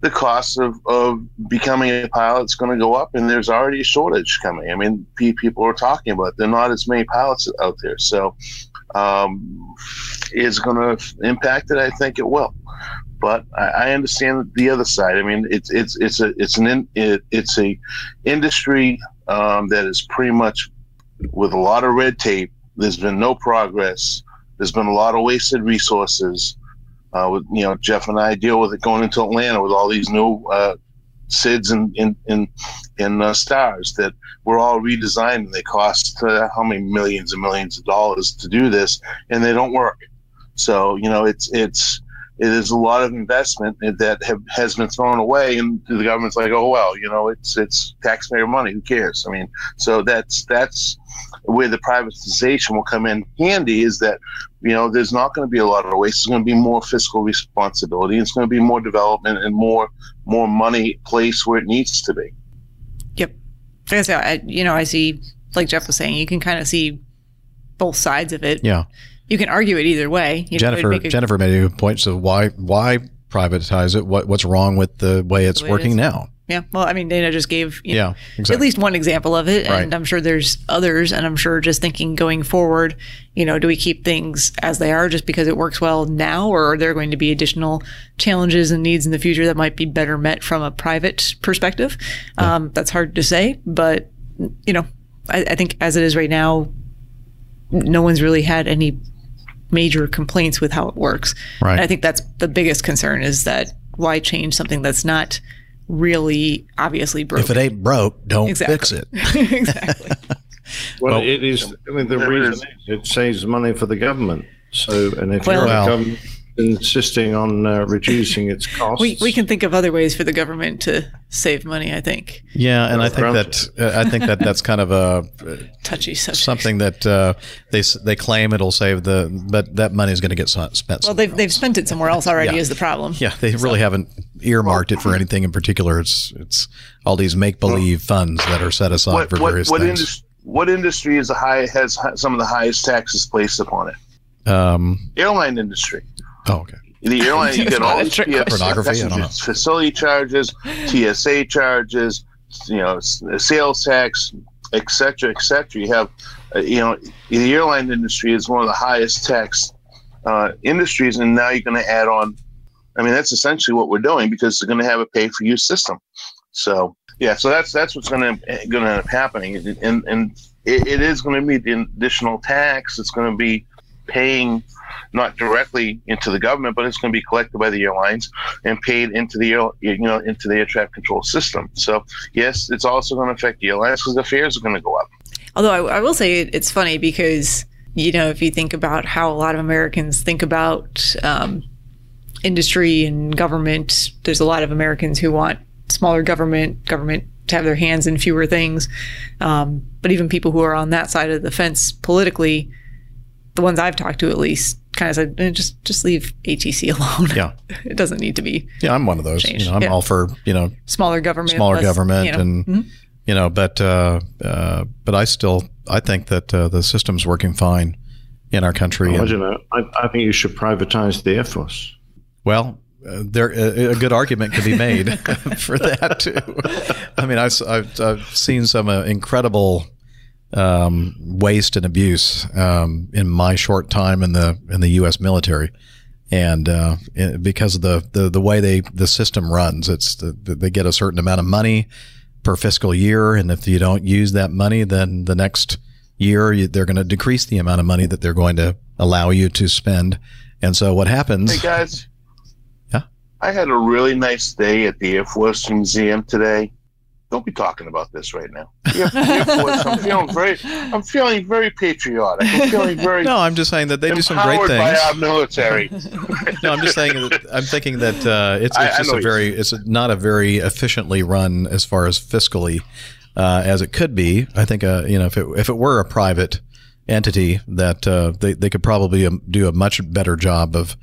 the cost of, of becoming a pilot is going to go up, and there's already a shortage coming. I mean, pe- people are talking about it. there are not as many pilots out there, so um, is going to impact it. I think it will, but I, I understand the other side. I mean, it's it's it's a it's an in, it, it's a industry um, that is pretty much with a lot of red tape. There's been no progress. There's been a lot of wasted resources uh, with you know Jeff and I deal with it going into Atlanta with all these new uh, SIDS and in in in uh, stars that were all redesigned and they cost uh, how many millions and millions of dollars to do this and they don't work. So you know it's it's it is a lot of investment that have, has been thrown away and the government's like oh well you know it's it's taxpayer money who cares I mean so that's that's where the privatization will come in handy is that you know there's not going to be a lot of waste it's going to be more fiscal responsibility it's going to be more development and more more money placed where it needs to be Yep. Like I said, I, you know, I see, like Jeff was saying, you can kind of see both sides of it. Yeah. You can argue it either way. You Jennifer a- Jennifer made a good point. So why why privatize it? What what's wrong with the way it's The way working is. now? Yeah. Well, I mean, Dana just gave you Yeah, know, exactly. at least one example of it, Right. and I'm sure there's others. And I'm sure just thinking going forward, you know, do we keep things as they are just because it works well now, or are there going to be additional challenges and needs in the future that might be better met from a private perspective? Um, that's hard to say, but you know, I, I think as it is right now, no one's really had any major complaints with how it works. Right. And I think that's the biggest concern is that why change something that's not really obviously broken. If it ain't broke, don't Exactly. fix it. exactly. Well, Well- it is. I mean, the reason is. is it saves money for the government. So, and if Well- you're Well- a government insisting on uh, reducing its costs, We, we can think of other ways for the government to save money, I think. Yeah, and I think that uh, I think that that's kind of a Touchy subject. something that uh, they they claim it'll save the, but that money is going to get spent. Well, they've, they've spent it somewhere else already Yeah. is the problem. yeah, they really haven't earmarked it for anything in particular. It's it's all these make believe funds that are set aside what for various what, things. indus- what industry is the high has some of the highest taxes placed upon it um, airline industry oh, okay. the airline you get all these Trick Pornography? I don't know. facility charges, TSA charges, you know, sales tax, et cetera, et cetera. You have, uh, you know, the airline industry is one of the highest tax uh, industries, and now you're going to add on. I mean, that's essentially what we're doing because they're going to have a pay for use system. So yeah, so that's that's what's going to going to end up happening, and and it, it is going to be the additional tax. It's going to be paying not directly into the government, but it's going to be collected by the airlines and paid into the air, you know into the air traffic control system. So yes, it's also going to affect the airlines because the fares are going to go up. Although I, I will say it, it's funny because you know if you think about how a lot of Americans think about um, industry and government, there's a lot of Americans who want smaller government, government to have their hands in fewer things. Um, but even people who are on that side of the fence politically, the ones I've talked to at least, kind of said, eh, just just leave ATC alone. Yeah, it doesn't need to be. Yeah, I'm one of those. changed. You know, I'm Yeah. all for you know Smaller government, smaller less, government, you know. and Mhm. you know, but uh, uh, but I still I think that uh, the system's working fine in our country. I and- don't know. I, I think you should privatize the Air Force. Well, uh, there a, a good argument could be made for that too. I mean, I've, I've, I've seen some uh, incredible um, waste and abuse um, in my short time in the in the U.S. military, and uh, it- because of the, the the way they the system runs, it's the, they get a certain amount of money per fiscal year, and if you don't use that money, then the next year you, they're going to decrease the amount of money that they're going to allow you to spend. And so what happens? Hey guys. Yeah. I had a really nice day at the Air Force Museum today. Don't be talking about this right now. Air, Air Force, I'm feeling very, I'm feeling very patriotic. I'm feeling very. No, I'm just saying that they do some great empowered by things. our military. no, I'm just saying. That, I'm thinking that uh, it's, it's I just know a very. It's not a very efficiently run as far as fiscally uh, as it could be. I think uh, you know if it if it were a private entity that uh, they they could probably um, do a much better job of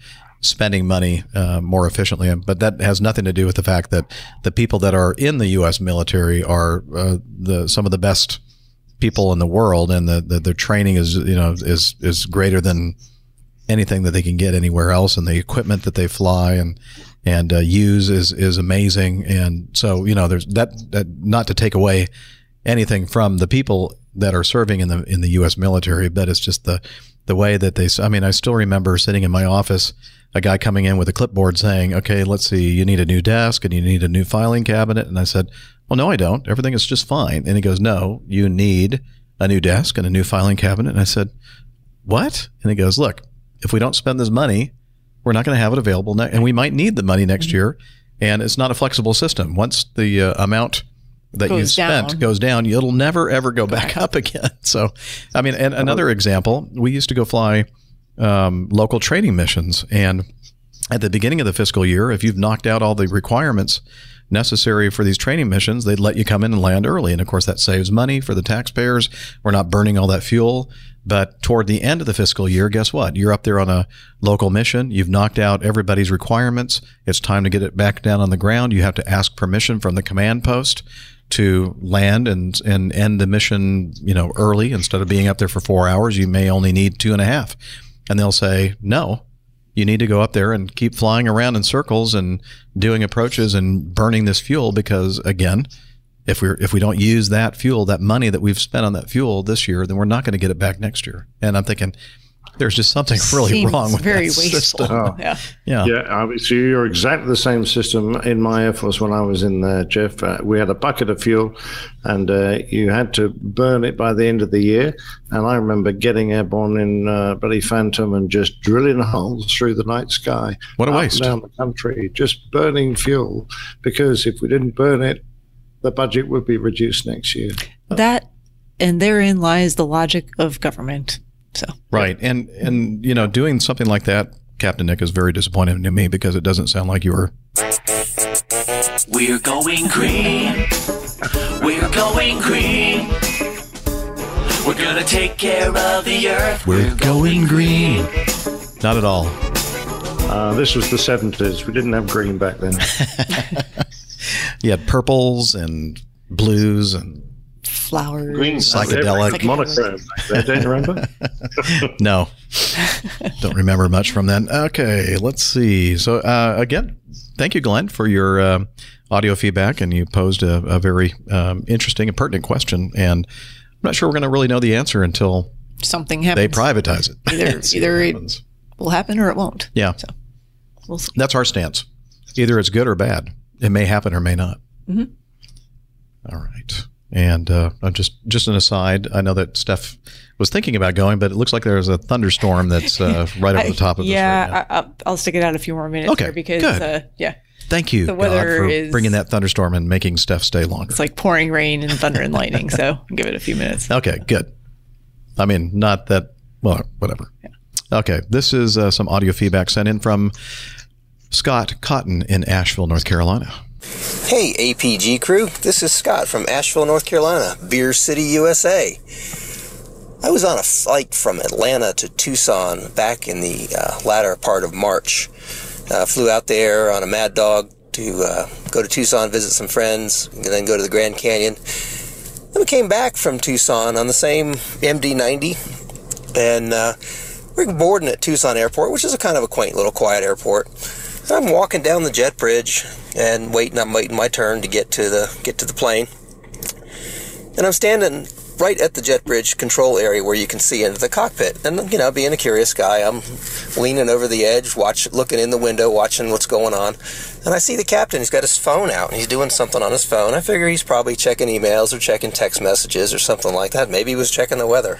spending money uh, more efficiently. But that has nothing to do with the fact that the people that are in the U.S. military are uh, the some of the best people in the world, and the, the their training is you know is is greater than anything that they can get anywhere else, and the equipment that they fly and and uh, use is is amazing. And so you know, there's that, that not to take away anything from the people that are serving in the in the U.S. military, but it's just the the way that they. I mean, I still remember sitting in my office, a guy coming in with a clipboard saying, "Okay, let's see, you need a new desk and you need a new filing cabinet," and I said. Well, no, I don't. Everything is just fine. And he goes, No, you need a new desk and a new filing cabinet. And I said, What? And he goes, Look, if we don't spend this money, we're not going to have it available. Ne- and we might need the money next year. And it's not a flexible system. Once the uh, amount that Goes you've spent down. goes down, it'll never, ever go back up again. So, I mean, and another example, we used to go fly um, local training missions. And at the beginning of the fiscal year, if you've knocked out all the requirements necessary for these training missions, they'd let you come in and land early. And of course, that saves money for the taxpayers. We're not burning all that fuel. But toward the end of the fiscal year, guess what? You're up there on a local mission. You've knocked out everybody's requirements. It's time to get it back down on the ground. You have to ask permission from the command post to land and and end the mission, you know, early instead of being up there for four hours. You may only need two and a half, and they'll say no. You need to go up there and keep flying around in circles and doing approaches and burning this fuel because again, if we if we don't use that fuel, that money that we've spent on that fuel this year, then we're not going to get it back next year. And I'm thinking there's just something really Seems wrong with very that wasteful. system. Yeah. Yeah. Yeah, I mean, so you're exactly the same system in my Air Force when I was in there, Jeff. Uh, we had a bucket of fuel and uh, you had to burn it by the end of the year. And I remember getting airborne in uh, Bloody Phantom and just drilling holes through the night sky. What a waste. Down the country, just burning fuel because if we didn't burn it, the budget would be reduced next year. That and therein lies the logic of government. So Right. And and you know, doing something like that, Captain Nick is very disappointing to me because it doesn't sound like you were We're going green. We're going green. We're gonna take care of the earth. We're going green. Not at all. Uh, this was the 70s. We didn't have green back then. You had purples and blues and flowers, Green psychedelic. monochrome. Don't you remember? no, don't remember much from then. Okay, let's see. So uh, again, thank you, Glenn, for your uh, audio feedback, and you posed a, a very um, interesting and pertinent question. And I'm not sure we're going to really know the answer until something happens. they privatize it. Either either it happens. will happen or it won't. Yeah. We'll see. That's our stance. Either it's good or bad. It may happen or may not. Mhm. All right. And uh, I'm just just an aside. I know that Steph was thinking about going, but it looks like there's a thunderstorm that's uh, right over the top of us. right. Yeah, I, I'll, I'll stick it out a few more minutes Okay, here because good. uh, yeah, Thank you, The God, weather for is- bringing that thunderstorm and making Steph stay longer. It's like pouring rain and thunder and lightning. So I'll give it a few minutes. Okay, good. I mean, not that, well, whatever. Yeah. Okay, this is uh, some audio feedback sent in from Scott Cotton in Asheville, North Carolina. Hey, APG crew. This is Scott from Asheville, North Carolina, Beer City, USA. I was on a flight from Atlanta to Tucson back in the uh, latter part of March. Uh, flew out there on a Mad Dog to uh, go to Tucson, visit some friends, and then go to the Grand Canyon. Then we came back from Tucson on the same MD-90, and uh, we're boarding at Tucson Airport, which is a kind of a quaint little quiet airport. I'm walking down the jet bridge and waiting. I'm waiting my turn to get to the get to the plane, and I'm standing right at the jet bridge control area where you can see into the cockpit. And you know, being a curious guy, I'm leaning over the edge, watch, looking in the window, watching what's going on. And I see the captain. He's got his phone out and he's doing something on his phone. I figure he's probably checking emails or checking text messages or something like that. Maybe he was checking the weather.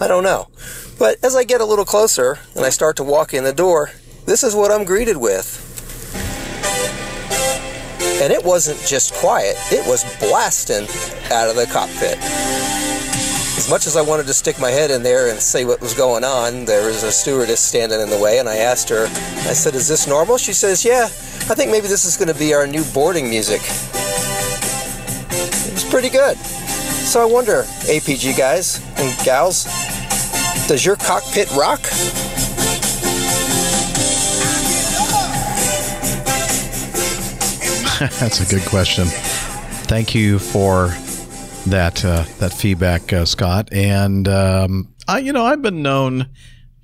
I don't know. But as I get a little closer and I start to walk in the door, this is what I'm greeted with. And it wasn't just quiet, it was blasting out of the cockpit. As much as I wanted to stick my head in there and see what was going on, there was a stewardess standing in the way, and I asked her, I said, Is this normal? She says, Yeah, I think maybe this is going to be our new boarding music. It was pretty good. So I wonder, APG guys and gals, does your cockpit rock? That's a good question. Thank you for that uh, that feedback, uh, Scott. And um, I, you know, I've been known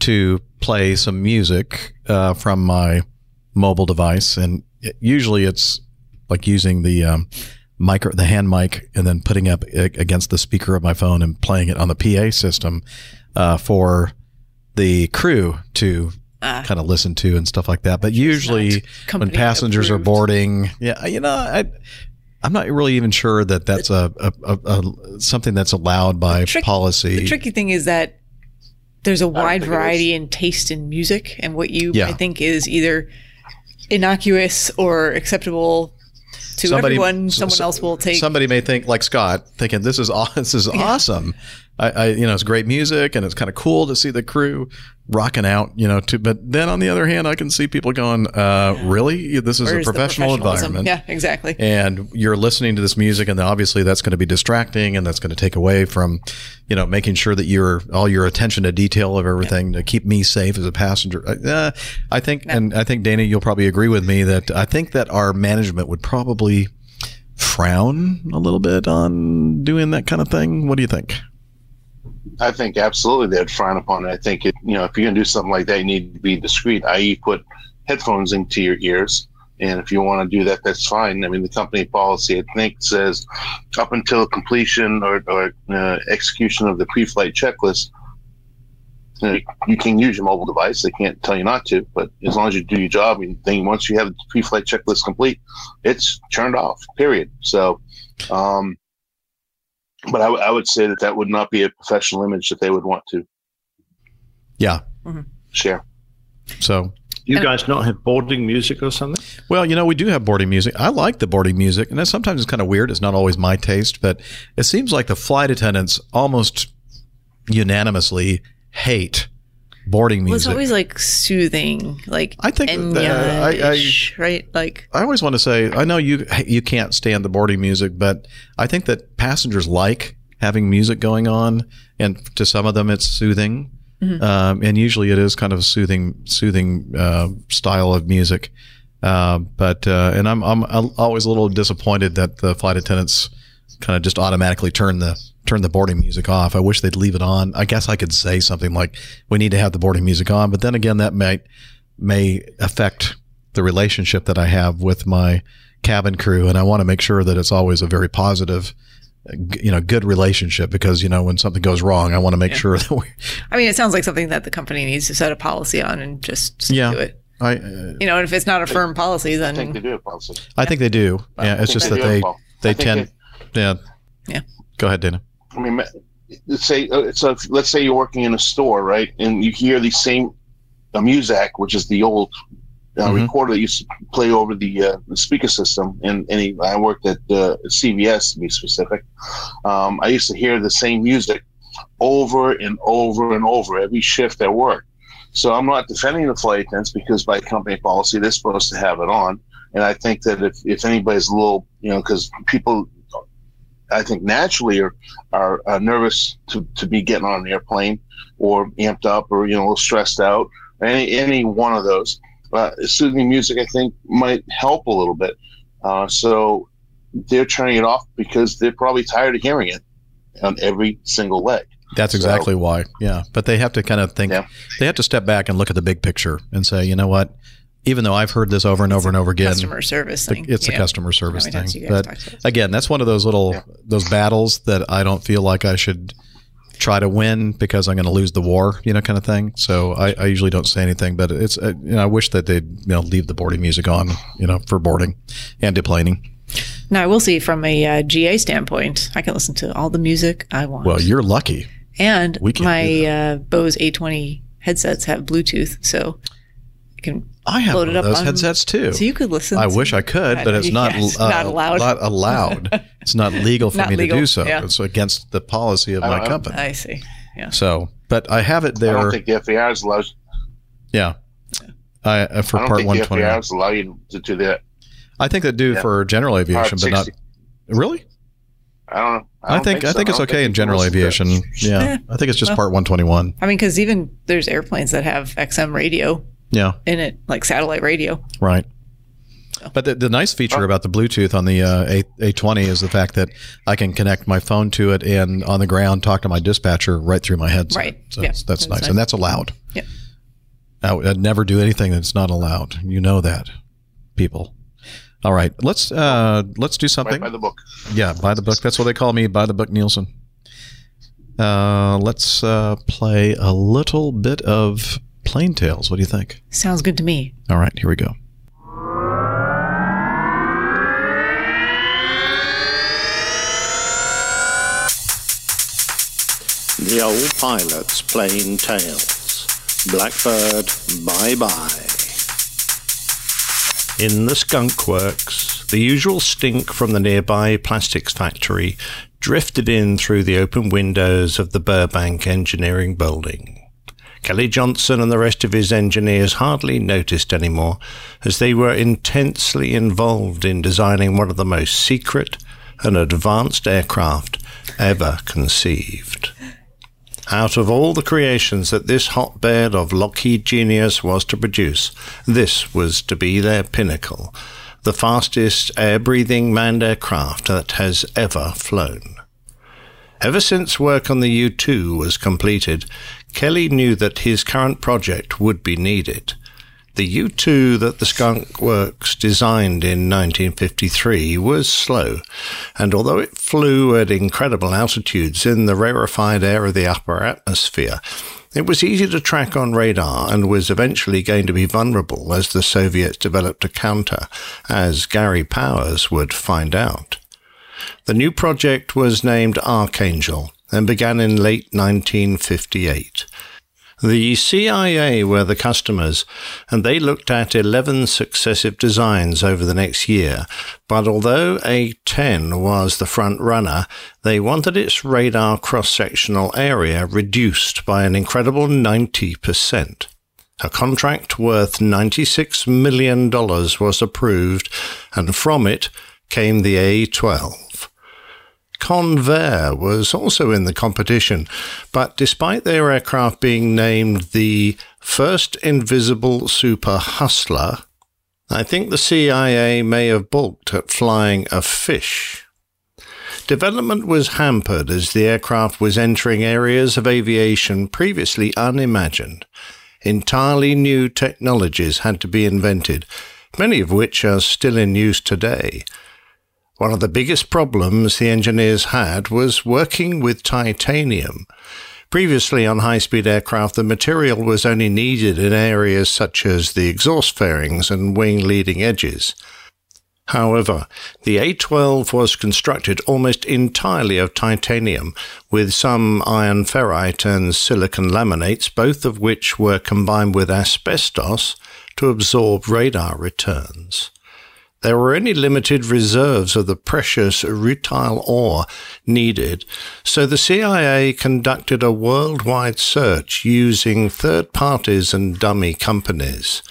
to play some music uh, from my mobile device, and it, usually it's like using the um, micro, the hand mic, and then putting up against the speaker of my phone and playing it on the PA system uh, for the crew to Ah. kind of listen to and stuff like that. But usually, when company passengers are boarding, yeah, you know, I. I'm not really even sure that that's a, a, a, a something that's allowed by policy. The tricky thing is that there's a wide variety in taste in music, and what you Yeah. I think is either innocuous or acceptable to everyone. Someone s- else will take. Somebody may think like Scott, thinking this is this is awesome. I, I, you know, it's great music and it's kind of cool to see the crew rocking out. You know, to but then on the other hand, I can see people going, uh, "Really? This is a Where's professional environment." Yeah, exactly. and you're listening to this music and obviously that's going to be distracting and that's going to take away from you know making sure that you're all your attention to detail of everything to keep me safe as a passenger uh, i think and i think dana you'll probably agree with me that i think that our management would probably frown a little bit on doing that kind of thing what do you think I think absolutely they'd frown upon it. I think it, you know, if you're gonna do something like that, you need to be discreet, i.e., put headphones into your ears. And if you want to do that, that's fine. I mean, the company policy, I think, says up until completion or, or uh, execution of the pre-flight checklist, uh, you can use your mobile device. They can't tell you not to, but as long as you do your job, and then once you have the pre-flight checklist complete, it's turned off. Period. So, um, but I, w- I would say that that would not be a professional image that they would want to yeah mm-hmm. share. so You guys not have boarding music or something? Well, you know, we do have boarding music. I like the boarding music, and that sometimes it's kind of weird. It's not always my taste, but it seems like the flight attendants almost unanimously hate boarding Well, it's always like soothing, like I think that, uh, I- I- right, like I always want to say, I know you you can't stand the boarding music, but I think that passengers like having music going on, and to some of them, it's soothing. Mhm. Um, and usually, it is kind of a soothing, soothing uh, style of music. Uh, but uh, and I'm I'm always a little disappointed that the flight attendants kind of just automatically turn the turn the boarding music off. I wish they'd leave it on. I guess I could say something like, "We need to have the boarding music on," but then again, that might may affect the relationship that I have with my cabin crew, and I want to make sure that it's always a very positive you know good relationship because you know when something goes wrong, I want to make sure that we I mean, it sounds like something that the company needs to set a policy on and just yeah. to it. I uh, You know, and if it's not a firm policy, then I think they do have policy. I think they do. Yeah, it's just they that do they as well. They think tend. yeah. Yeah. Go ahead, Dana. I mean, let's say uh, so. Let's say you're working in a store, right, and you hear the same uh, Muzak, which is the old uh, Mhm. recorder that used to play over the, uh, the speaker system. And any, I worked at uh, CVS to be specific. Um, I used to hear the same music over and over and over every shift at work. So I'm not defending the flight attendants because by company policy they're supposed to have it on. And I think that if, if anybody's a little, you know, because people, I think naturally are are uh, nervous to, to be getting on an airplane or amped up or you know a little stressed out. Any any one of those. Uh, soothing music, I think, might help a little bit. Uh, so they're turning it off because they're probably tired of hearing it on every single leg. That's So- exactly why. Yeah, but they have to kind of think. They have to step back and look at the big picture and say, you know what? Even though I've heard this over and over and over again, customer service thing. it's a customer service thing. times you guys But again, that's one of those little those battles that I don't feel like I should try to win because I'm going to lose the war, you know, kind of thing. So I, I usually don't say anything, but it's uh, you know I wish that they'd you know leave the boarding music on, you know, for boarding and deplaning. Now, I will see from a uh, GA standpoint, I can listen to all the music I want. Well, you're lucky. and my uh, Bose A20 headsets have Bluetooth, so I can I have load one it of up those on- headsets too. So you could listen. I to- wish I could, but it's not, can't. Uh, not allowed. Not allowed. it's not legal for Not me legal, to do so. yeah. It's against the policy of my company. I see. Yeah. So, but I have it there. I there. don't think the FARs allowed. yeah. I uh, for I don't part think one the twenty. FARs allow you to do that. I think they do Yeah. for general aviation, but not really. I don't know. I, don't think, I so. think it's don't okay in general listen to it. aviation. Yeah, I think it's just well. part one twenty one. I mean, because even there's airplanes that have XM radio Yeah, in it, like satellite radio. right. But the, the nice feature about the Bluetooth on the uh, A A twenty is the fact that I can connect my phone to it and on the ground talk to my dispatcher right through my headset. Right. So Yeah. that's, that's That's nice, nice. and that's allowed. Yeah. I would I'd never do anything that's not allowed. You know that, people. All right, let's uh, let's do something. Right by the book. Yeah, by the book. That's what they call me. By the book, Nielsen. Uh, let's uh, play a little bit of Plane Tales. What do you think? Sounds good to me. All right, here we go. The old pilot's Plane Tales. Blackbird, bye bye. In the skunk works, the usual stink from the nearby plastics factory drifted in through the open windows of the Burbank Engineering Building. Kelly Johnson and the rest of his engineers hardly noticed anymore, as they were intensely involved in designing one of the most secret and advanced aircraft ever conceived. Out of all the creations that this hotbed of Lockheed genius was to produce, this was to be their pinnacle, the fastest air breathing manned aircraft that has ever flown. Ever since work on the U 2 was completed, Kelly knew that his current project would be needed. The U 2 that the Skunk Works designed in 1953 was slow, and although it flew at incredible altitudes in the rarefied air of the upper atmosphere, it was easy to track on radar and was eventually going to be vulnerable as the Soviets developed a counter, as Gary Powers would find out. The new project was named Archangel and began in late 1958. The CIA were the customers, and they looked at 11 successive designs over the next year. But although A10 was the front runner, they wanted its radar cross sectional area reduced by an incredible 90%. A contract worth $96 million was approved, and from it came the A12. Convair was also in the competition, but despite their aircraft being named the first invisible super hustler, I think the CIA may have balked at flying a fish. Development was hampered as the aircraft was entering areas of aviation previously unimagined. Entirely new technologies had to be invented, many of which are still in use today. One of the biggest problems the engineers had was working with titanium. Previously on high speed aircraft, the material was only needed in areas such as the exhaust fairings and wing leading edges. However, the A12 was constructed almost entirely of titanium, with some iron ferrite and silicon laminates, both of which were combined with asbestos to absorb radar returns. There were only limited reserves of the precious rutile ore needed, so the CIA conducted a worldwide search using third parties and dummy companies.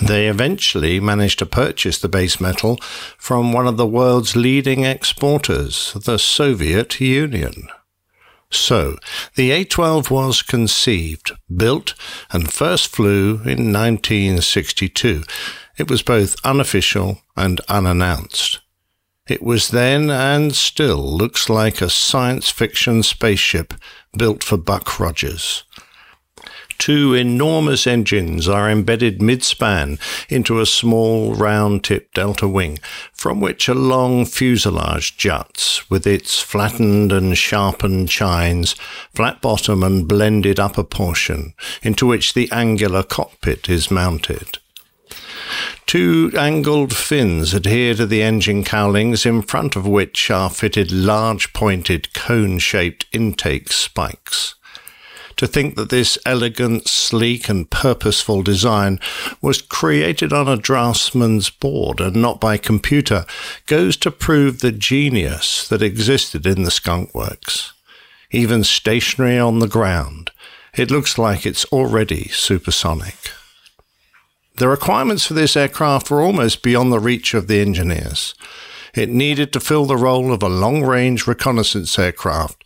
They eventually managed to purchase the base metal from one of the world's leading exporters, the Soviet Union. So, the A 12 was conceived, built, and first flew in 1962. It was both unofficial and unannounced. It was then and still looks like a science fiction spaceship built for Buck Rogers. Two enormous engines are embedded mid-span into a small round tipped delta wing, from which a long fuselage juts, with its flattened and sharpened chines, flat bottom and blended upper portion, into which the angular cockpit is mounted. Two angled fins adhere to the engine cowlings, in front of which are fitted large pointed cone shaped intake spikes. To think that this elegant, sleek, and purposeful design was created on a draftsman's board and not by computer goes to prove the genius that existed in the skunk works. Even stationary on the ground, it looks like it's already supersonic. The requirements for this aircraft were almost beyond the reach of the engineers. It needed to fill the role of a long range reconnaissance aircraft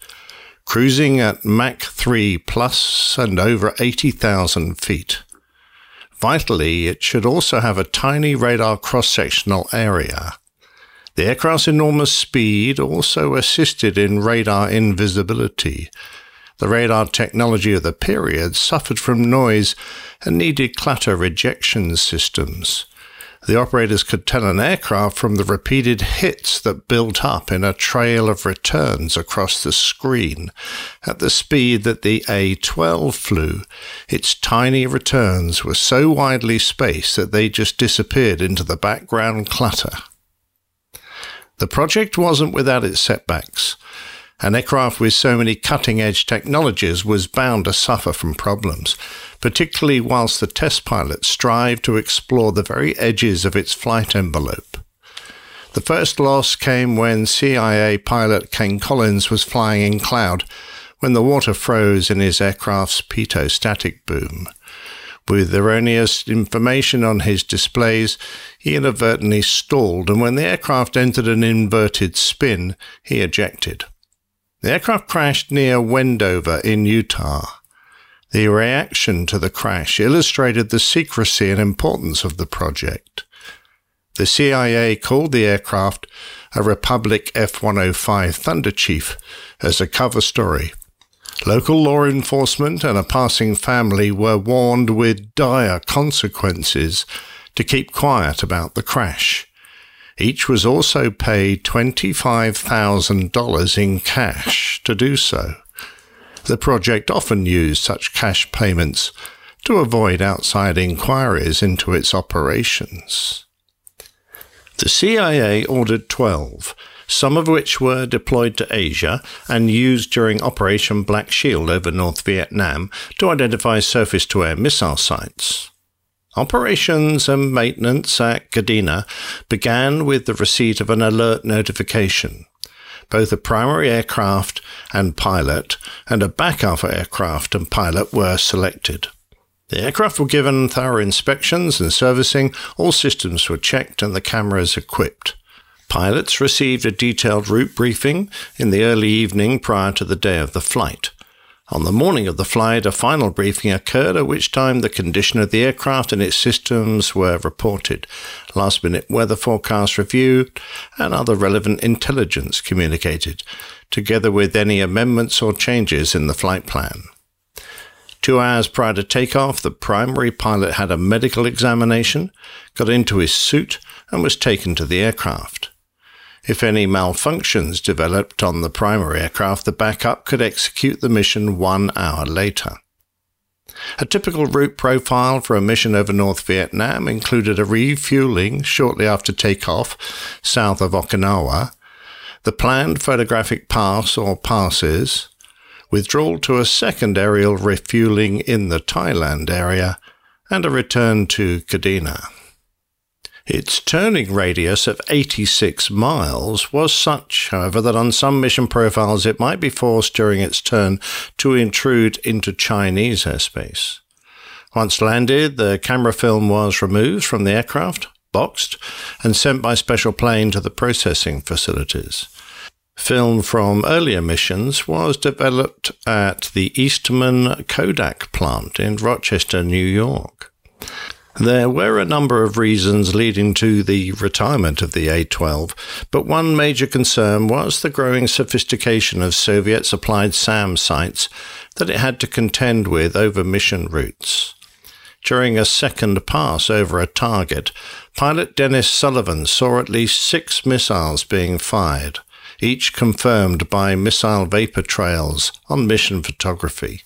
cruising at Mach 3 plus and over 80,000 feet. Vitally, it should also have a tiny radar cross sectional area. The aircraft's enormous speed also assisted in radar invisibility. The radar technology of the period suffered from noise and needed clutter rejection systems. The operators could tell an aircraft from the repeated hits that built up in a trail of returns across the screen. At the speed that the A 12 flew, its tiny returns were so widely spaced that they just disappeared into the background clutter. The project wasn't without its setbacks. An aircraft with so many cutting edge technologies was bound to suffer from problems, particularly whilst the test pilot strived to explore the very edges of its flight envelope. The first loss came when CIA pilot Ken Collins was flying in cloud when the water froze in his aircraft's pitot static boom. With erroneous information on his displays, he inadvertently stalled, and when the aircraft entered an inverted spin, he ejected. The aircraft crashed near Wendover in Utah. The reaction to the crash illustrated the secrecy and importance of the project. The CIA called the aircraft a Republic F 105 Thunderchief as a cover story. Local law enforcement and a passing family were warned with dire consequences to keep quiet about the crash. Each was also paid $25,000 in cash to do so. The project often used such cash payments to avoid outside inquiries into its operations. The CIA ordered 12, some of which were deployed to Asia and used during Operation Black Shield over North Vietnam to identify surface to air missile sites. Operations and maintenance at Kadena began with the receipt of an alert notification. Both a primary aircraft and pilot and a backup aircraft and pilot were selected. The aircraft were given thorough inspections and servicing, all systems were checked and the cameras equipped. Pilots received a detailed route briefing in the early evening prior to the day of the flight. On the morning of the flight, a final briefing occurred at which time the condition of the aircraft and its systems were reported, last minute weather forecasts reviewed, and other relevant intelligence communicated, together with any amendments or changes in the flight plan. Two hours prior to takeoff, the primary pilot had a medical examination, got into his suit, and was taken to the aircraft. If any malfunctions developed on the primary aircraft, the backup could execute the mission one hour later. A typical route profile for a mission over North Vietnam included a refueling shortly after takeoff south of Okinawa, the planned photographic pass or passes, withdrawal to a second aerial refueling in the Thailand area, and a return to Kadena. Its turning radius of 86 miles was such, however, that on some mission profiles it might be forced during its turn to intrude into Chinese airspace. Once landed, the camera film was removed from the aircraft, boxed, and sent by special plane to the processing facilities. Film from earlier missions was developed at the Eastman Kodak plant in Rochester, New York. There were a number of reasons leading to the retirement of the A 12, but one major concern was the growing sophistication of Soviet supplied SAM sites that it had to contend with over mission routes. During a second pass over a target, pilot Dennis Sullivan saw at least six missiles being fired, each confirmed by missile vapor trails on mission photography.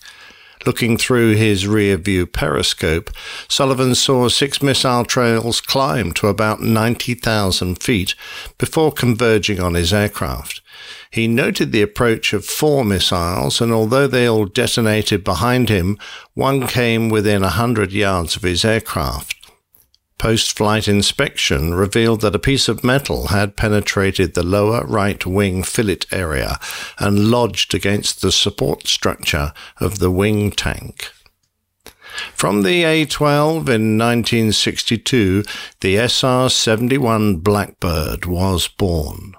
Looking through his rear view periscope, Sullivan saw six missile trails climb to about 90,000 feet before converging on his aircraft. He noted the approach of four missiles, and although they all detonated behind him, one came within a hundred yards of his aircraft. Post flight inspection revealed that a piece of metal had penetrated the lower right wing fillet area and lodged against the support structure of the wing tank. From the A 12 in 1962, the SR 71 Blackbird was born.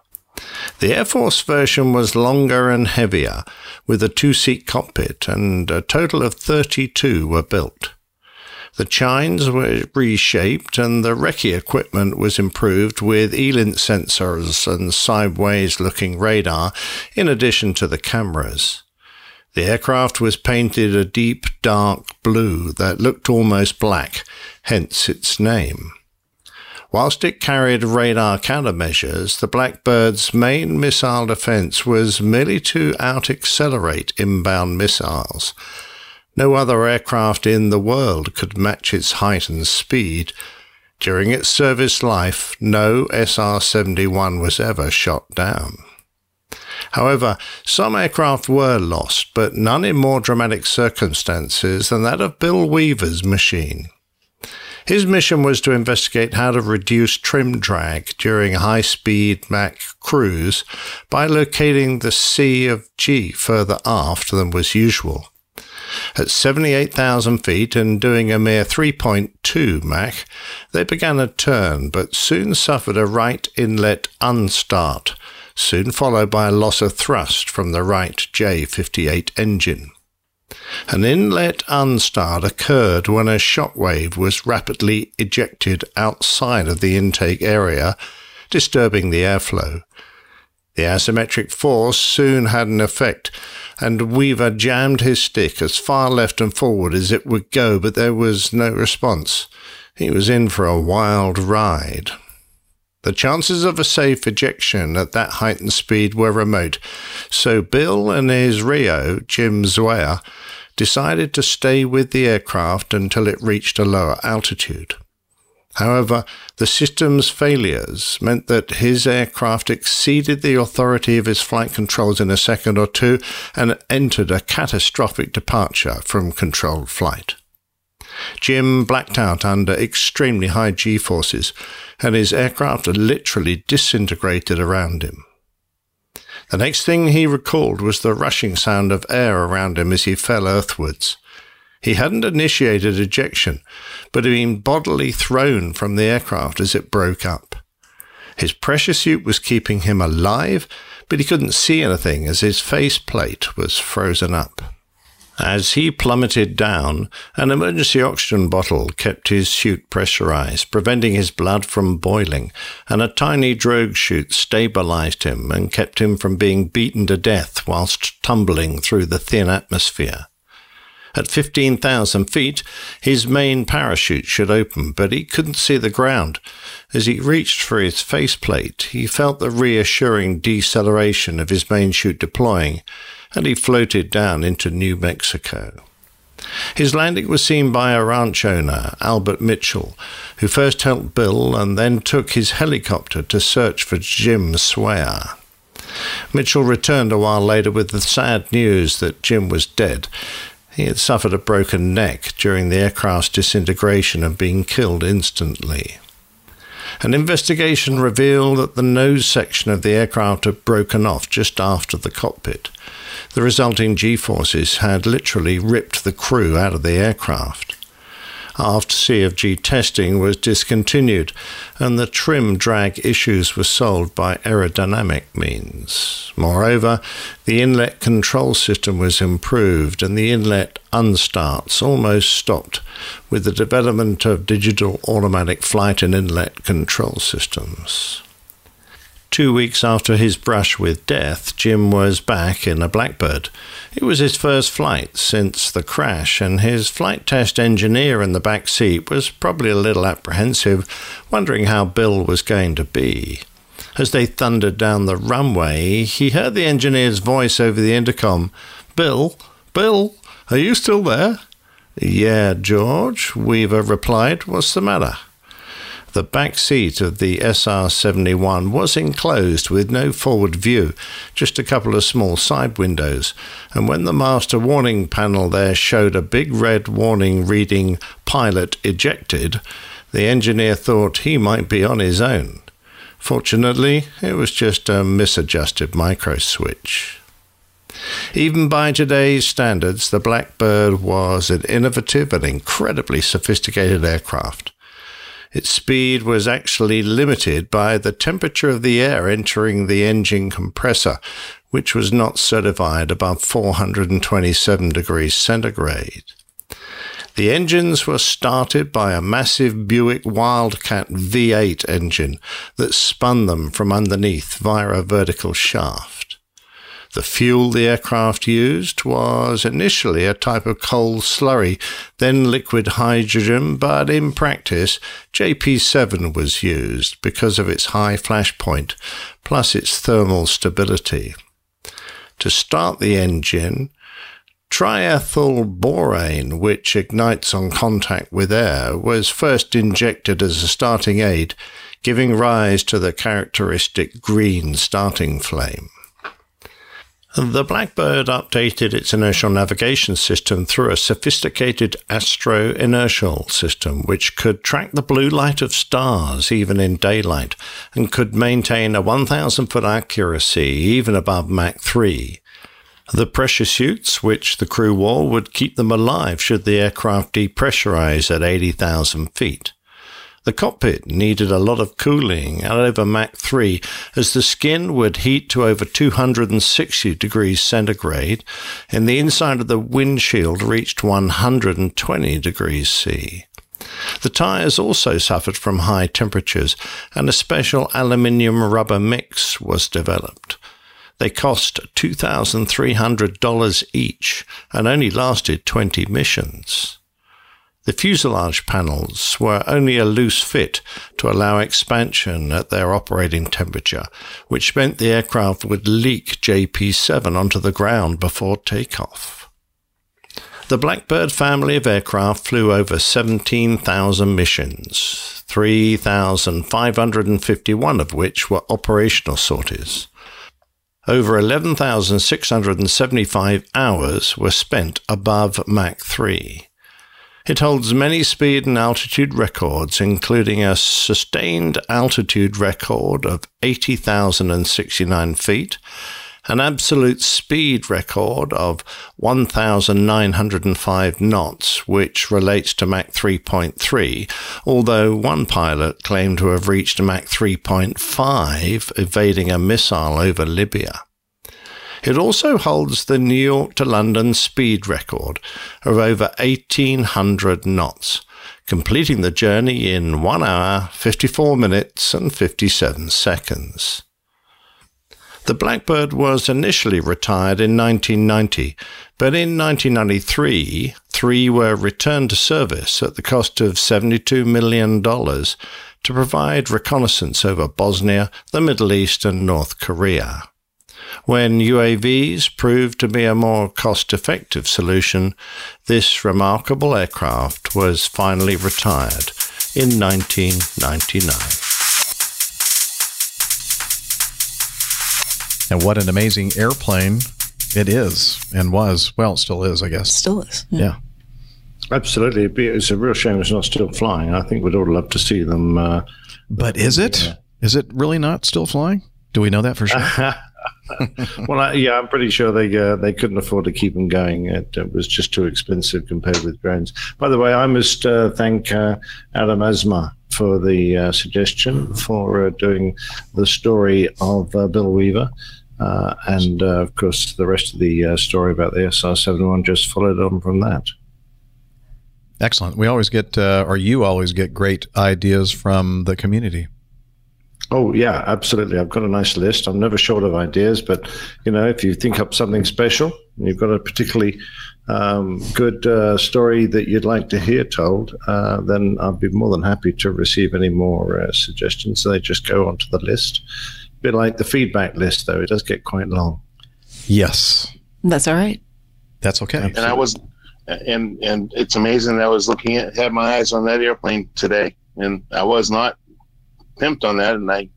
The Air Force version was longer and heavier, with a two seat cockpit, and a total of 32 were built. The chines were reshaped and the recce equipment was improved with ELINT sensors and sideways looking radar in addition to the cameras. The aircraft was painted a deep dark blue that looked almost black, hence its name. Whilst it carried radar countermeasures, the Blackbird's main missile defense was merely to out accelerate inbound missiles no other aircraft in the world could match its height and speed. During its service life, no SR 71 was ever shot down. However, some aircraft were lost, but none in more dramatic circumstances than that of Bill Weaver's machine. His mission was to investigate how to reduce trim drag during high speed Mach cruise by locating the C of G further aft than was usual. At 78,000 feet and doing a mere 3.2 Mach, they began a turn but soon suffered a right inlet unstart, soon followed by a loss of thrust from the right J58 engine. An inlet unstart occurred when a shock wave was rapidly ejected outside of the intake area, disturbing the airflow. The asymmetric force soon had an effect, and Weaver jammed his stick as far left and forward as it would go, but there was no response. He was in for a wild ride. The chances of a safe ejection at that height and speed were remote, so Bill and his Rio, Jim Zwayer, decided to stay with the aircraft until it reached a lower altitude. However, the system's failures meant that his aircraft exceeded the authority of his flight controls in a second or two and entered a catastrophic departure from controlled flight. Jim blacked out under extremely high G forces, and his aircraft literally disintegrated around him. The next thing he recalled was the rushing sound of air around him as he fell earthwards. He hadn't initiated ejection, but had been bodily thrown from the aircraft as it broke up. His pressure suit was keeping him alive, but he couldn't see anything as his face plate was frozen up. As he plummeted down, an emergency oxygen bottle kept his suit pressurized, preventing his blood from boiling, and a tiny drogue chute stabilized him and kept him from being beaten to death whilst tumbling through the thin atmosphere. At 15,000 feet, his main parachute should open, but he couldn't see the ground. As he reached for his faceplate, he felt the reassuring deceleration of his main chute deploying, and he floated down into New Mexico. His landing was seen by a ranch owner, Albert Mitchell, who first helped Bill and then took his helicopter to search for Jim Zwayer. Mitchell returned a while later with the sad news that Jim was dead. He had suffered a broken neck during the aircraft's disintegration and been killed instantly. An investigation revealed that the nose section of the aircraft had broken off just after the cockpit. The resulting G forces had literally ripped the crew out of the aircraft. After C of G testing was discontinued and the trim drag issues were solved by aerodynamic means. Moreover, the inlet control system was improved and the inlet unstarts almost stopped with the development of digital automatic flight and inlet control systems. Two weeks after his brush with death, Jim was back in a Blackbird. It was his first flight since the crash, and his flight test engineer in the back seat was probably a little apprehensive, wondering how Bill was going to be. As they thundered down the runway, he heard the engineer's voice over the intercom Bill, Bill, are you still there? Yeah, George, Weaver replied. What's the matter? The back seat of the SR 71 was enclosed with no forward view, just a couple of small side windows, and when the master warning panel there showed a big red warning reading Pilot Ejected, the engineer thought he might be on his own. Fortunately, it was just a misadjusted micro switch. Even by today's standards, the Blackbird was an innovative and incredibly sophisticated aircraft. Its speed was actually limited by the temperature of the air entering the engine compressor, which was not certified above 427 degrees centigrade. The engines were started by a massive Buick Wildcat V8 engine that spun them from underneath via a vertical shaft. The fuel the aircraft used was initially a type of coal slurry, then liquid hydrogen, but in practice, JP7 was used because of its high flash point, plus its thermal stability. To start the engine, Triethyl borane, which ignites on contact with air, was first injected as a starting aid, giving rise to the characteristic green starting flame. The Blackbird updated its inertial navigation system through a sophisticated astro inertial system which could track the blue light of stars even in daylight and could maintain a 1,000 foot accuracy even above Mach 3. The pressure suits which the crew wore would keep them alive should the aircraft depressurize at 80,000 feet. The cockpit needed a lot of cooling at over Mach 3 as the skin would heat to over 260 degrees centigrade and the inside of the windshield reached 120 degrees C. The tyres also suffered from high temperatures and a special aluminium rubber mix was developed. They cost $2,300 each and only lasted 20 missions. The fuselage panels were only a loose fit to allow expansion at their operating temperature, which meant the aircraft would leak JP7 onto the ground before takeoff. The Blackbird family of aircraft flew over 17,000 missions, 3,551 of which were operational sorties. Over 11,675 hours were spent above Mach 3. It holds many speed and altitude records, including a sustained altitude record of 80,069 feet, an absolute speed record of 1,905 knots, which relates to Mach 3.3, although one pilot claimed to have reached Mach 3.5 evading a missile over Libya. It also holds the New York to London speed record of over 1800 knots, completing the journey in 1 hour, 54 minutes, and 57 seconds. The Blackbird was initially retired in 1990, but in 1993, three were returned to service at the cost of $72 million to provide reconnaissance over Bosnia, the Middle East, and North Korea. When UAVs proved to be a more cost effective solution, this remarkable aircraft was finally retired in 1999. And what an amazing airplane it is and was. Well, it still is, I guess. Still is. Yeah. Absolutely. It's a real shame it's not still flying. I think we'd all love to see them. Uh, But is it? Is it really not still flying? Do we know that for sure? well, I, yeah, I'm pretty sure they uh, they couldn't afford to keep them going. It, it was just too expensive compared with drones. By the way, I must uh, thank uh, Adam Asma for the uh, suggestion for uh, doing the story of uh, Bill Weaver. And of course, the rest of the story about the SR 71 just followed on from that. Excellent. We always get, or you always get great ideas from the community. Oh yeah, absolutely. I've got a nice list. I'm never short of ideas, but you know, if you think up something special, and you've got a particularly um, good uh, story that you'd like to hear told, uh, then I'd be more than happy to receive any more uh, suggestions. So they just go onto the list. A bit like the feedback list, though, it does get quite long. Yes, That's all right. that's okay. And I was, and and it's amazing. that I was looking at, had my eyes on that airplane today, and I was not pimped on that. And I,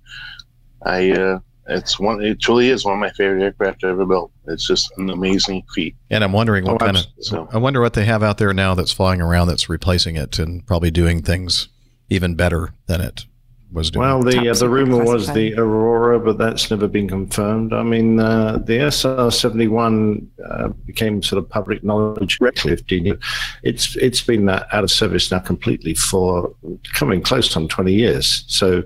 I, uh, it's one. It truly is one of my favorite aircraft I ever built. It's just an amazing feat. And I'm wondering what Oh, kind of, so- I wonder what they have out there now that's flying around that's replacing it and probably doing things even better than it was doing. Well, the uh, the rumor was the Aurora, but that's never been confirmed. I mean, uh, the SR seventy one uh, became sort of public knowledge directly 15 years. It's it's been uh, out of service now completely for coming close on twenty years. So.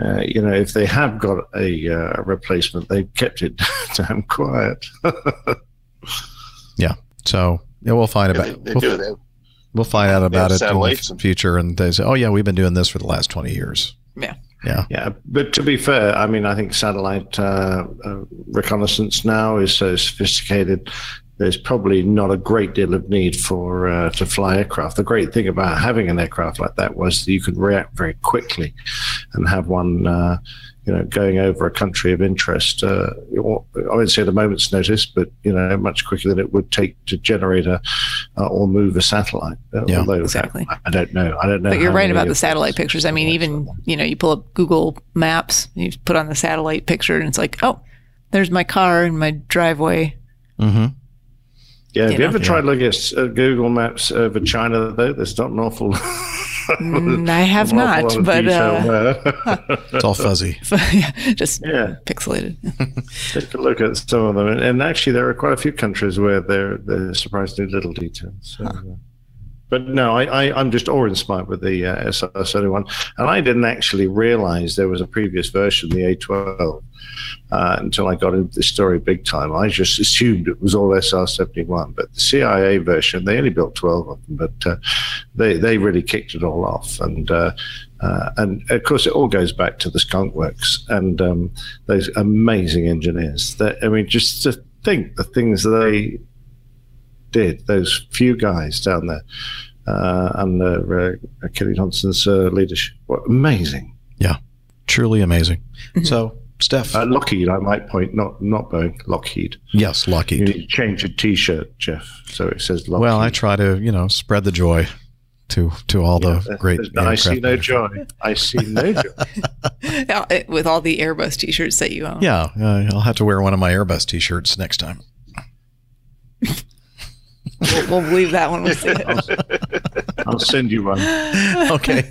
Uh, you know, if they have got a uh, replacement, they've kept it damn quiet. yeah. So yeah, we'll find Yeah, about they, they we'll, do. They, we'll find out about it in the future, and they say, "Oh yeah, we've been doing this for the last twenty years." Yeah. Yeah. Yeah, but to be fair, I mean, I think satellite uh, uh, reconnaissance now is so sophisticated. There's probably not a great deal of need for uh, to fly aircraft. The great thing about having an aircraft like that was that you could react very quickly, and have one, uh, you know, going over a country of interest, uh, I wouldn't say at a moment's notice, but you know, much quicker than it would take to generate a uh, or move a satellite. Uh, Yeah. Although Exactly. I, I don't know. I don't know. But you're right about the satellite pictures. I mean, even you know, you pull up Google Maps, you put on the satellite picture, and it's like, oh, there's my car in my driveway. Mm-hmm. Yeah, have you you, know? ever tried looking at uh, Google Maps over China? Though there's not an awful. Mm, I have not, but uh. It's all fuzzy. yeah, just yeah, pixelated. take a look at some of them, and, and actually there are quite a few countries where there there's surprisingly little detail. So, uh, but no, I, I I'm just awe-inspired with the uh, SR71, and I didn't actually realize there was a previous version, the A12, uh, until I got into this story big time. I just assumed it was all SR71, but the CIA version they only built 12 of them, but uh, they they really kicked it all off, and uh, uh, and of course it all goes back to the Skunk Works and um, those amazing engineers. That I mean, just to think the things they did, those few guys down there uh, under uh, Kelly Johnson's uh, leadership, were amazing. Yeah. Truly amazing. So, Steph. Uh, Lockheed, I might point, not not Boeing, Lockheed. yes, You Lockheed. need to change your T-shirt, Jeff, so it says Lockheed. Well, I try to, you know, spread the joy to to all the great. I see no manufacturers. joy. I see no joy. Yeah, it- with all the Airbus T-shirts that you own. Yeah, uh, I'll have to wear one of my Airbus T-shirts next time. We'll, we'll leave that one with it. I'll send you one. Okay.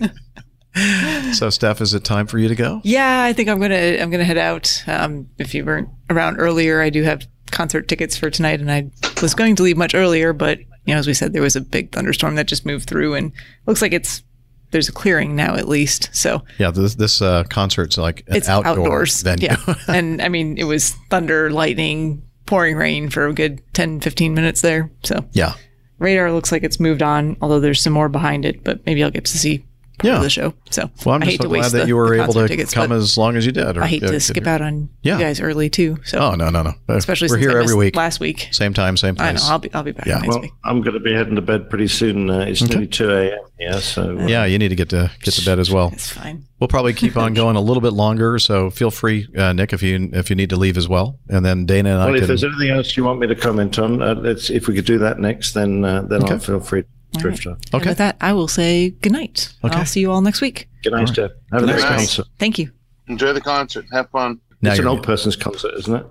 so, Steph, is it time for you to go? Yeah, I think I'm gonna I'm gonna head out. Um, if you weren't around earlier, I do have concert tickets for tonight, and I was going to leave much earlier, but you know, as we said, there was a big thunderstorm that just moved through, and looks like it's there's a clearing now at least. So Yeah, this this uh, concert's like an it's outdoor outdoors. venue. Yeah, and I mean, it was thunder, lightning, pouring rain for a good 10, 15 minutes there. So yeah. radar looks like it's moved on, although there's some more behind it. But maybe I'll get to see part Yeah. of the show. So Well, I'm I just hate so to glad waste that the, you were able to tickets, come as long as you did. or- I hate uh, to skip out on Yeah. you guys early too. So Oh no no no! Especially we're since here I every week, last week. same time, same place. I know. I'll be I'll be back Yeah. Well, week. I'm going to be heading to bed pretty soon. Uh, it's Okay. nearly 2 a.m. Yeah, so. uh, Yeah, you need to get to get to bed as well. It's fine. We'll probably keep on going a little bit longer, so feel free, uh, Nick, if you if you need to leave as well, and then Dana and Well, I Well, if can. there's anything else you want me to comment on, uh, let's if we could do that next, then uh, then Okay. I'll feel free to drift off. And with that, I will say good night. Okay. I'll see you all next week. Good night, Steph. Have a nice night. concert. Thank you. Enjoy the concert. Have fun. Now it's an you're old person's concert, isn't it?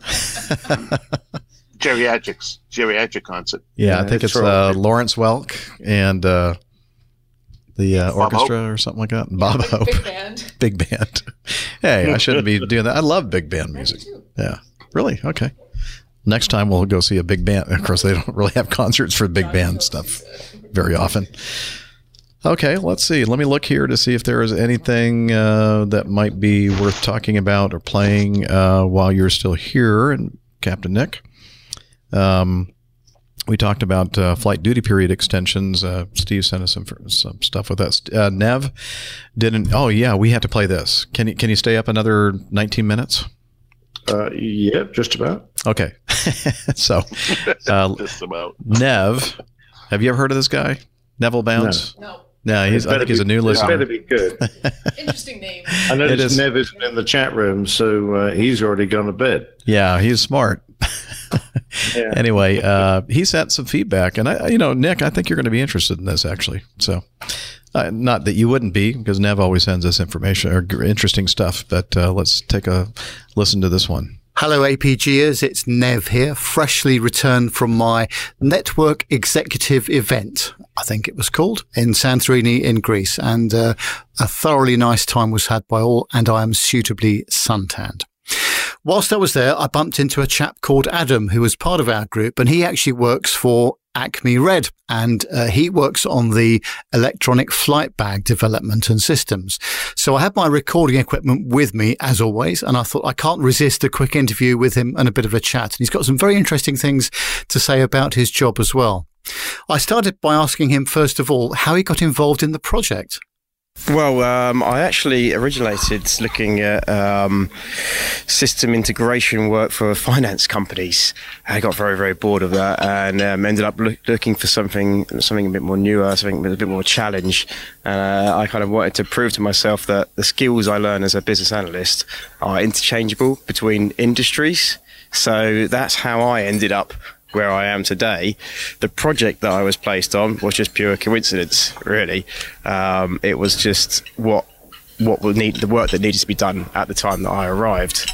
Geriatrics. Geriatric concert. yeah, I think it's it's uh. Lawrence Welk and uh, the uh, Bob orchestra or something like that. Bob Hope, Big band. big band. hey, I shouldn't be doing that. I love big band music. Yeah, really. Okay. Next time we'll go see a big band. Of course, they don't really have concerts for big band stuff very often. Okay, let's see. Let me look here to see if there is anything uh, that might be worth talking about or playing uh, while you're still here, and Captain Nick. Um, we talked about uh, flight duty period extensions. Uh, Steve sent us some, some stuff with us. Uh, Nev didn't. Oh yeah, we have to play this. Can you can you stay up another 19 minutes? Uh, yeah, just about. Okay. so, uh, Just about. Nev, have you ever heard of this guy? Neville Bounce? No. No, he's, I Better think he's a new it listener. Better be good. Interesting name. I It noticed. Nev isn't in the chat room, so uh, he's already gone to bed. Yeah, he's smart. Yeah. Anyway, uh, he sent some feedback, and I, you know, Nick, I think you're going to be interested in this actually. So, uh, not that you wouldn't be, because Nev always sends us information or interesting stuff. But uh, let's take a listen to this one. Hello, APGers. It's Nev here, freshly returned from my network executive event, I think it was called, in Santorini in Greece. And uh, a thoroughly nice time was had by all, and I am suitably suntanned. Whilst I was there, I bumped into a chap called Adam, who was part of our group, and he actually works for Acme Red, and uh, he works on the electronic flight bag development and systems. So I had my recording equipment with me, as always, and I thought I can't resist a quick interview with him and a bit of a chat. And he's got some very interesting things to say about his job as well. I started by asking him, first of all, how he got involved in the project. Well, um, I actually originated looking at um, system integration work for finance companies. I got very, very bored of that, and um, ended up loo- looking for something, something a bit more newer, something with a bit more challenge. Uh, I kind of wanted to prove to myself that the skills I learn as a business analyst are interchangeable between industries. So that's how I ended up where I am today. The project that I was placed on was just pure coincidence, really. Um, it was just what what would need the work that needed to be done at the time that I arrived.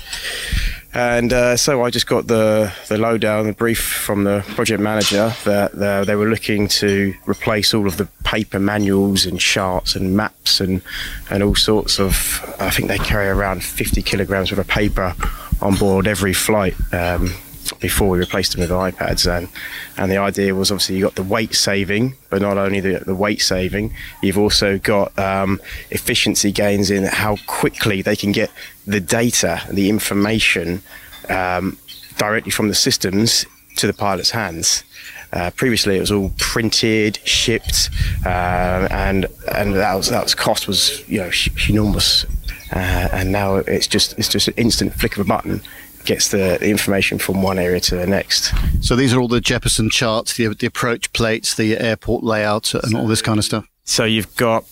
And uh, so I just got the the lowdown, the brief from the project manager that uh, they were looking to replace all of the paper manuals and charts and maps and and all sorts of. I think they carry around 50 kilograms of paper on board every flight. Um, before we replaced them with iPads and and the idea was obviously you got the weight saving but not only the, the weight saving you've also got um, efficiency gains in how quickly they can get the data the information um, directly from the systems to the pilot's hands. Uh, previously, it was all printed, shipped, uh, and and that was that was cost was you know enormous, uh, and now it's just it's just an instant flick of a button gets the, information from one area to the next. So these are all the Jeppesen charts, the, the approach plates, the airport layout, and all this kind of stuff. So you've got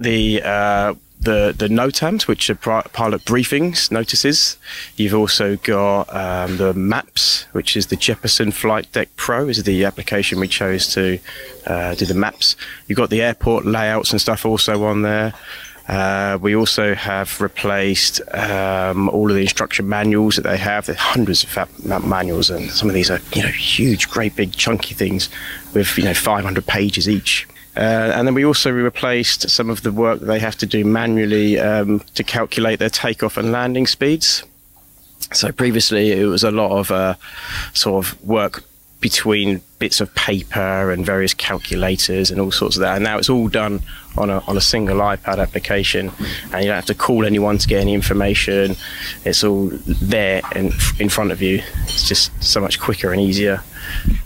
the uh, the the NOTAMs, which are pilot briefings notices. You've also got um, the maps, which is the Jeppesen Flight Deck Pro. Is the application we chose to uh, do the maps. You've got the airport layouts and stuff also on there. Uh, we also have replaced um, all of the instruction manuals that they have. There's hundreds of manuals, and some of these are you know huge, great big chunky things with you know 500 pages each. Uh, and then we also replaced some of the work that they have to do manually um, to calculate their takeoff and landing speeds. So previously it was a lot of uh, sort of work between bits of paper and various calculators and all sorts of that. And now it's all done on a, on a single iPad application, and you don't have to call anyone to get any information. It's all there in, in front of you. It's just so much quicker and easier.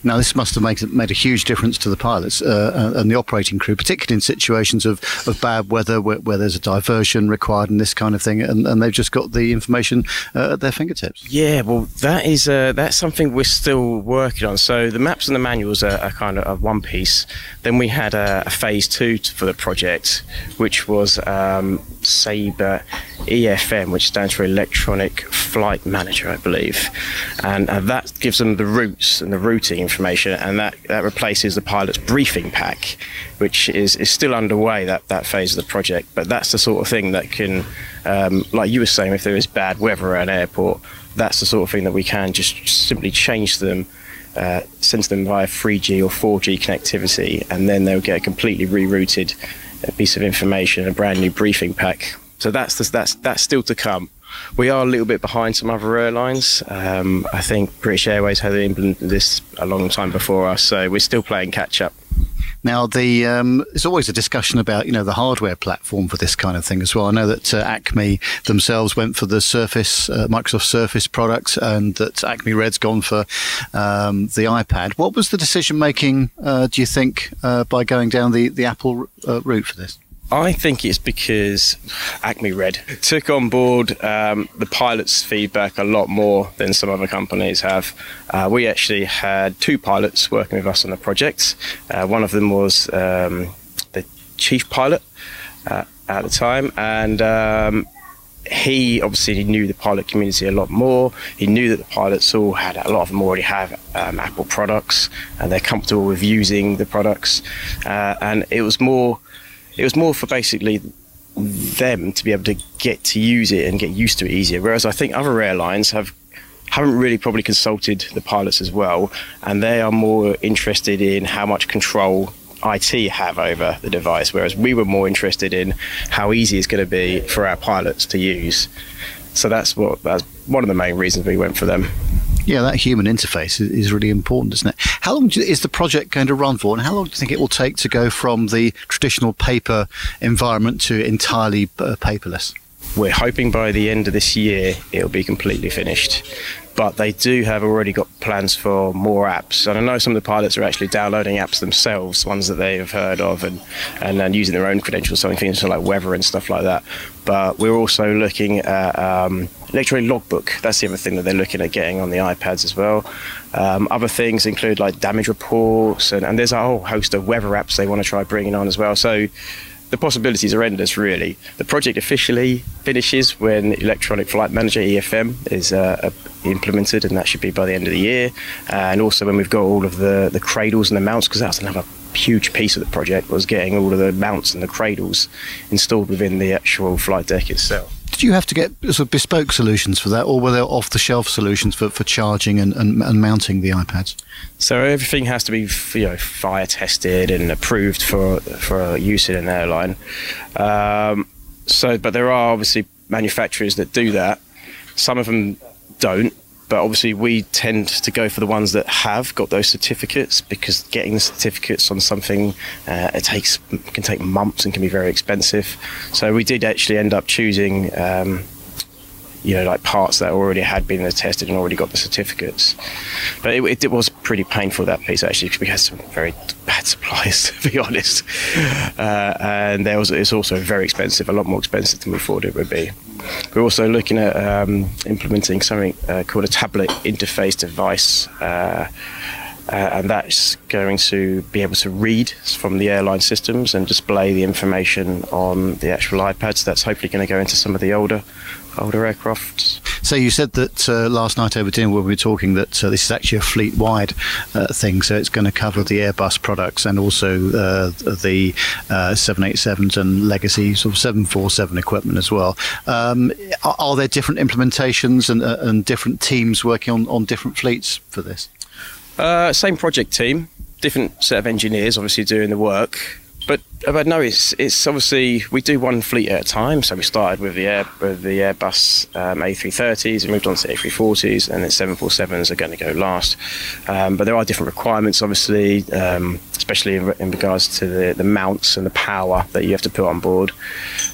Now, this must have made, made a huge difference to the pilots uh, and the operating crew, particularly in situations of, of bad weather where, where there's a diversion required and this kind of thing, and, and they've just got the information uh, at their fingertips. Yeah, well, that is uh, that's something we're still working on. So the maps and the manuals are, are kind of one piece. Then we had a, a phase two for the project, which was um, Sabre EFM, which stands for Electronic Flight Manager, I believe, and, and that gives them the routes and the routing information, and that, that replaces the pilot's briefing pack, which is, is still underway that, that phase of the project. But that's the sort of thing that can, um, like you were saying, if there is bad weather at an airport, that's the sort of thing that we can just simply change them. Uh, send them via 3G or 4G connectivity, and then they'll get a completely rerouted piece of information, a brand new briefing pack. So that's the, that's that's still to come. We are a little bit behind some other airlines. Um, I think British Airways had implemented this a long time before us, so we're still playing catch up. Now, the um, there's always a discussion about you know the hardware platform for this kind of thing as well. I know that uh, Acme themselves went for the Surface, uh, Microsoft Surface product, and that Acme Red's gone for um, the iPad. What was the decision making? Uh, do you think uh, by going down the the Apple uh, route for this? I think it's because Acme Red took on board um, the pilot's feedback a lot more than some other companies have. Uh, we actually had two pilots working with us on the project. Uh, one of them was um, the chief pilot uh, at the time, and um, he obviously knew the pilot community a lot more. He knew that the pilots all had a lot of them already have um, Apple products, and they're comfortable with using the products. Uh, and it was more it was more for basically them to be able to get to use it and get used to it easier. Whereas I think other airlines have haven't really probably consulted the pilots as well, and they are more interested in how much control IT have over the device, whereas we were more interested in how easy it's going to be for our pilots to use. So that's what that's one of the main reasons we went for them. Yeah, that human interface is really important, isn't it? How long is the project going to run for, and how long do you think it will take to go from the traditional paper environment to entirely uh, paperless? We're hoping by the end of this year it'll be completely finished. But they do have already got plans for more apps. And I know some of the pilots are actually downloading apps themselves, ones that they have heard of, and, and, and using their own credentials, so things like weather and stuff like that. But we're also looking at um, electronic logbook. That's the other thing that they're looking at getting on the iPads as well. Um, other things include like damage reports, and, and there's a whole host of weather apps they want to try bringing on as well. So the possibilities are endless, really. The project officially finishes when Electronic Flight Manager EFM is uh, implemented, and that should be by the end of the year. And also when we've got all of the, the cradles and the mounts, because that's another huge piece of the project was getting all of the mounts and the cradles installed within the actual flight deck itself. Did you have to get sort of bespoke solutions for that, or were there off-the-shelf solutions for, for charging and, and, and mounting the iPads? So everything has to be you know fire tested and approved for for use in an airline. Um, so, but there are obviously manufacturers that do that. Some of them don't, but obviously we tend to go for the ones that have got those certificates because getting the certificates on something uh, it takes can take months and can be very expensive. So we did actually end up choosing. Um, you know, like parts that already had been tested and already got the certificates. But it, it, it was pretty painful that piece actually because we had some very bad suppliers to be honest, uh, and there was it's also very expensive, a lot more expensive than we thought it would be. We're also looking at um, implementing something uh, called a tablet interface device. Uh, uh, and that's going to be able to read from the airline systems and display the information on the actual iPads. That's hopefully going to go into some of the older older aircrafts. So you said that uh, last night over dinner when we were talking that uh, this is actually a fleet-wide uh, thing, so it's going to cover the Airbus products and also uh, the 787s uh, and legacy sort of 747 equipment as well. Um, are, are, there different implementations and, uh, and, different teams working on, on different fleets for this? same project team, different set of engineers obviously doing the work but but no, it's it's obviously we do one fleet at a time. So we started with the air with the Airbus um, A330s, we moved on to A340s, and then 747s are going to go last. Um, but there are different requirements, obviously, um, especially in, in, regards to the, the mounts and the power that you have to put on board,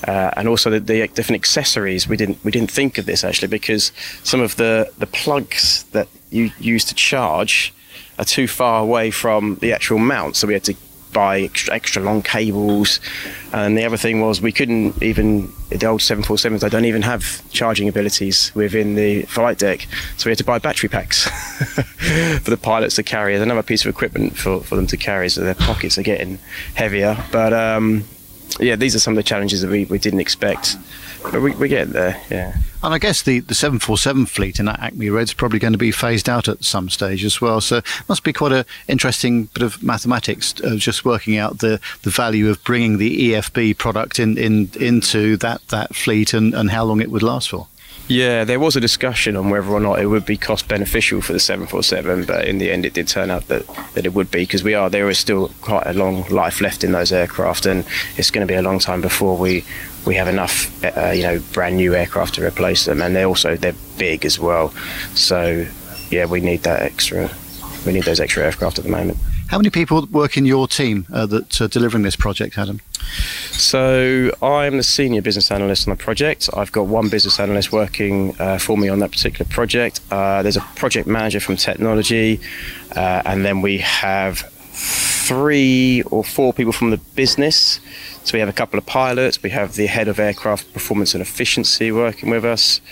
uh, and also the, the different accessories. We didn't we didn't think of this actually because some of the the plugs that you use to charge are too far away from the actual mount, so we had to buy extra, extra long cables. And the other thing was we couldn't even the old 747s. They don't even have charging abilities within the flight deck, so we had to buy battery packs for the pilots to carry as another piece of equipment for, for them to carry. So their pockets are getting heavier. But um, yeah, these are some of the challenges that we, we didn't expect. But we, we get there, yeah. And I guess the, the 747 fleet in that Acme Red is probably going to be phased out at some stage as well. So must be quite an interesting bit of mathematics uh, just working out the, the value of bringing the EFB product in, in into that, that fleet and, and how long it would last for. Yeah, there was a discussion on whether or not it would be cost beneficial for the 747, but in the end, it did turn out that, that it would be because we are there is still quite a long life left in those aircraft, and it's going to be a long time before we we have enough, uh, you know, brand new aircraft to replace them, and they're also they're big as well. So yeah, we need that extra. We need those extra aircraft at the moment. How many people work in your team uh, that are delivering this project, Adam? So I'm the senior business analyst on the project. I've got one business analyst working uh, for me on that particular project. Uh, there's a project manager from technology, uh, and then we have three or four people from the business. So we have a couple of pilots. We have the head of aircraft performance and efficiency working with us.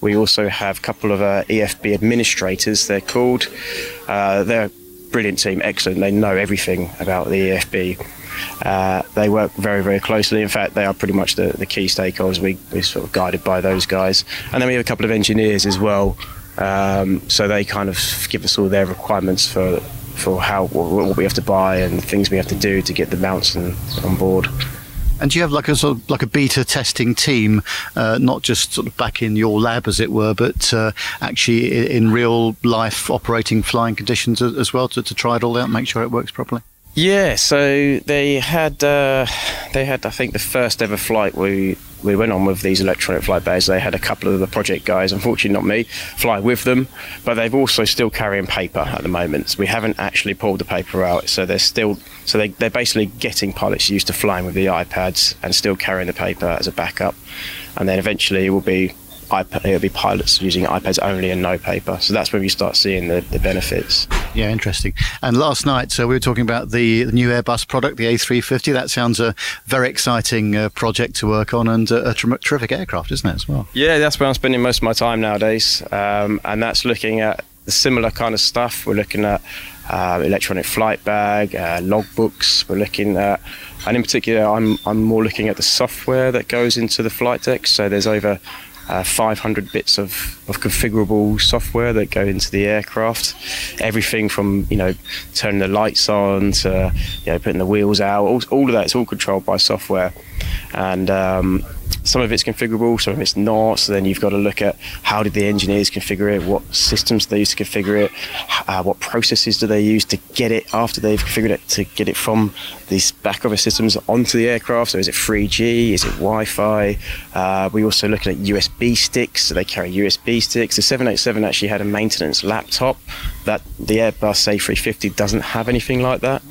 We also have a couple of uh, EFB administrators. They're called. Uh, they're brilliant team, excellent. They know everything about the EFB. Uh, they work very, very closely. In fact, they are pretty much the, the key stakeholders. We, we're sort of guided by those guys. And then we have a couple of engineers as well. Um, so they kind of give us all their requirements for for how what we have to buy and things we have to do to get the mounts on, on board. And do you have like a sort of like a beta testing team, uh, not just sort of back in your lab, as it were, but uh, actually in real life operating flying conditions as well to, to try it all out, and make sure it works properly? Yeah, so they had uh, they had I think the first ever flight we we went on with these electronic flight bays. They had a couple of the project guys, unfortunately not me, fly with them, but they've also still carrying paper at the moment. So we haven't actually pulled the paper out, so they're still so they, they're basically getting pilots used to flying with the iPads and still carrying the paper as a backup, and then eventually it will be iPad, it'll be pilots using iPads only and no paper. So that's when you start seeing the, the benefits. Yeah, interesting. And last night, so we were talking about the, the new Airbus product, the A350. That sounds a very exciting uh, project to work on and a, a ter- terrific aircraft, isn't it, as well? Yeah, that's where I'm spending most of my time nowadays. Um, and that's looking at the similar kind of stuff. We're looking at uh, electronic flight bag, uh, logbooks. We're looking at, and in particular, I'm I'm more looking at the software that goes into the flight deck. So there's over uh, 500 bits of, of configurable software that go into the aircraft. Everything from you know turning the lights on to you know putting the wheels out. All, all of that is all controlled by software, and um, some of it's configurable, some of it's not. So then you've got to look at how did the engineers configure it, what systems they use to configure it, uh, what processes do they use to get it after they've configured it to get it from these back office systems onto the aircraft. So is it 3G? Is it Wi-Fi? Uh, we also looking at USB sticks. So they carry USB sticks. The 787 actually had a maintenance laptop that the Airbus A350 doesn't have anything like that.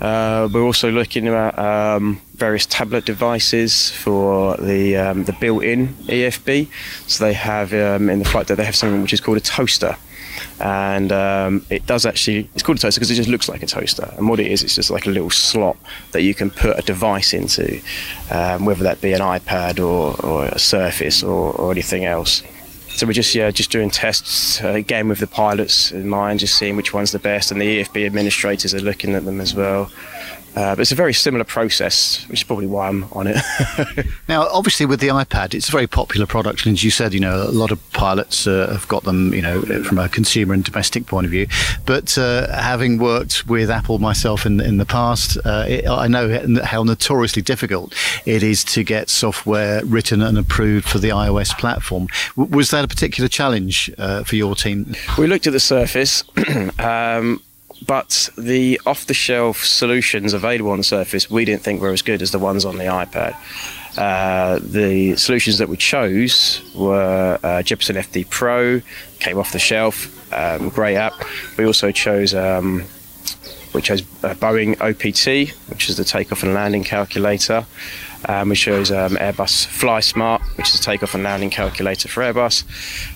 Uh, we're also looking at um, various tablet devices for the um, the built-in EFB. So they have um, in the flight deck they have something which is called a toaster, and um, it does actually it's called a toaster because it just looks like a toaster. And what it is, it's just like a little slot that you can put a device into, um, whether that be an iPad or, or a Surface or, or anything else. So we're just yeah just doing tests uh, again with the pilots in mind, just seeing which one's the best, and the EFB administrators are looking at them as well. Uh, but it's a very similar process, which is probably why I'm on it. now, obviously, with the iPad, it's a very popular product, and as you said, you know, a lot of pilots uh, have got them, you know, from a consumer and domestic point of view. But uh, having worked with Apple myself in in the past, uh, it, I know how notoriously difficult it is to get software written and approved for the iOS platform. W- was that a particular challenge uh, for your team? We looked at the Surface. um, but the off-the-shelf solutions available on the Surface, we didn't think were as good as the ones on the iPad. Uh, the solutions that we chose were uh, FD Pro, came off the shelf, um, great app. We also chose um, we chose uh, Boeing OPT, which is the takeoff and landing calculator. Um, we chose um, Airbus FlySmart, which is a takeoff and landing calculator for Airbus.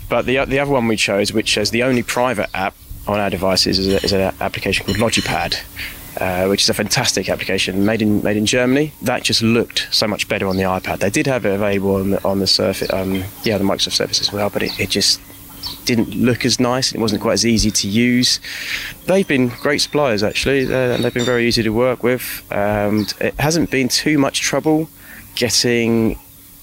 But the the other one we chose, which is the only private app on our devices, is, a, is an application called Logipad. Uh, which is a fantastic application made in made in Germany. That just looked so much better on the iPad. They did have it available on the on the Surface, um, yeah, the Microsoft Surface as well, but it, it just didn't look as nice. It wasn't quite as easy to use. They've been great suppliers actually, uh, and they've been very easy to work with. And it hasn't been too much trouble getting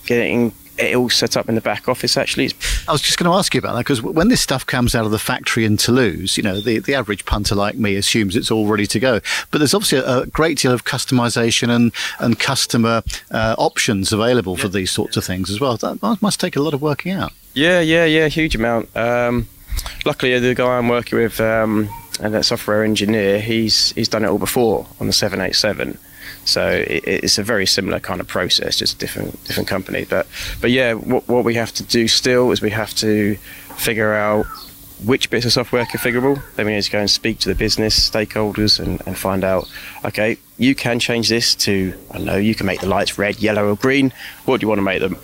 getting it all set up in the back office actually. I was just going to ask you about that because when this stuff comes out of the factory in Toulouse, you know, the, the average punter like me assumes it's all ready to go. But there's obviously a, a great deal of customization and, and customer uh, options available for these sorts of things as well. That must take a lot of working out. Yeah, yeah, yeah, huge amount. Um, luckily, the guy I'm working with, um, and that software engineer, he's he's done it all before on the 787. So it, it's a very similar kind of process, just a different different company. But but yeah, what what we have to do still is we have to figure out which bits of software are configurable. Then we need to go and speak to the business stakeholders and, and find out, okay, you can change this to, I don't know, you can make the lights red, yellow, or green. What do you want to make them?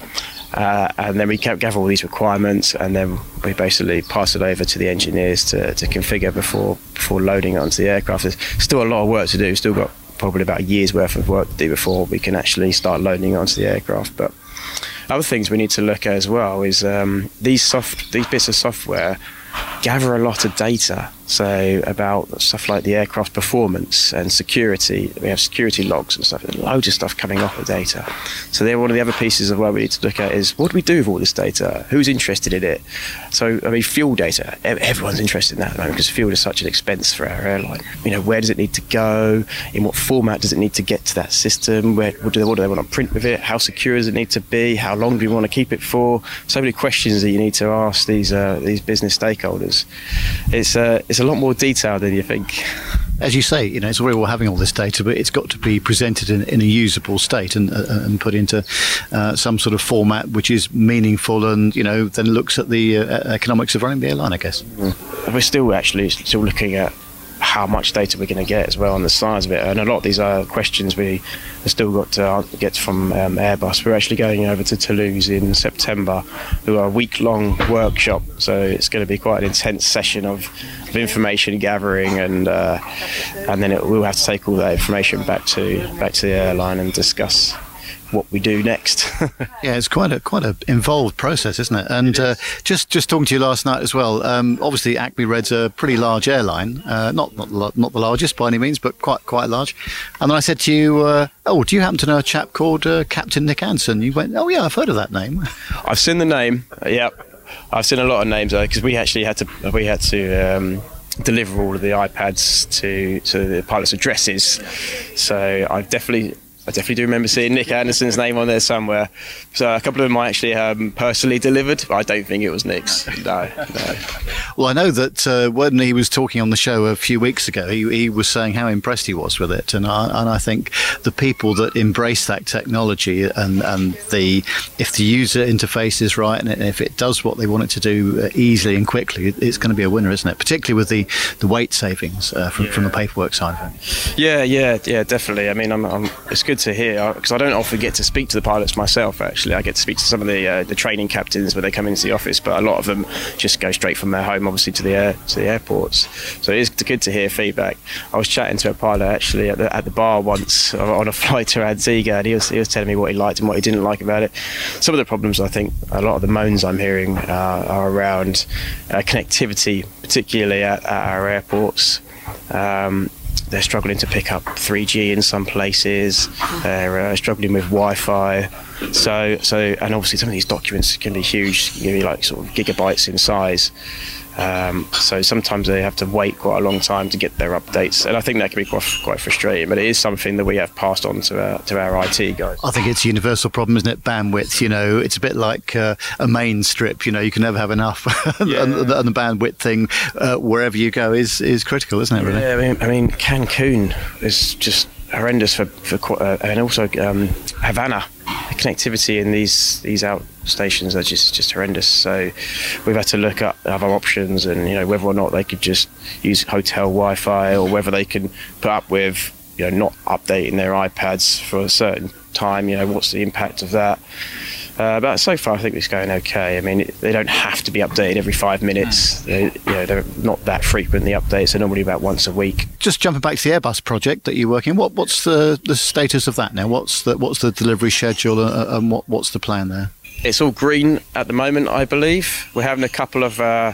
Uh, and then we gather all these requirements, and then we basically pass it over to the engineers to, to configure before before loading it onto the aircraft. There's still a lot of work to do. Still got probably about a year's worth of work to do before we can actually start loading onto the aircraft. But other things we need to look at as well is um, these soft these bits of software gather a lot of data. So about stuff like the aircraft performance and security. We have security logs and stuff, loads of stuff coming off the data. So they're one of the other pieces of what we need to look at is what do we do with all this data? Who's interested in it? So I mean, fuel data. Everyone's interested in that at the moment because fuel is such an expense for our airline. You know, where does it need to go? In what format does it need to get to that system? Where what do they, what do they want to print with it? How secure does it need to be? How long do we want to keep it for? So many questions that you need to ask these uh, these business stakeholders. It's uh, it's a lot more detailed than you think. As you say, you know, it's all very well having all this data, but it's got to be presented in, in a usable state and, uh, and put into uh, some sort of format which is meaningful and, you know, then looks at the uh, economics of running the airline, I guess. Mm. We're still actually still looking at how much data we're going to get as well on the size of it. And a lot of these are questions we have still got to get from um, Airbus. We're actually going over to Toulouse in September, do a week long workshop. So it's going to be quite an intense session of, of information gathering, and uh, and then it, we'll have to take all that information back to back to the airline and discuss what we do next. yeah, it's quite a quite a involved process, isn't it? And it uh, just just talking to you last night as well. Um, obviously, Acme Red's a pretty large airline, uh, not not not the largest by any means, but quite quite large. And then I said to you, uh, "Oh, do you happen to know a chap called uh, Captain Nick Anson?" You went, "Oh yeah, I've heard of that name." I've seen the name. Yep, I've seen a lot of names because we actually had to we had to. Um, deliver all of the iPads to to the pilots' addresses. So I've definitely I definitely do remember seeing Nick Anderson's name on there somewhere. So a couple of them I actually um, personally delivered, but I don't think it was Nick's. No, no. Well, I know that uh, when he was talking on the show a few weeks ago, he, he was saying how impressed he was with it, and I, and I think the people that embrace that technology and and the if the user interface is right and if it does what they want it to do uh, easily and quickly, it's going to be a winner, isn't it? Particularly with the, the weight savings uh, from, yeah. from the paperwork side of it. Yeah, yeah, yeah, definitely. I mean, I'm, I'm, it's good good to hear because I don't often get to speak to the pilots myself. Actually, I get to speak to some of the uh, the training captains when they come into the office, but a lot of them just go straight from their home, obviously, to the air to the airports. So it is good to hear feedback. I was chatting to a pilot actually at the, at the bar once on a flight to Antigua, and he was he was telling me what he liked and what he didn't like about it. Some of the problems I think a lot of the moans I'm hearing uh, are around uh, connectivity, particularly at, at our airports. Um, they're struggling to pick up 3G in some places. They're uh, struggling with Wi-Fi. So, so, and obviously some of these documents can be huge, you know, like sort of gigabytes in size. Um, so sometimes they have to wait quite a long time to get their updates, and I think that can be quite, quite frustrating. But it is something that we have passed on to our to our IT guys. I think it's a universal problem, isn't it? Bandwidth. You know, it's a bit like uh, a main strip. You know, you can never have enough, Yeah. and, the, and the bandwidth thing, uh, wherever you go, is is critical, isn't it? Really? Yeah, I mean, I mean Cancun is just horrendous for, for uh, and also um, Havana. The connectivity in these these outstations are just just horrendous. So we've had to look up other options, and you know whether or not they could just use hotel Wi-Fi, or whether they can put up with you know not updating their iPads for a certain time. You know what's the impact of that? Uh, but so far, I think it's going okay. I mean, they don't have to be updated every five minutes. They, you know, they're not that frequent. The updates They're normally about once a week. Just jumping back to the Airbus project that you're working. What what's the, the status of that now? What's the what's the delivery schedule, uh, and what what's the plan there? It's all green at the moment, I believe. We're having a couple of uh,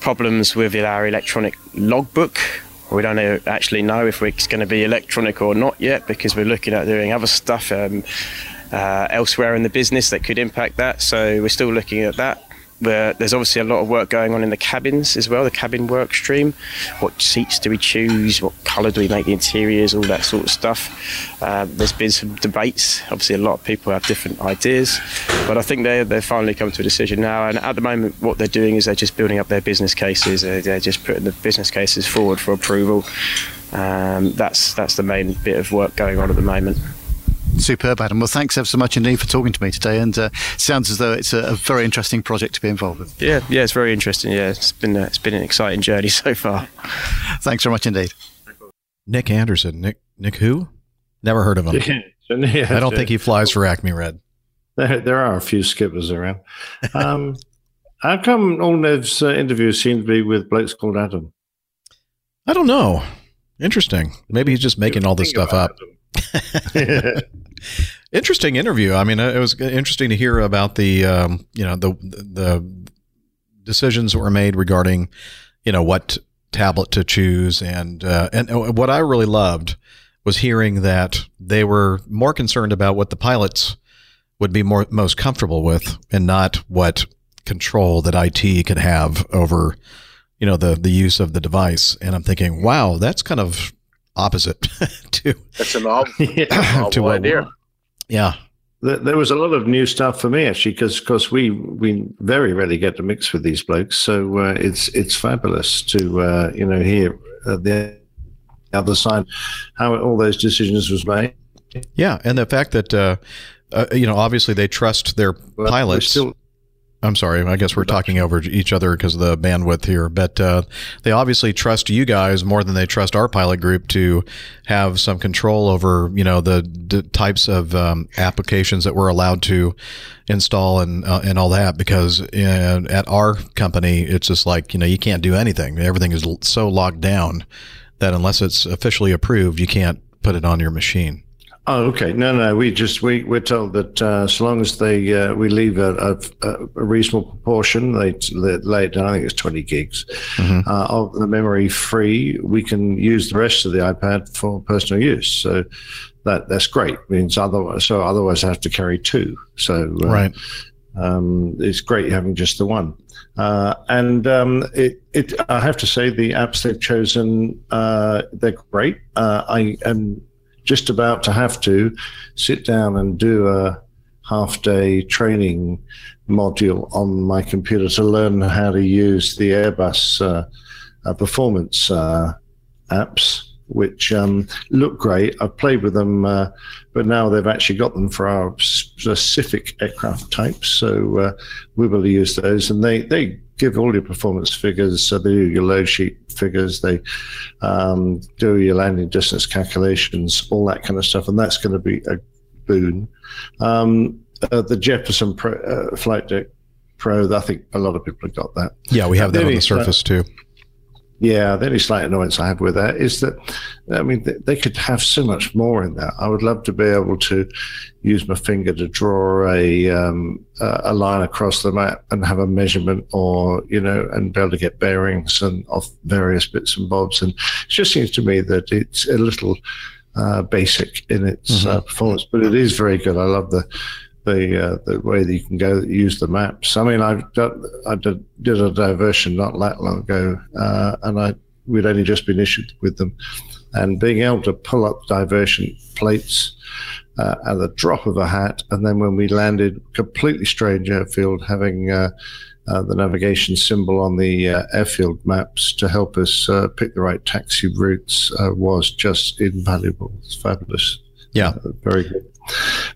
problems with our electronic logbook. We don't actually know if it's going to be electronic or not yet because we're looking at doing other stuff um, uh, elsewhere in the business that could impact that. So we're still looking at that. But there's obviously a lot of work going on in the cabins as well, the cabin work stream. What seats do we choose? What colour do we make the interiors? All that sort of stuff. Um, there's been some debates. Obviously, a lot of people have different ideas, but I think they they've finally come to a decision now. And at the moment, what they're doing is they're just building up their business cases. They're, they're just putting the business cases forward for approval. Um, that's that's the main bit of work going on at the moment. Superb, Adam. Well, thanks ever so much indeed for talking to me today. And uh, sounds as though it's a, a very interesting project to be involved with. Yeah, yeah, it's very interesting. Yeah, it's been uh, it's been an exciting journey so far. Thanks very much indeed. Nick Anderson. Nick Nick who? Never heard of him. Yeah, I don't think he flies for Acme Red. There, there are a few skippers around. Um, how come all Nev's uh, interviews seem to be with blokes called Adam? I don't know. Interesting. Maybe he's just making all this stuff up. Interesting interview. I mean, it was interesting to hear about the um, you know the the decisions that were made regarding you know what tablet to choose and uh, and what I really loved was hearing that they were more concerned about what the pilots would be more most comfortable with and not what control that IT could have over you know the the use of the device and I'm thinking wow that's kind of opposite to That's an novel, novel to what idea. yeah There, there was a lot of new stuff for me actually, because because we we very rarely get to mix with these blokes, so uh, it's it's fabulous to uh, you know hear uh, the other side how all those decisions was made. Yeah, and the fact that uh, uh, you know obviously they trust their we're pilots. still- I'm sorry, I guess we're talking over each other because of the bandwidth here, but uh, they obviously trust you guys more than they trust our pilot group to have some control over you know the types of um, applications that we're allowed to install and uh, and all that because in, at our company it's just like you know you can't do anything. Everything is so locked down that unless it's officially approved, you can't put it on your machine. Oh, okay. No, no. We just we we're told that uh, so long as they uh, we leave a, a, a reasonable proportion, they, they lay it down. I think it's twenty gigs Mhm. uh, of the memory free. We can use the rest of the iPad for personal use. So that that's great. means otherwise, so otherwise I have to carry two. So uh, Right. um, it's great having just the one. Uh, and um, it, it, I have to say, the apps they've chosen, uh, they're great. Uh, I am just about to have to sit down and do a half day training module on my computer to learn how to use the Airbus uh, uh, performance uh, apps, which um, look great. I've played with them, uh, but now they've actually got them for our specific aircraft types. So uh, we will use those, and they they give all your performance figures. So they do your load sheet figures. They um, do your landing distance calculations, all that kind of stuff, and that's going to be a boon. Um, uh, the Jeppesen Pro, uh, Flight Deck Pro, I think a lot of people have got that. Yeah, we have that on the not- surface too. Yeah, the only slight annoyance I have with that is that, I mean, they could have so much more in that. I would love to be able to use my finger to draw a um, a line across the map and have a measurement, or you know, and be able to get bearings and off various bits and bobs. And it just seems to me that it's a little uh, basic in its uh, performance, but it is very good. I love the the uh, the way that you can go use the maps. I mean, I've done, I did, did a diversion not that long ago, uh, and I we'd only just been issued with them, and being able to pull up diversion plates uh, at the drop of a hat, and then when we landed, completely strange airfield, having uh, uh, the navigation symbol on the uh, airfield maps to help us uh, pick the right taxi routes uh, was just invaluable. It's fabulous. Yeah, very good.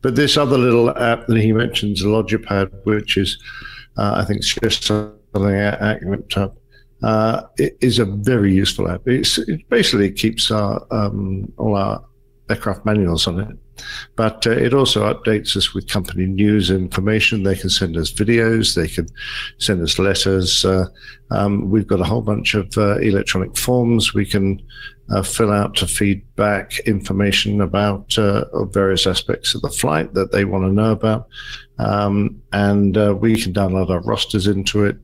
But this other little app that he mentions, Logipad, which is, I think, it's just something accurate up. Uh, it is a very useful app. It's, it basically keeps our um, all our aircraft manuals on it. But uh, it also updates us with company news information. They can send us videos, they can send us letters. Uh, um, we've got a whole bunch of uh, electronic forms we can uh, fill out to feedback information about uh, various aspects of the flight that they want to know about. Um, and uh, we can download our rosters into it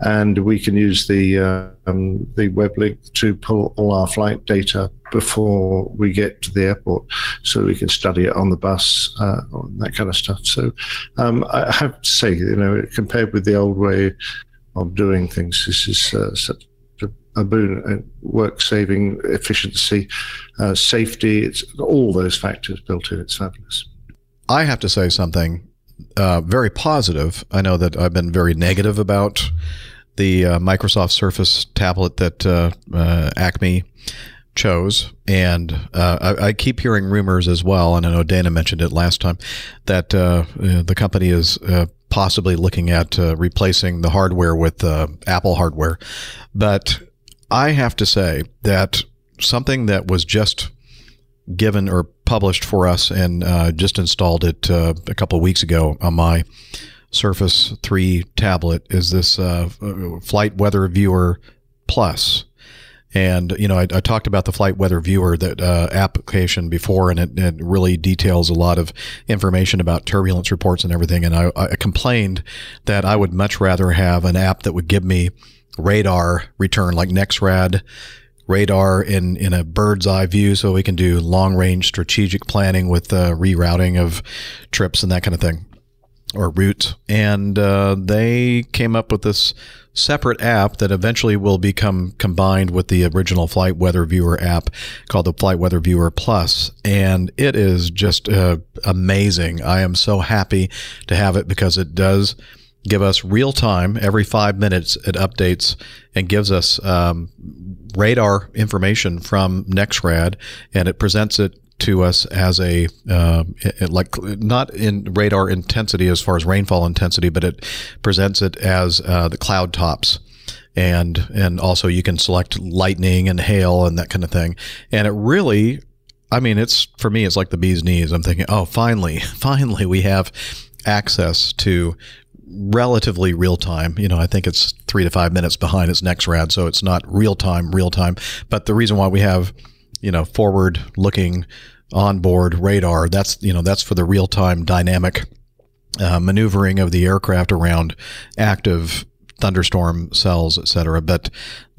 and we can use the uh, um, the web link to pull all our flight data before we get to the airport, so we can study it on the bus, uh, that kind of stuff. So um, I have to say, you know, compared with the old way of doing things, this is uh, such a boon, uh, work saving, efficiency, uh, safety. It's all those factors built in. It's fabulous. I have to say something uh, very positive. I know that I've been very negative about the uh, Microsoft Surface tablet that uh, uh Acme chose, and uh, I, I, keep hearing rumors as well. And I know Dana mentioned it last time that uh, the company is possibly looking at replacing the hardware with Apple hardware. But I have to say that something that was just given or published for us and uh, just installed it uh, a couple of weeks ago on my Surface 3 tablet is this uh, Flight Weather Viewer Plus. And, you know, I, I talked about the Flight Weather Viewer that uh, application before, and it, it, really details a lot of information about turbulence reports and everything. And I, I complained that I would much rather have an app that would give me radar return like NEXRAD radar in, in a bird's eye view so we can do long range strategic planning with uh, rerouting of trips and that kind of thing or routes. And uh, they came up with this separate app that eventually will become combined with the original Flight Weather Viewer app called the Flight Weather Viewer Plus. And it is just uh, amazing. I am so happy to have it because it does give us real time every five minutes it updates and gives us um, radar information from nexrad and it presents it to us as a uh, like not in radar intensity as far as rainfall intensity but it presents it as uh, the cloud tops. And and also you can select lightning and hail and that kind of thing. And it really i mean it's for me it's like the bee's knees. I'm thinking oh finally finally we have access to relatively real time. You know, I think it's three to five minutes behind its NEXRAD, so it's not real time, real time. But the reason why we have, you know, forward looking onboard radar, that's, you know, that's for the real time dynamic uh, maneuvering of the aircraft around active thunderstorm cells, etc. But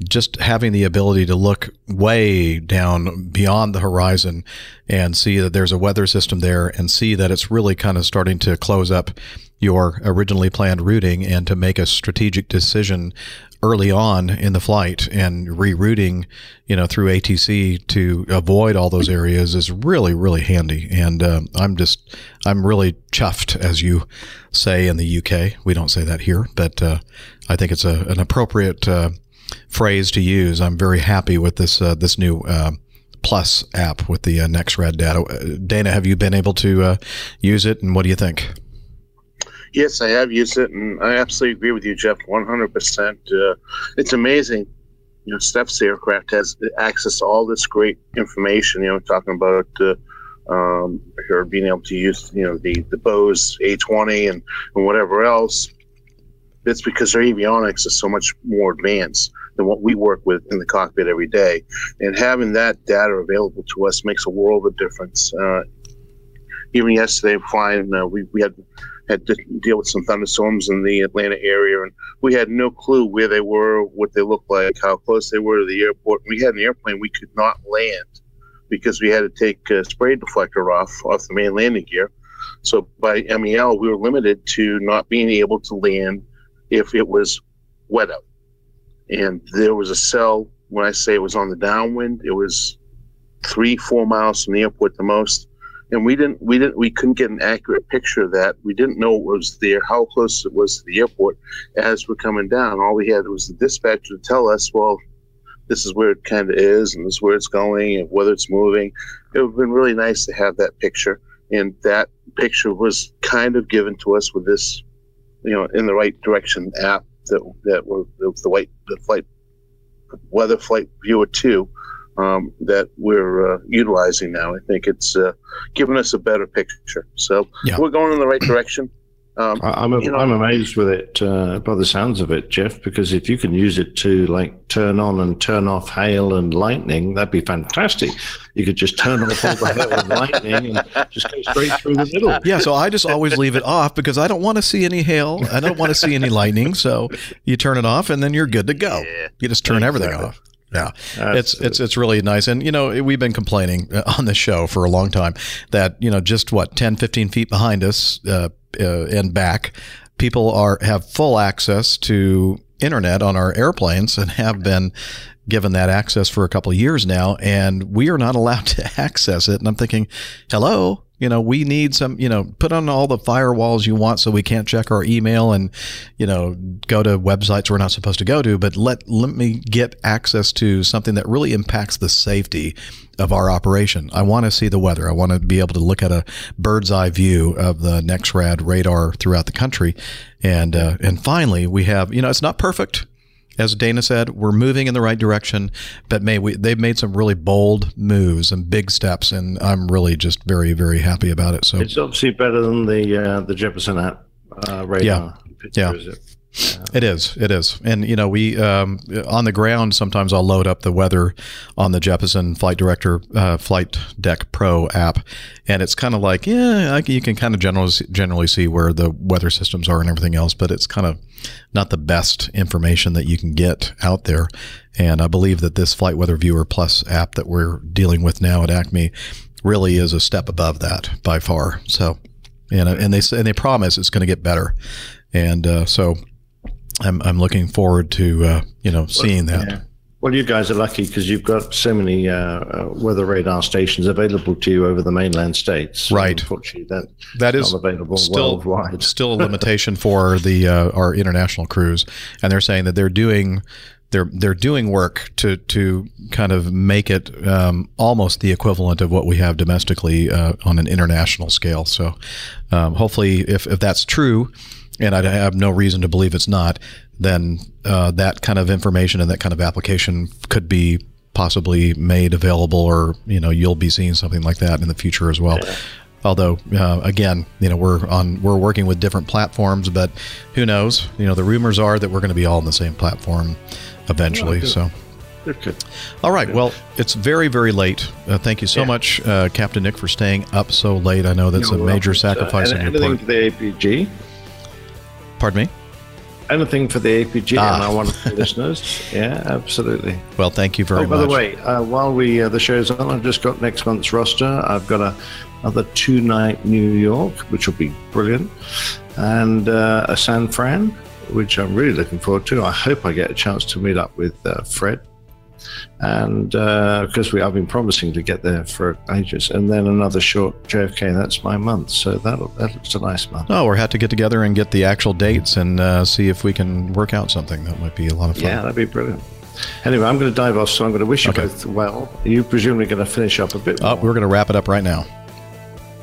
just having the ability to look way down beyond the horizon and see that there's a weather system there and see that it's really kind of starting to close up your originally planned routing and to make a strategic decision early on in the flight and rerouting, you know, through ATC to avoid all those areas is really, really handy. And uh, I'm just, I'm really chuffed, as you say in the UK. We don't say that here, but uh, I think it's a, an appropriate uh, phrase to use. I'm very happy with this uh, this new. Uh, Plus app with the uh, NEXRAD data. Dana, have you been able to use it, and what do you think? Yes, I have used it, and I absolutely agree with you, Jeff. One hundred percent. Uh, It's amazing. You know, Steph's aircraft has access to all this great information. You know, talking about uh, um, her being able to use, you know, the the Bose A20 and and whatever else. It's because their avionics is so much more advanced than what we work with in the cockpit every day, and having that data available to us makes a world of difference. Uh, even yesterday, flying, uh, we we had had to deal with some thunderstorms in the Atlanta area, and we had no clue where they were, what they looked like, how close they were to the airport. We had an airplane we could not land because we had to take a spray deflector off off the main landing gear. So by MEL, we were limited to not being able to land if it was wet out. And there was a cell, when I say it was on the downwind, it was three, four miles from the airport the most. And we didn't, we didn't, we couldn't get an accurate picture of that. We didn't know it was there, how close it was to the airport as we're coming down. All we had was the dispatcher to tell us, well, this is where it kind of is and this is where it's going and whether it's moving. It would have been really nice to have that picture. And that picture was kind of given to us with this, you know, in the right direction app that, that were the, white, the flight, weather flight viewer two, um, that we're uh, utilizing now. I think it's uh, given us a better picture. So Yeah. we're going in the right direction. Um, I- I'm, you know- I'm amazed with it uh, by the sounds of it, Jeff, because if you can use it to like turn on and turn off hail and lightning, that'd be fantastic. You could just turn off all the hail and lightning and just go straight through the middle. Yeah, so I just always leave it off because I don't want to see any hail. I don't want to see any lightning. So you turn it off and then you're good to go. You just turn everything off. Yeah, it's it's it's really nice, and you know we've been complaining uh, on the show for a long time that you know just what 10, 15 feet behind us uh, uh, and back, people are have full access to internet on our airplanes and have been given that access for a couple of years now, and we are not allowed to access it. And I'm thinking, hello. You know, we need some, you know, put on all the firewalls you want so we can't check our email and, you know, go to websites we're not supposed to go to, but let let me get access to something that really impacts the safety of our operation. I want to see the weather. I want to be able to look at a bird's eye view of the NEXRAD radar throughout the country. And uh, and finally, we have, you know, it's not perfect as Dana said, we're moving in the right direction, but may we, they've made some really bold moves and big steps, and I'm really just very, very happy about it. So It's obviously better than the uh, the Jeppesen app uh, radar. Yeah. Yeah. it? It is. It is. And, you know, we, um, on the ground, sometimes I'll load up the weather on the Jeppesen Flight Director uh, Flight Deck Pro app. And it's kind of like, yeah, you can kind of generally, generally see where the weather systems are and everything else, but it's kind of not the best information that you can get out there. And I believe that this Flight Weather Viewer Plus app that we're dealing with now at Acme really is a step above that by far. So, and, and they and they promise it's going to get better. And uh, so I'm, I'm looking forward to, uh, you know, seeing that. Yeah. Well, you guys are lucky because you've got so many uh, uh, weather radar stations available to you over the mainland states. Right. Unfortunately, that That is available still worldwide. still a limitation for the uh, our international crews, and they're saying that they're doing they're they're doing work to to kind of make it um, almost the equivalent of what we have domestically uh, on an international scale. So um, hopefully, if if that's true, and I have no reason to believe it's not, then uh, that kind of information and that kind of application could be possibly made available, or you know, you'll be seeing something like that in the future as well. Although, uh, again, you know, we're on we're working with different platforms, but who knows? You know, the rumors are that we're going to be all on the same platform eventually. good. so. Okay. All right. Well, it's very, very late. Uh, thank you so Yeah. much, uh, Captain Nick, for staying up so late. I know that's a major welcome, sacrifice Any- on your anything part. for the APG? Pardon me? Anything for the APG Ah. and our wonderful listeners? Yeah, absolutely. Well, thank you very oh, by much. the way, uh, while we uh, the show's on, I've just got next month's roster. I've got a another two night New York, which will be brilliant, and uh, a San Fran, which I'm really looking forward to. I hope I get a chance to meet up with uh, Fred, and because we I've been promising to get there for ages, and then another short JFK. That's my month, so that that looks a nice month. Oh, we'll have to get together and get the actual dates and uh, see if we can work out something. That might be a lot of fun. Yeah, that'd be brilliant. Anyway, I'm going to dive off, so I'm going to wish you both well. You presumably going to finish up a bit Oh, we're going to wrap it up right now.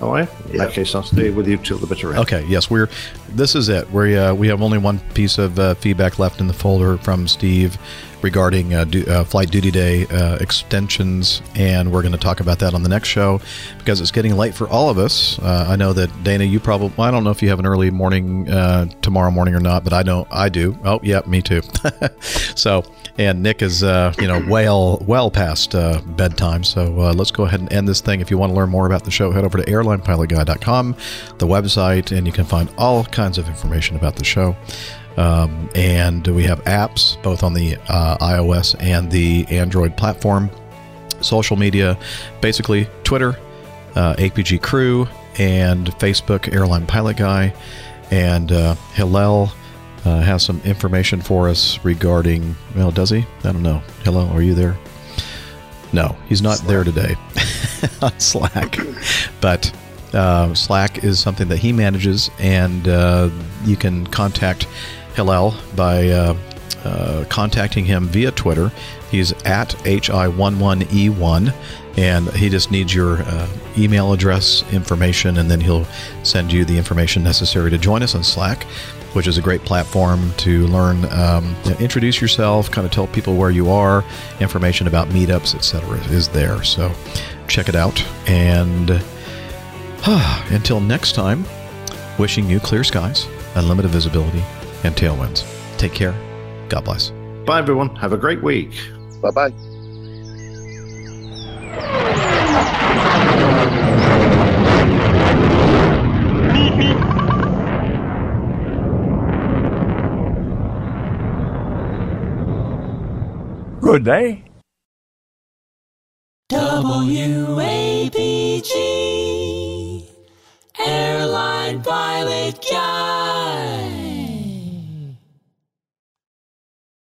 All right. In that case, I'll stay with you till the bitter end. Okay. Yes, we're. This is it. We uh, we have only one piece of uh, feedback left in the folder from Steve regarding uh, uh, flight duty day uh, extensions, and we're going to talk about that on the next show because it's getting late for all of us. Uh, I know that Dana, you probably. I don't know if you have an early morning uh, tomorrow morning or not, but I know I do. Oh, yeah, me too. so. And Nick is, uh, you know, well, well past bedtime. So let's go ahead and end this thing. If you want to learn more about the show, head over to airlinepilotguy.com, the website, and you can find all kinds of information about the show. Um, and we have apps both on the uh, iOS and the Android platform. Social media, basically Twitter, uh, APG Crew, and Facebook Airline Pilot Guy. And uh, Hillel uh, has some information for us regarding, well, does he? I don't know. Hello, are you there? No, he's not there today on Slack. But uh, Slack is something that he manages, and uh, you can contact Hillel by uh, uh, contacting him via Twitter. He's at hi11e1, and he just needs your uh, email address information, and then he'll send you the information necessary to join us on Slack. Which is a great platform to learn, um, know, introduce yourself, kind of tell people where you are, information about meetups, etc. is there. So check it out. And until next time, wishing you clear skies, unlimited visibility, and tailwinds. Take care. God bless. Bye, everyone. Have a great week. Bye bye. Good day. WAPG Airline Pilot Guy.